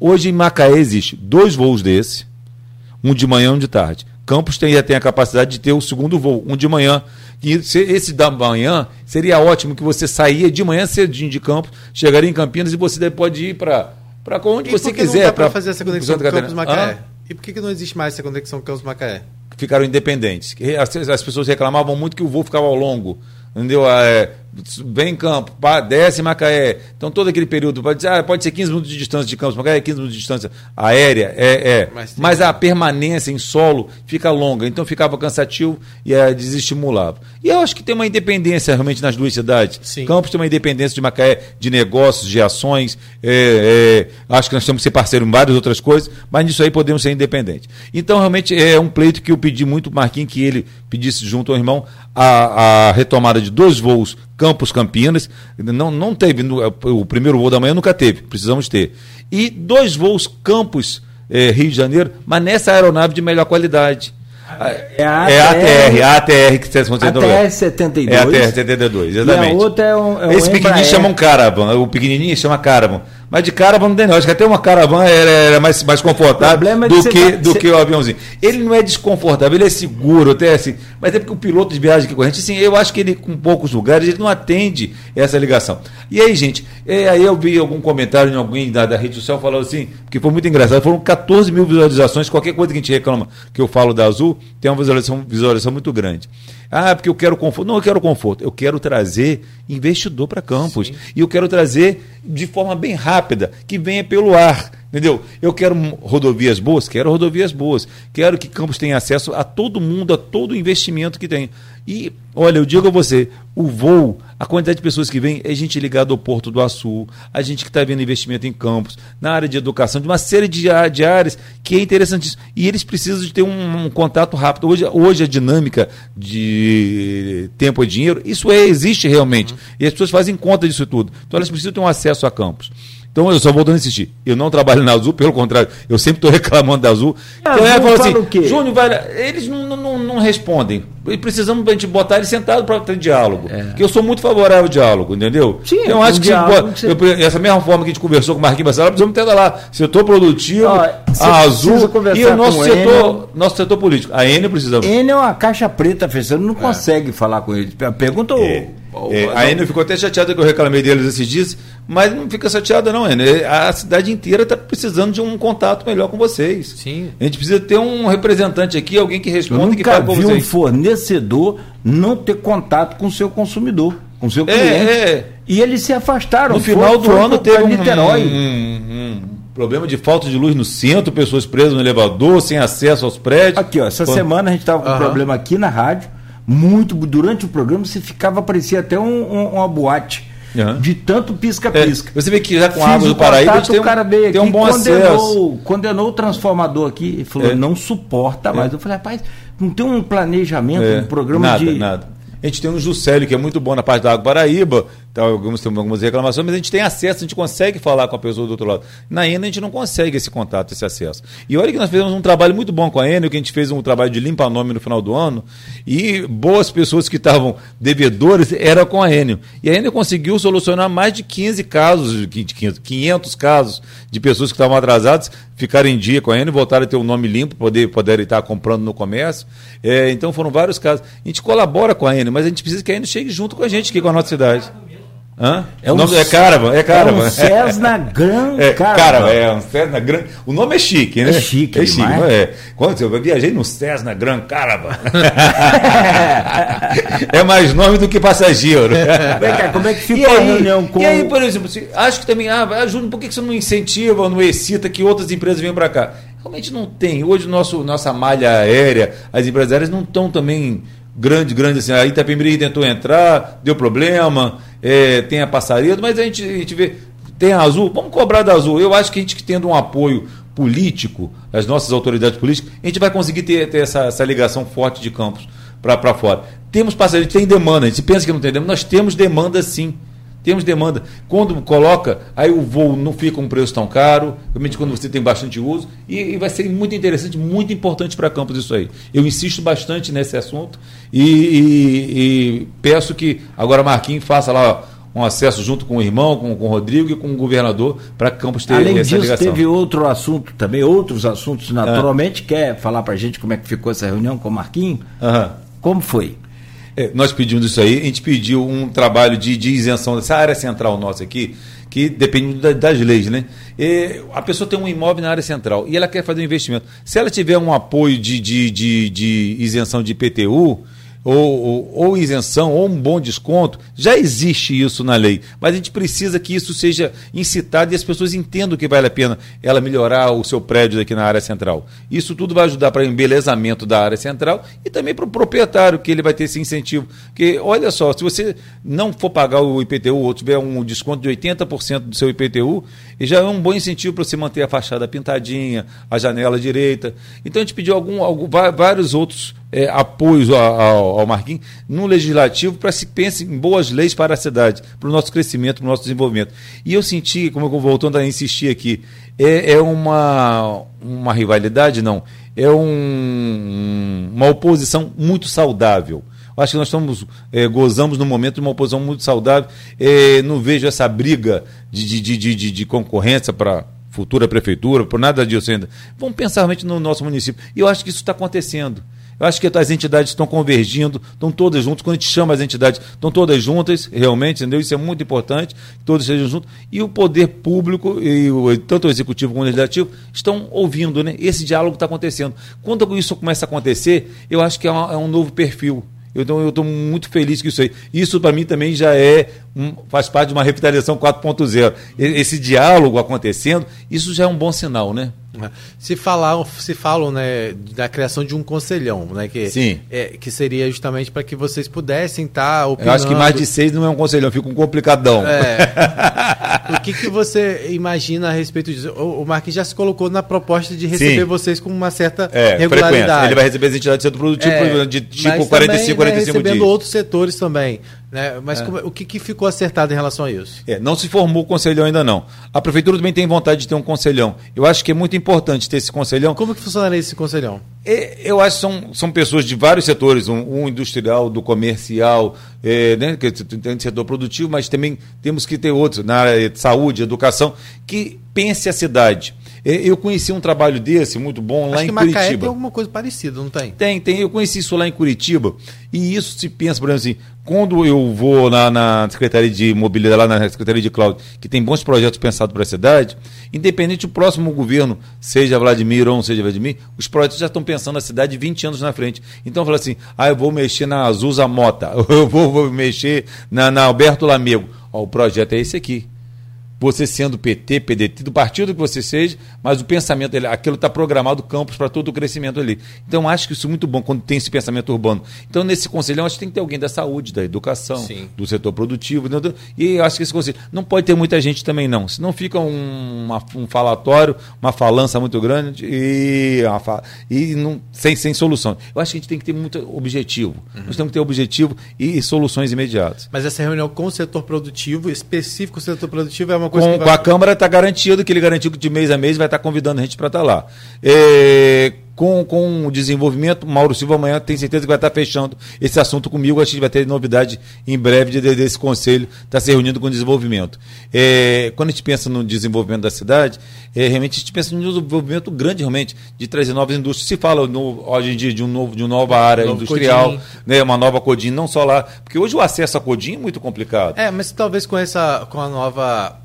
Hoje em Macaé existe dois voos desse, um de manhã e um de tarde. Campos tem, já tem a capacidade de ter o segundo voo, um de manhã. E se- esse da manhã seria ótimo que você saía de manhã cedinho de Campos, chegaria em Campinas e você daí pode ir para para onde E você quiser. pra- fazer essa conexão com Campos. Macaé? Hã? E por que, que não existe mais essa conexão com Campos Macaé? ficaram independentes. As, as pessoas reclamavam muito que o voo ficava ao longo. Entendeu? Ah, É, vem em campo, pá, desce em Macaé. Então, todo aquele período, pode, dizer, ah, pode ser 15 minutos de distância de Campos, Macaé, 15 minutos de distância aérea, é, é. Mas Mas, a permanência em solo fica longa, então ficava cansativo e é, desestimulava. E eu acho que tem uma independência realmente nas duas cidades. Sim. Campos tem uma independência de Macaé de negócios, de ações. é, é, acho que nós temos que ser parceiro em várias outras coisas, mas nisso aí podemos ser independentes. Então, realmente, é um pleito que eu pedi muito, Marquinhos, que ele pedisse junto ao irmão a, a retomada de dois voos Campos Campinas. Não, não teve, no- o primeiro voo da manhã nunca teve, precisamos ter. E dois voos Campos eh, Rio de Janeiro, mas nessa aeronave de melhor qualidade. É a É a ATR, a ATR que vocês vão. ATR 72. É a TR-72, E a exatamente. outra é um, é um Esse pequenininho Embraer. chama um Caravan, o pequenininho chama Caravan, Mas de caravana não tem não. Acho que até uma caravana era, era mais, mais confortável é do que que, tá- do você- que o aviãozinho. Ele não é desconfortável, ele é seguro, até assim. Mas é porque o piloto de viagem aqui com a gente, assim, eu acho que ele, com poucos lugares, ele não atende essa ligação. E aí, gente, é, aí eu vi algum comentário em alguém da, da rede social falando assim, que foi muito engraçado, foram 14 mil visualizações, qualquer coisa que a gente reclama que eu falo da Azul, tem uma visualização, visualização muito grande. Ah, porque eu quero conforto. Não, eu quero conforto. Eu quero trazer investidor para Campos. E eu quero trazer de forma bem rápida, que venha pelo ar. Entendeu? Eu quero rodovias boas, quero rodovias boas. Quero que Campos tenha acesso a todo mundo, a todo investimento que tem. E, olha, eu digo a você, o voo, a quantidade de pessoas que vem é gente ligada ao Porto do Açu, a gente que está vendo investimento em Campos, na área de educação, de uma série de, de áreas que é interessantíssimo. E eles precisam de ter um, um contato rápido. Hoje, hoje a dinâmica de tempo e dinheiro, isso é, existe realmente. E as pessoas fazem conta disso tudo. Então elas precisam ter um acesso a Campos. Então eu só voltando a insistir. Eu não trabalho na Azul, pelo contrário, eu sempre estou reclamando da Azul. A então ela falou fala assim, o quê? Júnior, vai lá." eles não, não, não, respondem. E precisamos a gente botar eles sentados para ter diálogo. Porque eu sou muito favorável ao diálogo, entendeu? É. Sim, eu um acho que, diálogo você- eu- essa mesma forma que a gente conversou com o Marquinhos Bassala, precisamos ter lá. Setor produtivo, Ó, você a Azul e o nosso setor, Enel. nosso setor político. A Enel precisamos. Ele é uma caixa preta fechando, não consegue falar com eles. Pergunta o. É, o- é, a Enel ficou até chateada que eu reclamei deles esses dias, mas não fica chateada não, Enel. A cidade inteira está precisando de um contato melhor com vocês. Sim. A gente precisa ter um representante aqui, alguém que Eu responda e que nunca fale com vi um vocês. fornecedor não ter contato com o seu consumidor, com o seu É, cliente. é. E eles se afastaram. No final do ano teve um, Niterói. um- um problema de falta de luz no centro, pessoas presas no elevador, sem acesso aos prédios. Aqui, ó, essa Pô, semana a gente estava com um problema aqui na rádio. Muito, durante o programa você ficava, parecia até um- um- uma boate. Aham. De tanto é, pisca-pisca. você vê que já com Fiz água do Paraíba tem o cara veio um, aqui tem um bom acesso. condenou, condenou o transformador aqui e falou, É. não suporta mais. Eu falei, rapaz, não tem um planejamento, É, um programa nada, de. nada. A gente tem um Juscelio, que é muito bom na parte da Água Paraíba, tá, alguns tem algumas reclamações, mas a gente tem acesso, a gente consegue falar com a pessoa do outro lado. Na ENA a gente não consegue esse contato, esse acesso. E olha que nós fizemos um trabalho muito bom com a ENA, que a gente fez um trabalho de limpa-nome no final do ano, e boas pessoas que estavam devedores eram com a Enel. E a Enel conseguiu solucionar mais de 15 casos, de 15, 500 casos de pessoas que estavam atrasadas, ficaram em dia com a Enel, voltaram a ter um nome limpo, poder, poderem estar comprando no comércio. É, então foram vários casos. A gente colabora com a Enel, mas a gente precisa que a Enel chegue junto com a gente aqui, com a nossa cidade. Hã? É um nome é Caravan, é Caravan. É um Cessna Gran É, Caravan. É um Cessna Gran. O nome é chique, né? É chique É chique, demais. não é? Quando eu viajei no Cessna Gran Caravan. é mais nome do que passageiro. Vem cá, como é que ficou E a reunião com e aí, por exemplo, acho que também, ah, ah, Júnior, por que você não incentiva, não excita que outras empresas venham para cá? Realmente não tem. Hoje, nosso, nossa malha aérea, as empresas aéreas não estão também grande, grande assim. A Itapemirim tentou entrar, deu problema, é, tem a Passaredo, mas a gente, a gente vê, tem a Azul, vamos cobrar da Azul. Eu acho que a gente que tendo um apoio político, as nossas autoridades políticas, a gente vai conseguir ter, ter essa, essa ligação forte de campos para fora. Temos passageiro, tem demanda, a gente pensa que não tem demanda, nós temos demanda sim. Temos demanda. Quando coloca, aí o voo não fica um preço tão caro, realmente quando você tem bastante uso, e, e vai ser muito interessante, muito importante para Campos isso aí. Eu insisto bastante nesse assunto e, e- e peço que agora Marquinhos faça lá um acesso junto com o irmão, com, com o Rodrigo e com o governador, para Campos ter Além essa disso, ligação. teve outro assunto também, outros assuntos Ah. naturalmente. Quer falar pra gente como é que ficou essa reunião com o Marquinhos? Como foi? É, nós pedimos isso aí, a gente pediu um trabalho de, de isenção dessa área central nossa aqui, que depende da- das leis, né? E a pessoa tem um imóvel na área central e ela quer fazer um investimento. Se ela tiver um apoio de, de, de, de isenção de IPTU, ou, ou, ou isenção, ou um bom desconto, já existe isso na lei. Mas a gente precisa que isso seja incitado e as pessoas entendam que vale a pena ela melhorar o seu prédio aqui na área central. Isso tudo vai ajudar para o embelezamento da área central e também para o proprietário, que ele vai ter esse incentivo. Porque, olha só, se você não for pagar o IPTU ou tiver um desconto de 80% do seu IPTU, já é um bom incentivo para você manter a fachada pintadinha, a janela direita. Então a gente pediu algum, algum, vários outros é, apoios ao, ao, ao Marquinhos no legislativo para se pense em boas leis para a cidade, para o nosso crescimento, para o nosso desenvolvimento. E eu senti, como eu voltando a insistir aqui, é, é uma, uma rivalidade, não, é um, uma oposição muito saudável. Acho que nós estamos é, gozamos no momento de uma oposição muito saudável. É, não vejo essa briga de, de, de, de, de concorrência para futura prefeitura, por nada disso ainda. Vamos pensar realmente no nosso município. E eu acho que isso está acontecendo. Eu acho que as entidades estão convergindo, estão todas juntas. Quando a gente chama as entidades, estão todas juntas, realmente, entendeu? Isso é muito importante, que todas estejam juntos. E o poder público, e o, tanto o executivo como o legislativo, estão ouvindo, né? Esse diálogo está acontecendo. Quando isso começa a acontecer, eu acho que é, uma, é um novo perfil. Então eu estou muito feliz com isso aí. Isso para mim também já é um, faz parte de uma revitalização 4.0. Esse diálogo acontecendo, isso já é um bom sinal, né? Se falar, se falam, né, da criação de um conselhão, né, que Sim. É, que seria justamente para que vocês pudessem estar tá opinando. Eu acho que mais de seis não é um conselhão, fica um complicadão. É. o que, que você imagina a respeito disso? O, o Marquinhos já se colocou na proposta de receber Sim. vocês com uma certa é, regularidade. Frequência. Ele vai receber as entidades do setor produtivo é, de tipo 45, também, 45 né, recebendo dias. outros setores também. Né? Mas é. como, o que, que, ficou acertado em relação a isso? É, não se formou o conselhão ainda não. A prefeitura também tem vontade de ter um conselhão. Eu acho que é muito importante ter esse conselhão. Como que funcionaria esse conselhão? É, eu acho que são, são pessoas de vários setores, um, um industrial, do comercial, é, né, que tem setor produtivo, mas também temos que ter outros, na área de saúde, educação, que pense a cidade é, eu conheci um trabalho desse muito bom lá Acho em que Curitiba. Macaé tem alguma coisa parecida, não tem? Tem, tem. Eu conheci isso lá em Curitiba. E isso se pensa, por exemplo, assim, quando eu vou na, na Secretaria de Mobilidade, lá na Secretaria de Cloud, que tem bons projetos pensados para a cidade, independente do próximo governo, seja Vladimir ou não seja Vladimir, os projetos já estão pensando na cidade 20 anos na frente. Então eu falo assim, ah, eu vou mexer na Azusa Mota, eu vou, vou mexer na, na Alberto Lamego. Ó, o projeto é esse aqui você sendo PT, PDT, do partido que você seja, mas o pensamento, aquilo está programado campos para todo o crescimento ali. Então, acho que isso é muito bom quando tem esse pensamento urbano. Então, nesse conselhão, acho que tem que ter alguém da saúde, da educação, Sim. do setor produtivo. E acho que esse conselho. Não pode ter muita gente também, não. Senão fica um, uma, um falatório, uma falança muito grande e, uma, e não, sem, sem solução. Eu acho que a gente tem que ter muito objetivo. Uhum. Nós temos que ter objetivo e, e soluções imediatas. Mas essa reunião com o setor produtivo, específico setor produtivo, é uma com, com a Câmara está garantido que ele garantiu que de mês a mês vai estar tá convidando a gente para estar tá lá. É, com, com o desenvolvimento, Mauro Silva amanhã tem certeza que vai estar tá fechando esse assunto comigo. Acho que vai ter novidade em breve de, de, desse conselho estar tá se reunindo com o desenvolvimento. É, quando a gente pensa no desenvolvimento da cidade, é, realmente a gente pensa num desenvolvimento grande realmente de trazer novas indústrias. Se fala no, hoje em dia de, um novo, de uma nova área industrial, né, uma nova Codim, não só lá, porque hoje o acesso a Codim é muito complicado. É, mas talvez com essa com a nova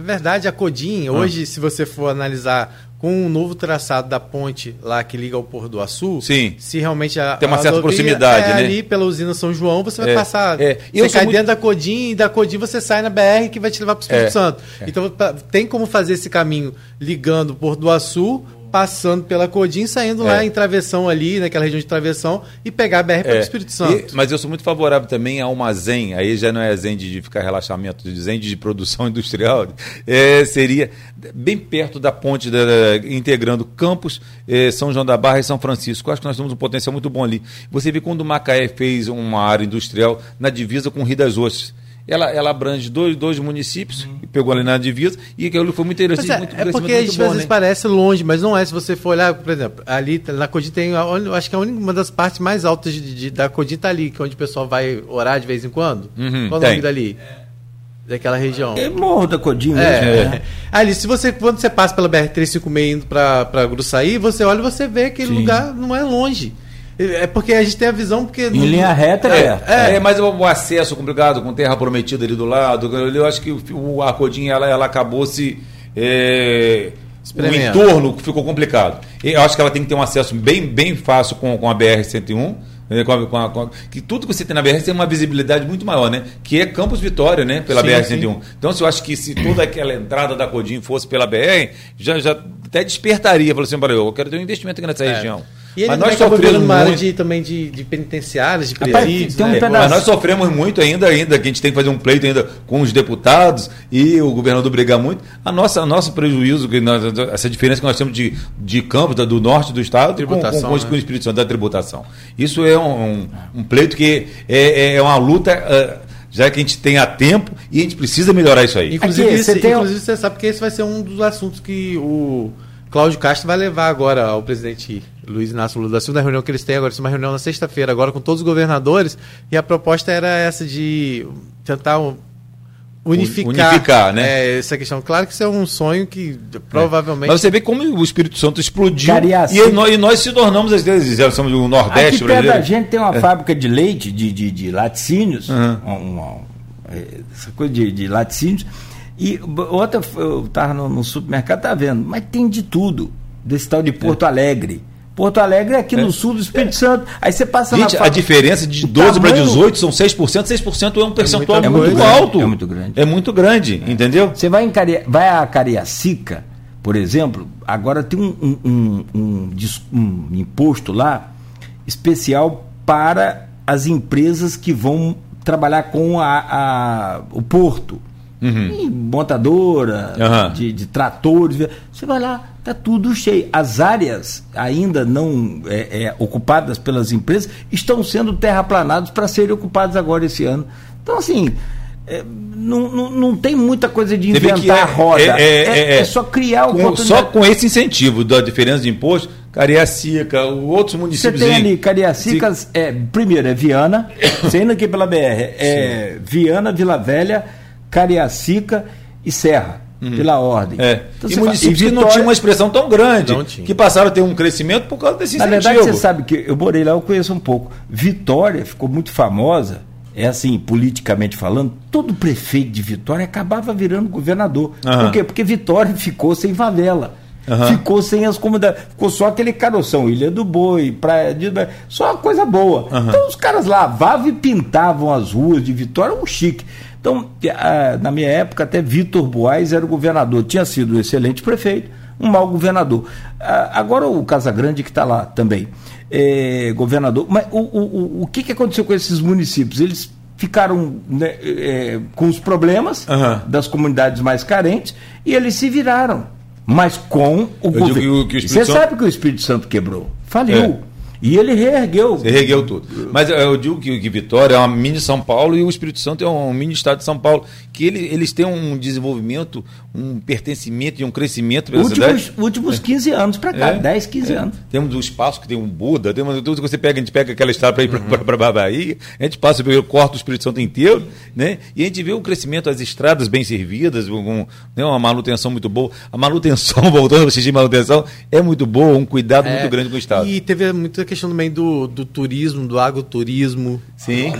verdade, a Codim, ah. hoje, se você for analisar com o novo traçado da ponte lá que liga ao Porto do Açu, Sim. se realmente a, tem uma certa proximidade, é né? ali pela usina São João, você vai é, passar, é. você cai muito... dentro da Codim e da Codim você sai na BR que vai te levar para o Espírito é. Santo. É. Então tem como fazer esse caminho ligando o Porto do Açu passando pela Codim, saindo é. lá em Travessão ali, naquela região de Travessão, e pegar a BR para o é. Espírito Santo. E, mas eu sou muito favorável também a uma zen, aí já não é zen de, ficar relaxamento, de zen de produção industrial, é, seria bem perto da ponte, da, integrando Campos, é, São João da Barra e São Francisco. Acho que nós temos um potencial muito bom ali. Você vê quando o Macaé fez uma área industrial na divisa com o Rio das Ostras ela, ela abrange dois, dois municípios, uhum. pegou ali na divisa, e aquilo foi muito interessante. É, muito é porque às vezes né? parece longe, mas não é. Se você for olhar, por exemplo, ali na Codim tem, eu acho que é uma das partes mais altas de, de, da Codim está ali, que é onde o pessoal vai orar de vez em quando. Uhum, Qual o nome dali? daquela região. É Morro da Codim é, mesmo. É. Ali, se você, quando você passa pela BR-356 indo para Gruçaí, você olha e você vê que aquele Sim. lugar não é longe. É porque a gente tem a visão porque. Em linha reta é. É, é mas o, o, acesso complicado, com terra prometida ali do lado. Eu acho que o, a Codinha ela, ela acabou se. É, o entorno ficou complicado. Eu acho que ela tem que ter um acesso bem, bem fácil com, com a BR-101. Né, com a, com a, com a, que tudo que você tem na BR tem uma visibilidade muito maior, né? Que é Campos Vitória, né? Pela BR-101. Então, se eu acho que se toda aquela entrada da Codim fosse pela BR, já, já até despertaria. Falou assim, eu quero ter um investimento aqui nessa é. região. E ele mas nós sofremos uma área de, também de, de penitenciárias, de presídios. Um né? Mas nós sofremos muito ainda, ainda, que a gente tem que fazer um pleito ainda com os deputados e o governador brigar muito. A nossa, nosso prejuízo, que nós, essa diferença que nós temos de, de campo, do norte do estado, com, com, com, né? com o Espírito Santo da tributação. Isso é um, um, pleito que é, é, é uma luta. Uh, já que a gente tem a tempo e a gente precisa melhorar isso aí. Inclusive, Aqui, você, tem... inclusive você sabe que esse vai ser um dos assuntos que o Cláudio Castro vai levar agora ao presidente Luiz Inácio Lula da Silva, na reunião que eles têm agora, isso é uma reunião na sexta-feira, agora com todos os governadores, e a proposta era essa de tentar unificar, unificar né? É, essa questão. Claro que isso é um sonho que provavelmente. Mas você vê como o Espírito Santo explodiu e nós, e nós se tornamos, às vezes, somos do Nordeste Aqui brasileiro. da gente tem uma fábrica de leite, de, de, de laticínios, Uhum. uma- uma- é, essa coisa de, de laticínios. E outra, eu estava no, no supermercado, tá vendo, mas tem de tudo, desse tal de Porto Alegre. Porto Alegre é aqui no sul do Espírito Santo. Aí você passa Gente, na a diferença de o 12 para tamanho- 18 são 6%. 6% é um percentual muita muito, coisa. alto. É muito grande. É muito grande, entendeu? Você vai, em Caria, vai a Cariacica, por exemplo, agora tem um, um- um- um um imposto lá especial para as empresas que vão trabalhar com a, a- o porto. E montadora, Uhum. De, de tratores. Você vai lá, tá tudo cheio. As áreas ainda não é, é, ocupadas pelas empresas estão sendo terraplanadas para serem ocupadas agora esse ano. Então, assim, é, não, não, não tem muita coisa de Você inventar é- a roda. é- é- é- só criar Com- oportunidade. só com esse incentivo da diferença de imposto, Cariacica, outros Você municípios. tem ali Cariacicas, é, primeiro é Viana, você indo aqui pela BR, é Viana, Vila Velha, Cariacica e Serra, pela ordem. É. Então, e municípios fala- e que não Vitória- tinham uma expressão tão grande, Não que passaram a ter um crescimento por causa desse Na incentivo. verdade, você sabe que eu morei lá, eu conheço um pouco. Vitória ficou muito famosa, é assim, politicamente falando, todo prefeito de Vitória acabava virando governador. Aham. Por quê? Porque Vitória ficou sem favela. Aham. Ficou sem as comunidades. Ficou só aquele caroção, Ilha do Boi, Praia de. Só uma coisa boa. Aham. Então os caras lavavam e pintavam as ruas de Vitória, um chique. Então, ah, na minha época, até Vitor Boaz era o governador. Tinha sido um excelente prefeito, um mau governador. Ah, agora o Casagrande que está lá também, é, governador. Mas o, o, o, o que, que aconteceu com esses municípios? Eles ficaram né, é, com os problemas Aham. das comunidades mais carentes e eles se viraram. Mas com o digo governo. Você Santo- sabe que o Espírito Santo quebrou. Faliu. É. E ele reergueu. Você regueu tudo. Mas eu digo que, que Vitória é uma mini São Paulo e o Espírito Santo é um mini estado de São Paulo. Que ele, eles têm um desenvolvimento, um pertencimento e um crescimento pela Últimos, cidade. últimos 15 anos para cá, É. 10, 15 É. anos. Temos o espaço que tem um Buda, temos tudo que você pega, a gente pega aquela estrada para ir para a Bahia, a gente passa pelo corta o Espírito Santo inteiro, né? E a gente vê o crescimento, as estradas bem servidas, com né, uma manutenção muito boa. A manutenção, voltando ao xixi de manutenção, é muito boa, um cuidado É, muito grande com o Estado. E teve muita questão também do, do turismo, do agroturismo. Sim.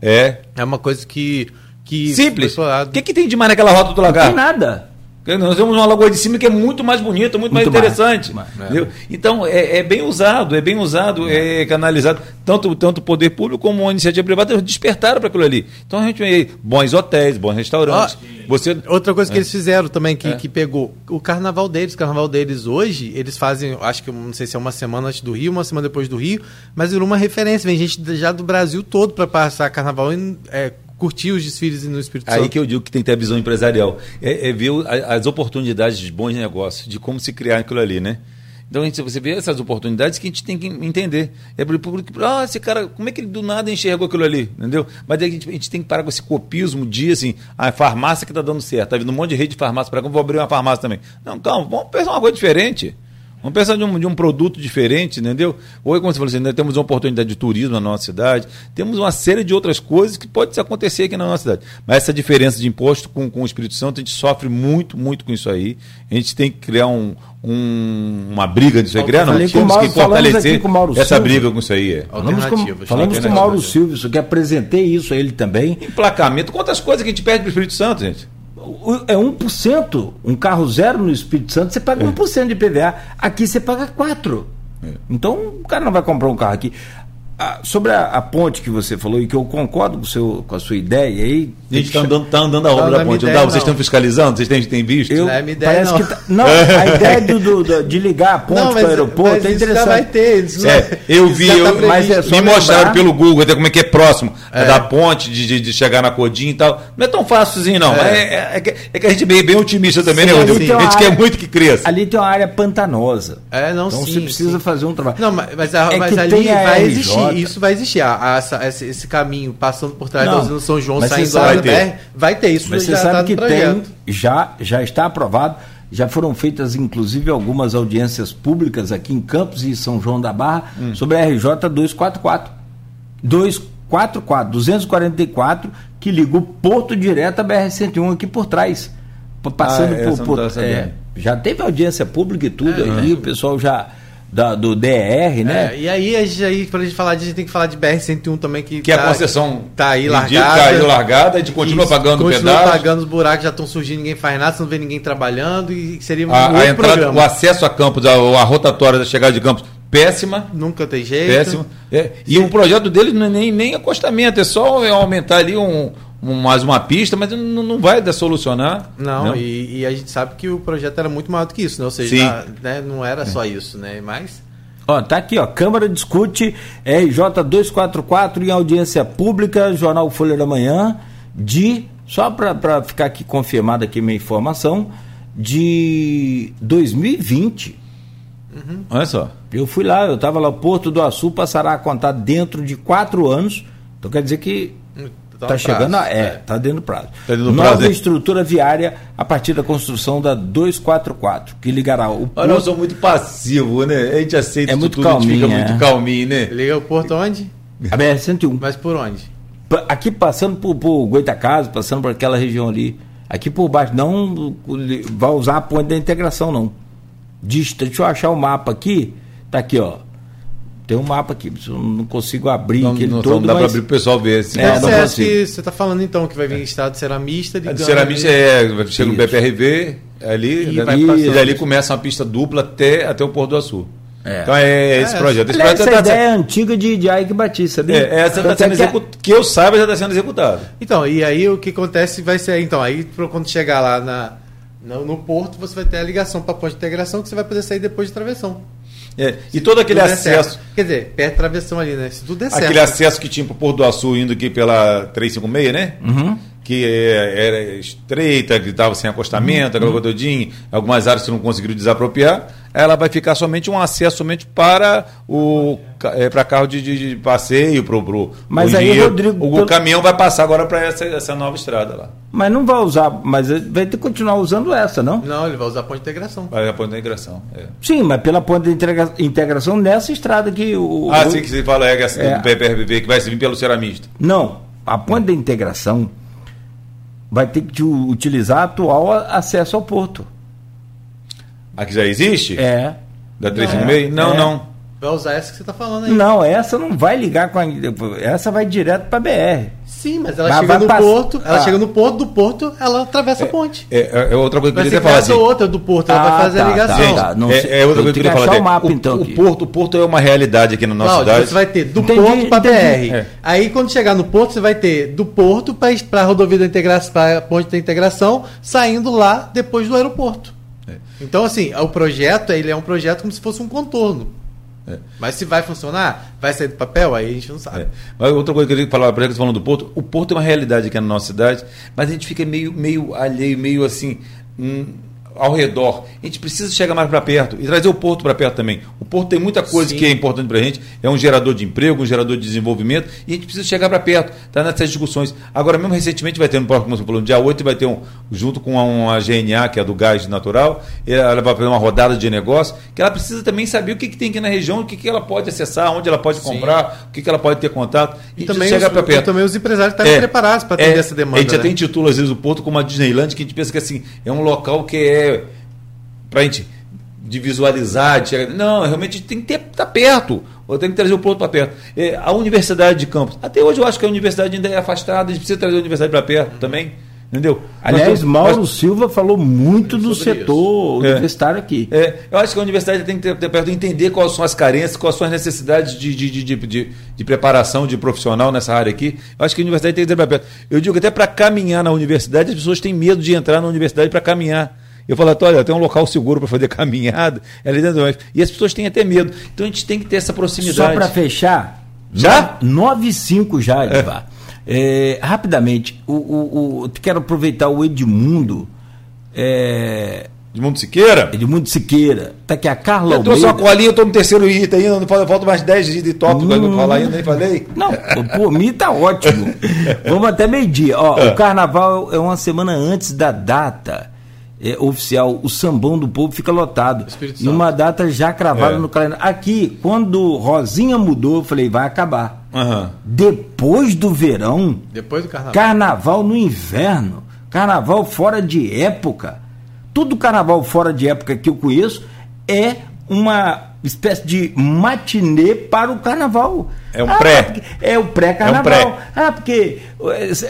É. É uma coisa que. Que Simples. O que, que tem de mais naquela rota do Não tem lagar? nada. Nós temos uma lagoa de cima que é muito mais bonita, muito, mais Muito mais, interessante. mais, entendeu? Então, é, é bem usado, é bem usado, é canalizado. Tanto, tanto o poder público como a iniciativa privada despertaram para aquilo ali. Então a gente vê bons hotéis, bons restaurantes. Você. Outra coisa que É. eles fizeram também, que, É. que pegou, o carnaval deles. O carnaval deles hoje, eles fazem, acho que não sei se é uma semana antes do Rio, uma semana depois do Rio, mas virou uma referência. Vem gente já do Brasil todo para passar carnaval e é, curtir os desfiles no Espírito Aí Santo. que eu digo que tem que ter a visão empresarial. É, é ver as oportunidades de bons negócios, de como se criar aquilo ali, né? Então, gente, você vê essas oportunidades que a gente tem que entender. É para o público, ah, esse cara, como é que ele do nada enxergou aquilo ali? Entendeu? Mas aí a gente, a gente tem que parar com esse copismo de, assim, a farmácia que está dando certo. Está vindo um monte de rede de farmácia para cá, vou abrir uma farmácia também. Não, calma, vamos pensar uma coisa diferente. Vamos pensar de um, de um produto diferente, entendeu? Ou, como você falou assim, nós temos uma oportunidade de turismo na nossa cidade, temos uma série de outras coisas que pode acontecer aqui na nossa cidade. Mas essa diferença de imposto com, com o Espírito Santo, a gente sofre muito, muito com isso aí. A gente tem que criar um, um- uma briga disso aí. Criar, não, Falei com o temos Mauro- que fortalecer essa Silva. briga com isso aí. É. Falamos com, falamos com o. Mauro Silvio, isso que apresentei isso a ele também. Emplacamento, quantas coisas que a gente perde para o Espírito Santo, gente? É 1%. Um carro zero no Espírito Santo, você paga 1% de PVA. Aqui você paga 4%. Então o cara não vai comprar um carro aqui. Ah, sobre a, a ponte que você falou, e que eu concordo com, seu, com a sua ideia aí. A gente está andando, tá andando a obra Não, da não é ponte. Não ideia, dá? Vocês não. estão fiscalizando? Vocês têm, têm visto? Eu, Não é minha ideia, parece não. que tá- não, a ideia do, do- do- de ligar a ponte Não, para o aeroporto mas é isso já interessante. vai ter, isso É, eu vi, tá eu, previsto. mas é só me lembrar- mostraram pelo Google, até como é que é próximo É. da ponte, de, de, de chegar na Codinha e tal. Não é tão fácilzinho, não. É. É, é- é que, é que a gente é bem, bem otimista também, Sim, né, Rodrigo? A gente quer muito que cresça. Ali tem uma área pantanosa. É, não, então sim, você precisa fazer um trabalho. Não, mas, mas, a- É mas que ali tem a vai RJ. Isso vai existir. A- a- esse, esse caminho passando por trás Não, da usina São João, saindo da. BR, vai ter isso Mas você sabe tá que tem, já, já está aprovado Já foram feitas, inclusive, algumas audiências públicas aqui em Campos e São João da Barra Hum. sobre a RJ 244. 244, 244, que liga o Porto direto à BR-101 aqui por trás. Passando Ah, por. por- é, já teve audiência pública e tudo É, aí, o pessoal já. Da, do DR, né? É, e aí, a aí, pra gente falar disso, a gente tem que falar de BR-101 também, que, Que é tá, a concessão tá aí largada. caiu largada, a gente continua pagando continua pedágio. pagando os buracos, já estão surgindo, ninguém faz nada, você não vê ninguém trabalhando, e seria um A, a entrada, programa. o acesso a Campos, a, a rotatória da chegada de Campos, péssima. Nunca tem jeito. Péssimo. É, e o projeto dele não é nem, nem acostamento, é só aumentar ali um- mais uma pista, mas não, não vai solucionar. Não, E, e a gente sabe que o projeto era muito maior do que isso, né? Ou seja, Sim. na- né, não era só isso, né? Mas. Ó, tá aqui, ó. Câmara discute RJ 244 em audiência pública, Jornal Folha da Manhã, de. Só para ficar aqui confirmada aqui minha informação, de 2020. Olha só. Eu fui lá, eu estava lá, o Porto do Açu passará a contar dentro de quatro anos. Então quer dizer que Tá está no chegando. prazo, a- é, é. está dentro do prazo. Tá dentro do Nova prazo, é. estrutura viária a partir da construção da 244, que ligará o Olha, nós Porto. somos muito passivos, né? A gente aceita É muito tudo, a gente fica calminho, muito é. calminho, né? Liga o porto onde? A BR-101. Mas por onde? Aqui passando por, por Goitacazes, passando por aquela região ali. Aqui por baixo, não vai usar a ponte da integração, não. Diz, deixa eu achar o mapa aqui. Tá aqui, ó. Tem um mapa aqui, eu não consigo abrir Não, aquele não, todo, não dá para mas- abrir pro pessoal ver. Assim, É, É, não que você está falando então que vai vir estado ceramista A ligando. de Ceramista é, chega no. BPRV, ali, E e, passando. e dali começa uma pista dupla até, até o Porto do Açu. É. Então é esse É, projeto. Esse projeto essa tá- ideia é antiga de, de Ike Batista, sabia? é, essa está Tanto sendo é que. Que eu saiba, já está sendo executada. Então, e aí o que acontece vai ser. Então, aí quando chegar lá na, no, no porto, você vai ter a ligação para a ponte de integração que você vai poder sair depois de travessão. É, e todo aquele der acesso, certo. Quer dizer, perto de travessão ali, né? Se tudo der certo. aquele acesso que tinha para o Porto do Açu indo aqui pela 356, né? Uhum. Que é, era estreita, que estava sem acostamento, aquela coisa todinha, algumas áreas que não conseguiram desapropriar, ela vai ficar somente um acesso somente para o é, para carro de, de- de passeio, pro, pro, Mas aí. Rodrigo, o, pelo- caminhão vai passar agora para essa, essa nova estrada lá. Mas não vai usar, mas vai ter que continuar usando essa, não? Não, ele vai usar a ponte de integração. Vai a ponte da integração. é. Sim, mas pela ponte de integra- integração nessa estrada que o. Ah, o- sim, que você fala é, que essa É. do PPRB, que vai vir pelo ceramista. Não, a ponte de integração vai ter que utilizar a atual acesso ao porto. Aqui já existe? É. Da 356? Não, É. não. Vai usar essa que você está falando aí. Não, essa não vai ligar com a. Essa vai direto para BR. Sim, mas ela Vai- chega vai no pass- porto, ela Ah. chega no porto, do porto, ela atravessa a ponte. É, é- é outra coisa que eu Vai queria falar assim. outra do porto, ela Ah, vai fazer tá, a ligação. tá, tá. Não é, é outra Eu coisa que eu queria que falar. o mapa, o, então, o porto, o porto é uma realidade aqui na nossa Cláudio, cidade. você vai ter do Entendi, porto para. BR. É. Aí quando chegar no porto, você vai ter do porto para a rodovia da integração, para a ponte da integração, saindo lá depois do aeroporto. Então, assim, o projeto, ele é um projeto como se fosse um contorno. É. Mas se vai funcionar, vai sair do papel, aí a gente não sabe. É. Mas outra coisa que eu queria falar, para você falando do Porto, o Porto é uma realidade aqui na nossa cidade, mas a gente fica meio, meio alheio, meio assim, hum, ao redor. A gente precisa chegar mais para perto e trazer o Porto para perto também. O Porto tem muita coisa Sim. que é importante para a gente, é um gerador de emprego, um gerador de desenvolvimento, e a gente precisa chegar para perto, tá nessas discussões. Agora, mesmo recentemente, vai ter, no próximo, como você falou, no dia 8, vai ter um, junto com a, uma GNA, que é do gás natural, ela vai fazer uma rodada de negócio, que ela precisa também saber o que, que tem aqui na região, o que, que ela pode acessar, onde ela pode comprar, o que, que ela pode ter contato, E e também, chegar para perto. também os empresários estarem É, preparados para atender é, essa demanda. A gente já né? tem título, às vezes, o Porto como a Disneyland, que a gente pensa que assim, é um local que é pra gente de visualizar, de chegar. Não, realmente a tem que estar perto. Ou tem que trazer o Porto para perto. É, a Universidade de Campos. Até hoje eu acho que a universidade ainda é afastada, a gente precisa trazer a universidade para perto também. Entendeu? Aliás, Mauro nós- Silva falou muito do setor É. universitário aqui. É, eu acho que a universidade tem que ter, ter perto de entender quais são as carências, quais são as necessidades de, de, de, de, de- de preparação de profissional nessa área aqui. Eu acho que a universidade tem que ter para perto. Eu digo que até para caminhar na universidade, as pessoas têm medo de entrar na universidade para caminhar. Eu falo, olha, tem um local seguro para fazer caminhada, é ali dentro do. E as pessoas têm até medo. Então a gente tem que ter essa Só proximidade. para fechar. Já? 9 e 5 já, Edivar. É, rapidamente, o, o, o- quero aproveitar o Edmundo. É, Edmundo Siqueira? Edmundo Siqueira. Tá aqui a Carla Eu trouxe uma Almeida. colinha, eu estou no terceiro item ainda, não falta, falta mais 10 dias de tópico para Hum. falar ainda, nem falei. Não, por mim tá ótimo. Vamos até meio-dia. Ó, É. O carnaval é uma semana antes da data. É, oficial, o Sambão do Povo fica lotado. Numa data já cravada É. no calendário. Aqui, quando Rosinha mudou, eu falei, vai acabar. Aham. Depois do verão, Depois do carnaval. carnaval no inverno, carnaval fora de época. Todo carnaval fora de época que eu conheço é uma espécie de matinê para o carnaval. É um Ah, pré. porque- É o pré-carnaval. É um pré. Ah, porque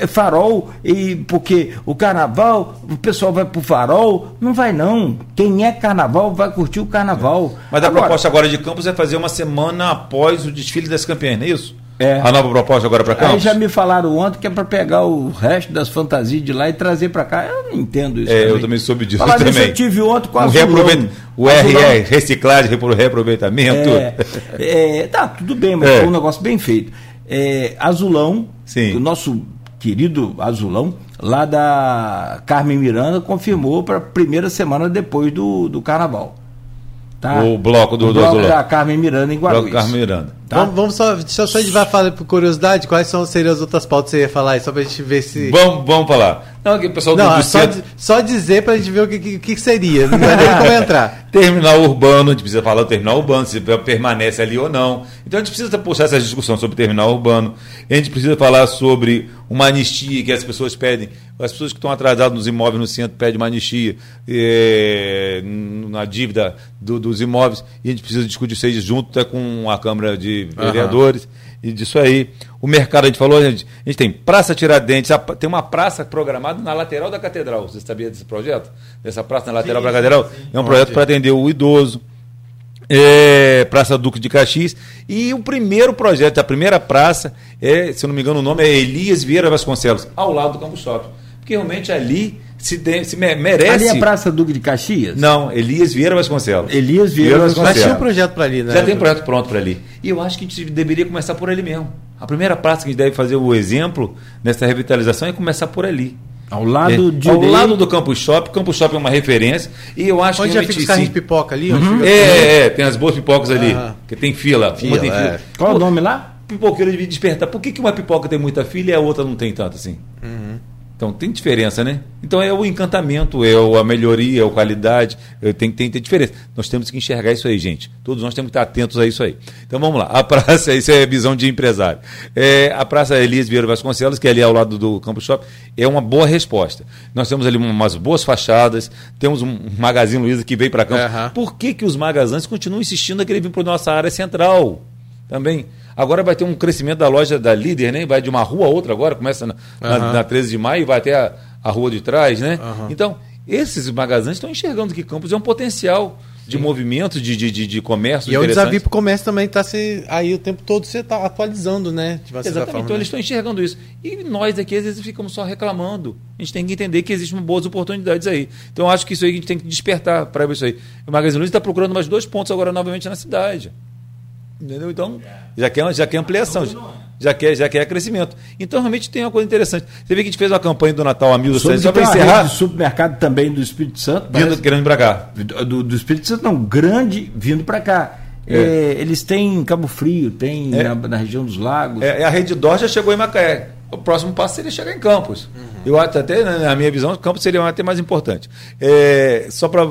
é farol e porque o carnaval, o pessoal vai pro farol. Não vai não. Quem é carnaval vai curtir o carnaval. Mas a Agora, proposta agora de Campos é fazer uma semana após o desfile das campeãs, não é isso? É. A nova proposta agora para Aí Campos? já me falaram ontem que é para pegar o resto das fantasias de lá e trazer para cá. Eu não entendo isso. É, eu também soube disso Falar também. eu tive ontem com a o, Azulão. reaproveita- o. RR, reciclagem, repro- reaproveitamento. É, é, tá, tudo bem, mas É. foi um negócio bem feito. É, Azulão, Sim. o nosso querido Azulão, lá da Carmen Miranda, confirmou para a primeira semana depois do, do carnaval. Tá? O bloco do- O do bloco Azulão. da Carmen Miranda em Bloco Guarulhos. Carmen Miranda. Tá? Vamos, vamos só, deixa só a gente vai falar por curiosidade, quais são, seriam as outras pautas que você ia falar aí, só pra gente ver se. Vamos, vamos falar. Não, que o pessoal do, Não, do só, centro- só dizer pra gente ver o que, que, que seria. Não vai nem como entrar. Terminal urbano, a gente precisa falar do terminal urbano, se permanece ali ou não. Então a gente precisa puxar essa discussão sobre o terminal urbano. A gente precisa falar sobre uma anistia que as pessoas pedem. As pessoas que estão atrasadas nos imóveis no centro pedem uma anistia eh, na dívida do- dos imóveis. E a gente precisa discutir isso aí junto até com a Câmara de Vereadores e disso aí. O mercado, a gente falou, a gente, a gente tem Praça Tiradentes, a- tem uma praça programada na lateral da Catedral. Você sabia desse projeto? Dessa praça na lateral da Catedral? É um projeto para atender o idoso. É, praça Duque de Caxias. E o primeiro projeto, a primeira praça, é, se eu não me engano, o nome é Elias Vieira Vasconcelos, ao lado do Campo Shopping. Porque realmente ali se, tem- se me- merece. Ali é a Praça Duque de Caxias? Não, Elias Vieira Vasconcelos. Elias Vieira Mas Vasconcelos. tinha um projeto pra ali, né? Já tem um projeto pronto para ali. E eu acho que a gente deveria começar por ali mesmo. A primeira praça que a gente deve fazer o exemplo nessa revitalização é começar por ali. Ao lado É, de ao lado do Campus Shopping, o Campus Shopping é uma referência e eu acho Onde que já realmente, fica os carrinhos de pipoca ali? onde É, é, é, tem as boas pipocas ali, Aham. que tem fila, Fila, uma tem fila. é. Qual o nome lá? Pipoqueiro devia despertar. Por que, que uma pipoca tem muita fila e a outra não tem tanto assim? Uhum. Então tem diferença, né? Então é o encantamento, é a melhoria, é a qualidade, é, tem, tem que ter diferença. Nós temos que enxergar isso aí, gente. Todos nós temos que estar atentos a isso aí. Então vamos lá. A praça, isso é visão de empresário. É, a Praça Elias Vieira Vasconcelos, que é ali ao lado do Campus Shopping, é uma boa resposta. Nós temos ali umas boas fachadas, temos um Magazine Luiza que veio para Campos. Aham. Por que, que os magazines continuam insistindo a querer vir para nossa área central? Também. Agora vai ter um crescimento da loja da líder, né? Vai de uma rua a outra agora, começa na, na- Aham. na 13 de maio e vai até a, a rua de trás, né? Aham. Então, esses magazines estão enxergando que Campos é um potencial de movimento, de, de, de, de comércio. E é o interessante. desafio pro comércio também tá se, aí o tempo todo você tá atualizando, né? Exatamente, forma, então né? eles estão enxergando isso. E nós aqui, às vezes, ficamos só reclamando. A gente tem que entender que existem boas oportunidades aí. Então, acho que isso aí a gente tem que despertar para isso aí. O Magazine Luiza está procurando mais dois pontos agora novamente na cidade. Entendeu? Então, já quer, já quer ampliação, já quer, já quer crescimento. Então, realmente tem uma coisa interessante. Você vê que a gente fez uma campanha do Natal a mil Soube só que para encerrar, supermercado também do Espírito Santo. vindo, parece. querendo para cá. do, do Espírito Santo, não, grande vindo para cá. É. É, eles têm em Cabo Frio, tem É. na, na região dos lagos. É, a Rede Dor já chegou em Macaé. O próximo passo seria chegar em Campos. Uhum. Eu acho até, né, na minha visão, Campos seria até mais importante. É, só para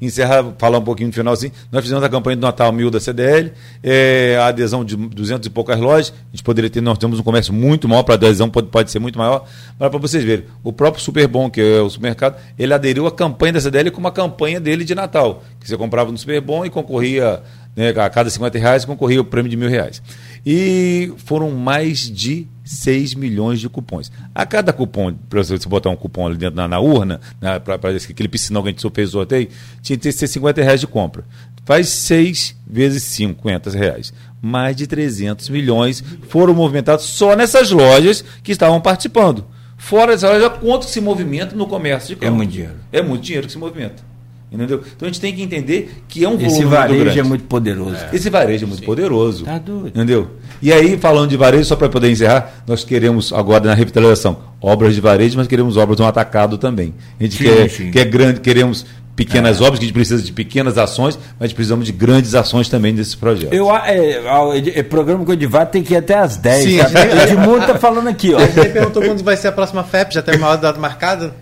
encerrar, falar um pouquinho no finalzinho, nós fizemos a campanha do Natal Mil da CDL, é, a adesão de 200 e poucas lojas, a gente poderia ter, nós temos um comércio muito maior, para adesão pode, pode ser muito maior, mas para vocês verem, o próprio Superbom, que é o supermercado, ele aderiu à campanha da CDL com uma campanha dele de Natal, que você comprava no Superbom e concorria né, a cada 50 reais concorria o prêmio de mil reais. E foram mais de 6 milhões de cupons. A cada cupom, para você botar um cupom ali dentro na, na urna, para aquele piscinão que a gente fez o sorteio, tinha que ser 50 reais de compra. Faz 6 vezes 50 reais. Mais de 300 milhões foram movimentados só nessas lojas que estavam participando. Fora dessa loja, quanto se movimenta no comércio de Campos? muito dinheiro. É muito dinheiro que se movimenta. Entendeu? Então a gente tem que entender que é um volume Esse varejo grande. é muito poderoso. Esse varejo é muito poderoso. Tá doido. Entendeu? E aí, falando de varejo, só para poder encerrar, nós queremos agora na revitalização obras de varejo, mas queremos obras no atacado também. A gente Sim, quer, sim. quer grande, queremos pequenas obras, que a gente precisa de pequenas ações, mas precisamos de grandes ações também desse projeto. Eu, é, a- é, programa com o Edivar tem que ir até às 10. Sim, sabe? a gente- O Edmundo tá falando aqui, ó. Ele perguntou quando vai ser a próxima FEP, já tem uma hora data marcada?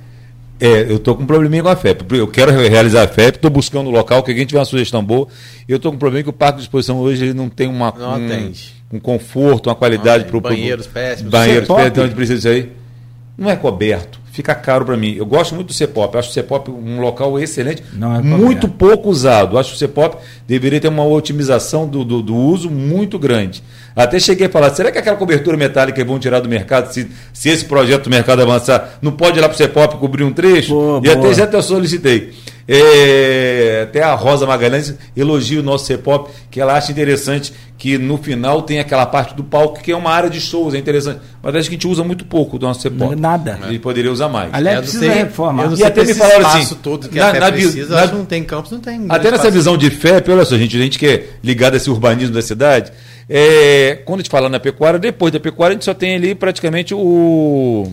É, eu tô com um probleminha com a FEP. Eu quero realizar a FEP, estou buscando um local, que alguém tiver uma sugestão boa. Eu tô com um problema que o parque de exposição hoje ele não tem uma, Não um, atende. um conforto, uma qualidade para o Banheiros péssimos. Banheiros Cepop? péssimos, então gente precisa disso aí. Não é coberto. Fica caro para mim. Eu gosto muito do Cepop. Acho o Cepop um local excelente. É muito pouco usado. Acho que o Cepop deveria ter uma otimização do, do, do uso muito grande. Até cheguei a falar, será que aquela cobertura metálica que vão tirar do mercado, se, se esse projeto do mercado avançar, não pode ir lá para o Cepop cobrir um trecho? Boa, e até boa. já até solicitei. É, até a Rosa Magalhães elogia o nosso Cepop, que ela acha interessante que no final tem aquela parte do palco que é uma área de shows, é interessante. Mas acho que a gente usa muito pouco do nosso Cepop. Nada. E poderia usar mais. Aliás, não precisa reformar. E até me falaram assim, todo que na- na precisa, na- acho que não tem campos, não tem. Até nessa espaço. visão de FEP, olha só, gente, a gente que é ligado a esse urbanismo da cidade, é, quando a gente fala na pecuária, depois da pecuária, a gente só tem ali praticamente o.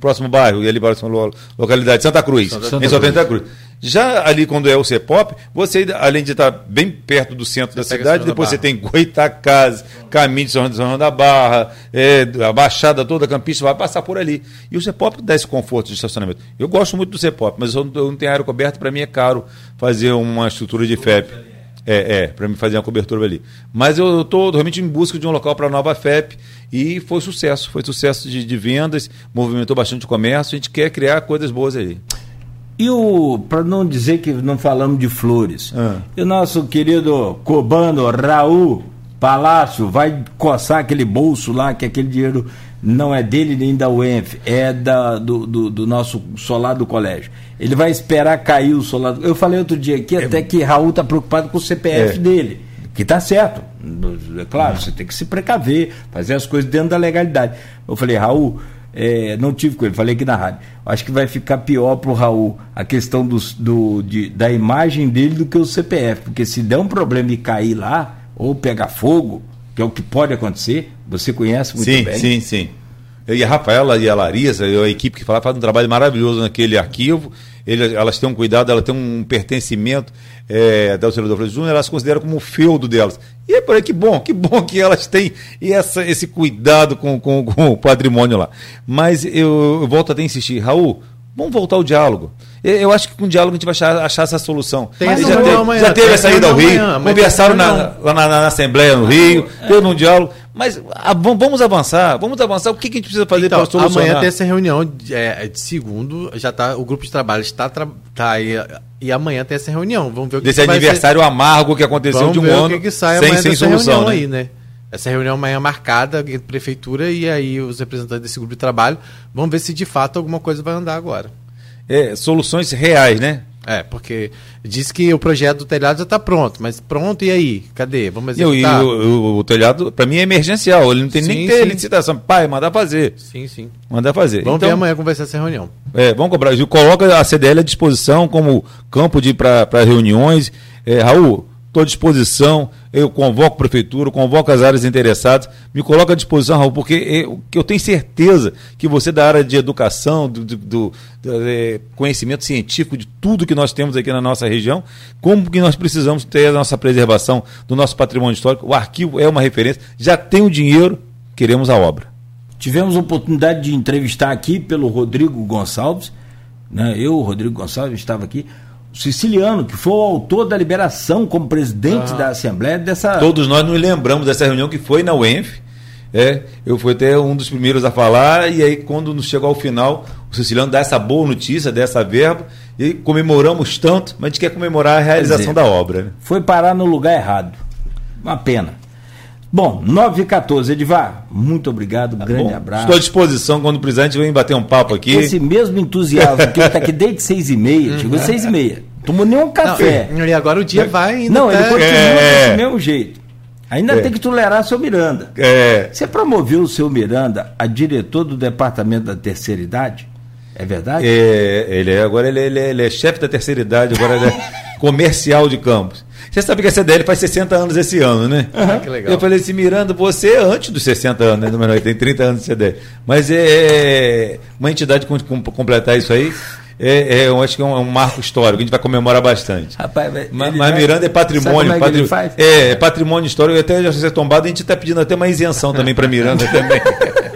próximo bairro, e ali lo- localidade, Santa Cruz. Santa a gente só tem Santa Cruz. Já ali, quando é o CEPOP, você, além de estar bem perto do centro da pega cidade, João da depois você tem Goitacazes, caminho de São João da Barra, é, a Baixada toda, a Campista, vai passar por ali. E o CEPOP dá esse conforto de estacionamento. Eu gosto muito do CEPOP, mas eu não, eu não tenho área coberta, para mim é caro fazer uma estrutura de FEP. É, é, para me fazer uma cobertura ali. Mas eu estou realmente em busca de um local para a nova FEP e foi sucesso. Foi sucesso de, de vendas, movimentou bastante o comércio. A gente quer criar coisas boas aí. E o, para não dizer que não falamos de flores, Ah. e o nosso querido cobano Raul Palácio vai coçar aquele bolso lá, que aquele dinheiro não é dele nem da UENF, é da, do, do, do nosso solar do colégio. Ele vai esperar cair o solar. do- Eu falei outro dia aqui até que Raul está preocupado com o CPF É. dele. Que está certo. É claro, você tem que se precaver, fazer as coisas dentro da legalidade. Eu falei, Raul, é, não tive com ele, falei aqui na rádio. Acho que vai ficar pior pro Raul a questão dos- do, de- da imagem dele do que o CPF. Porque se der um problema e cair lá, ou pegar fogo, que é o que pode acontecer, você conhece muito sim, bem. sim, sim. Eu e a Rafaela e a Larissa, a equipe que fala, faz um trabalho maravilhoso naquele arquivo. Ele- elas têm um cuidado, elas têm um pertencimento é, da Auxiliador Flores Júnior, elas consideram como o feudo delas. E é por aí que bom, que bom que elas têm essa, esse cuidado com, com, com o patrimônio lá. Mas eu, eu volto até a insistir, Raul, vamos voltar ao diálogo. Eu, acho que com o diálogo a gente vai achar, achar essa solução. Tem já teve, amanhã, já teve a saída ao Rio, amanhã, conversaram na, lá na, na- Assembleia no Rio, teve um diálogo. Mas ah, vam- vamos avançar, vamos avançar. O que, que a gente precisa fazer Então, para solucionar? amanhã tem essa reunião de, é, de segundo, já tá, o grupo de trabalho está tra- tá aí, e amanhã tem essa reunião. Vamos ver o que Desse que aniversário amargo que ser. aconteceu Vamos de um ver ano o que, que sai sem, sem solução. né? aí, né? Essa reunião amanhã marcada entre prefeitura e aí os representantes desse grupo de trabalho. Vamos ver se de fato alguma coisa vai andar agora. É, soluções reais, né? É, porque diz que o projeto do telhado já está pronto, mas pronto, e aí? Cadê? Vamos E, o- e executar? o, o- telhado, para mim, é emergencial. Ele não tem nem Sim, que ter sim. licitação. Pai, mandar fazer. Sim, sim. Mandar fazer. Vamos Então, ver amanhã ser essa reunião. É, vamos cobrar. E Coloca a CDL à disposição como campo de para reuniões. É, Raul, estou à disposição. Eu convoco a prefeitura, convoco as áreas interessadas. Me coloca à disposição, Raul, porque eu, que eu tenho certeza que você da área de educação, do, do- do- do, é, conhecimento científico de tudo que nós temos aqui na nossa região, como que nós precisamos ter a nossa preservação do nosso patrimônio histórico. O arquivo é uma referência. Já tem o dinheiro, queremos a obra. Tivemos a oportunidade de entrevistar aqui pelo Rodrigo Gonçalves, né? eu, Rodrigo Gonçalves, estava aqui, siciliano, que foi o autor da liberação como presidente da Assembleia dessa. Todos nós nos lembramos dessa reunião que foi na UENF. É, eu fui até um dos primeiros a falar, e aí, quando nos chegou ao final, o Siciliano dá essa boa notícia, dessa verba, e comemoramos tanto, mas a gente quer comemorar a realização dizer, da obra. Né? Foi parar no lugar errado. Uma pena. Bom, 9 e 14, Edivar, muito obrigado, um grande Tá Bom, abraço. Estou à disposição quando o presidente vem bater um papo aqui. Esse mesmo entusiasmo que ele está aqui desde 6 e meia, chegou às 6 e meia, tomou nenhum café. Não, e agora o dia vai ainda. Não, ele até- continua É. desse mesmo jeito. Ainda É. tem que tolerar seu Miranda. É, Você promoveu o seu Miranda a diretor do Departamento da Terceira Idade? É verdade? é, ele é, agora ele, é- ele é, ele é chefe da terceira idade, agora ele é comercial de Campos. Você sabe que a CDL faz 60 anos esse ano, né? Ah, que legal. Eu falei assim, Miranda, você é antes dos 60 anos, né? Número, tem 30 anos de CDL. Mas é uma entidade com, com, completar isso aí, é, é, eu acho que é um, é um marco histórico, a gente vai comemorar bastante. Rapaz, Mas, mas Miranda é Sabe patrimônio. como é que patri- ele faz? É, é patrimônio histórico. Até já ser tombado, a gente está pedindo até uma isenção também para Miranda também.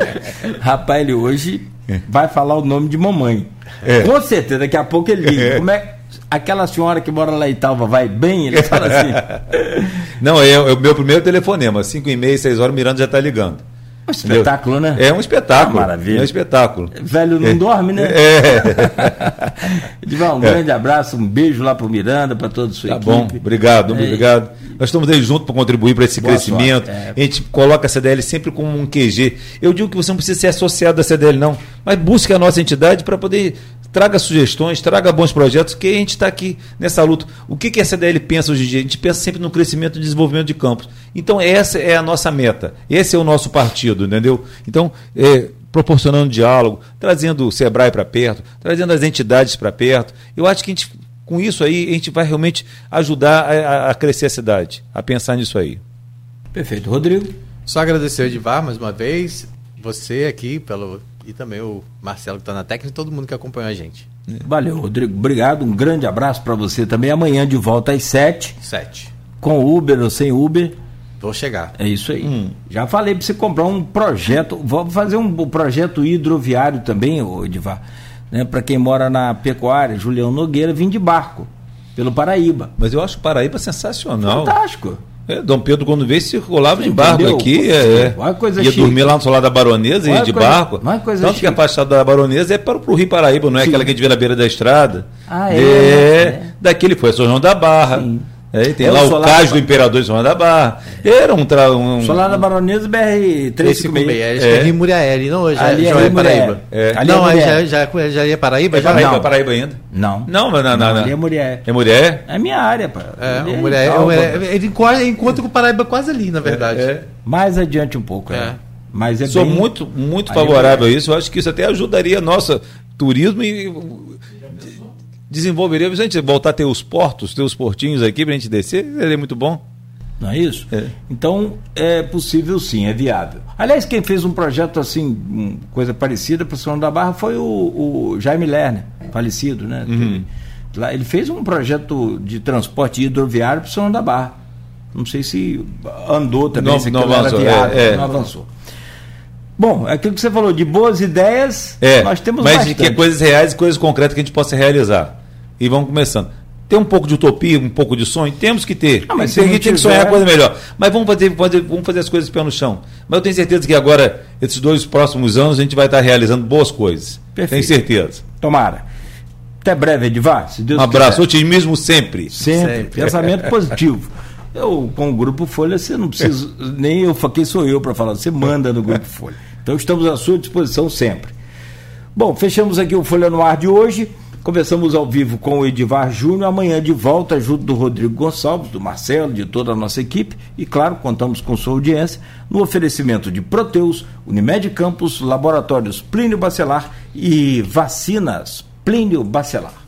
Rapaz, ele hoje vai falar o nome de mamãe. É. Com certeza, daqui a pouco ele liga. Como é aquela senhora que mora lá em Italva vai bem? Ele fala assim. Não, é, é o meu primeiro telefonema. 5 e meia, 6 horas, o Miranda já está ligando. Um espetáculo, né? É um espetáculo. Ah, maravilha. É um espetáculo. Velho não dorme, né? É. Edivar, um grande abraço, um beijo lá pro Miranda, para toda a sua Tá equipe. bom, obrigado, É. obrigado. Nós estamos aí juntos para contribuir para esse Boa crescimento. é. A gente coloca a CDL sempre como um QG. Eu digo que você não precisa ser associado da CDL, não, mas busque a nossa entidade para poder. Traga sugestões, traga bons projetos, que a gente está aqui nessa luta. O que, que a CDL pensa hoje em dia? A gente pensa sempre no crescimento e desenvolvimento de campos. Então, essa é a nossa meta. Esse é o nosso partido, entendeu? Então, é, proporcionando diálogo, trazendo o Sebrae para perto, trazendo as entidades para perto. Eu acho que a gente, com isso aí, a gente vai realmente ajudar a, a- a crescer a cidade, a pensar nisso aí. Perfeito. Rodrigo? Só agradecer o Edivar mais uma vez, você aqui pelo e também o Marcelo que está na técnica e todo mundo que acompanhou a gente. Valeu, Rodrigo. Obrigado. Um grande abraço para você também. Amanhã de volta às 7, Sete. com Uber ou sem Uber. Vou chegar. É isso aí. Já falei para você comprar um projeto. Vamos fazer um projeto hidroviário também, ô Edivar. Né? Para quem mora na pecuária, Julião Nogueira, vim de barco, pelo Paraíba. Mas eu acho Paraíba sensacional. Fantástico. É, Dom Pedro, quando veio, circulava de Entendeu? barco aqui. É, é. Coisa Ia chique. dormir lá no solar da Baronesa, ia de coisa- barco. coisa Tanto que a chique. fachada da Baronesa é para o Rio Paraíba, não é Sim. aquela que a gente vê na beira da estrada. Ah, é, é? é. Daqui ele foi a São João da Barra. Sim. É, tem É o lá o cais do Imperador de São da Barra. Era um. Tra... um... Solar da Baronesa BR 356. É, é Rio Muriaé, não hoje. Ali é já Rio Muriaé. Paraíba. É. Ali é não, aí Muriaé. já, já, já é Paraíba? É Já? Paraíba, Não. Paraíba ainda? Não. Não, mas não, não, Não, não. ali é mulher. É mulher? É minha área, pá. É, Ali o Muriaé, Muriaé- ele enco- encontra com o Paraíba quase ali, na verdade. É. Mais adiante um pouco, é. É. Mas é Sou bem- muito, muito favorável a isso. Eu acho que isso até ajudaria nosso turismo e desenvolveria. Se a gente voltar a ter os portos, ter os portinhos aqui para a gente descer, seria muito bom. Não é isso? É. Então, é possível sim, é viável. Aliás, quem fez um projeto assim, coisa parecida para o São da Barra foi o, o Jaime Lerner, falecido, né? Uhum. Lá, ele fez um projeto de transporte hidroviário para o São da Barra. Não sei se andou também, Não- se não avançou, viável, é, é. não avançou. Bom, é aquilo que você falou, de boas ideias, É, nós temos mas bastante. de que coisas reais e coisas concretas que a gente possa realizar. E vamos começando. Tem um pouco de utopia, um pouco de sonho? Temos que ter. Ah, mas se tem, que- tem que tiver- sonhar coisa melhor. Mas vamos fazer, fazer- vamos fazer as coisas pé no chão. Mas eu tenho certeza que agora, esses dois próximos anos, a gente vai estar realizando boas coisas. Perfeito. Tenho certeza. Tomara. Até breve, Edivar, se Deus Um abraço, quiser. otimismo sempre. Sempre. Sempre. Pensamento positivo. Eu, com o Grupo Folha, você não precisa, nem eu, quem sou eu para falar, você manda no Grupo Folha. Então estamos à sua disposição sempre. Bom, fechamos aqui o Folha no Ar de hoje. Conversamos ao vivo com o Edivar Júnior. Amanhã de volta, junto do Rodrigo Gonçalves, do Marcelo, de toda a nossa equipe. E, claro, contamos com sua audiência no oferecimento de Proteus, Unimed Campos, Laboratórios Plínio Bacelar e Vacinas Plínio Bacelar.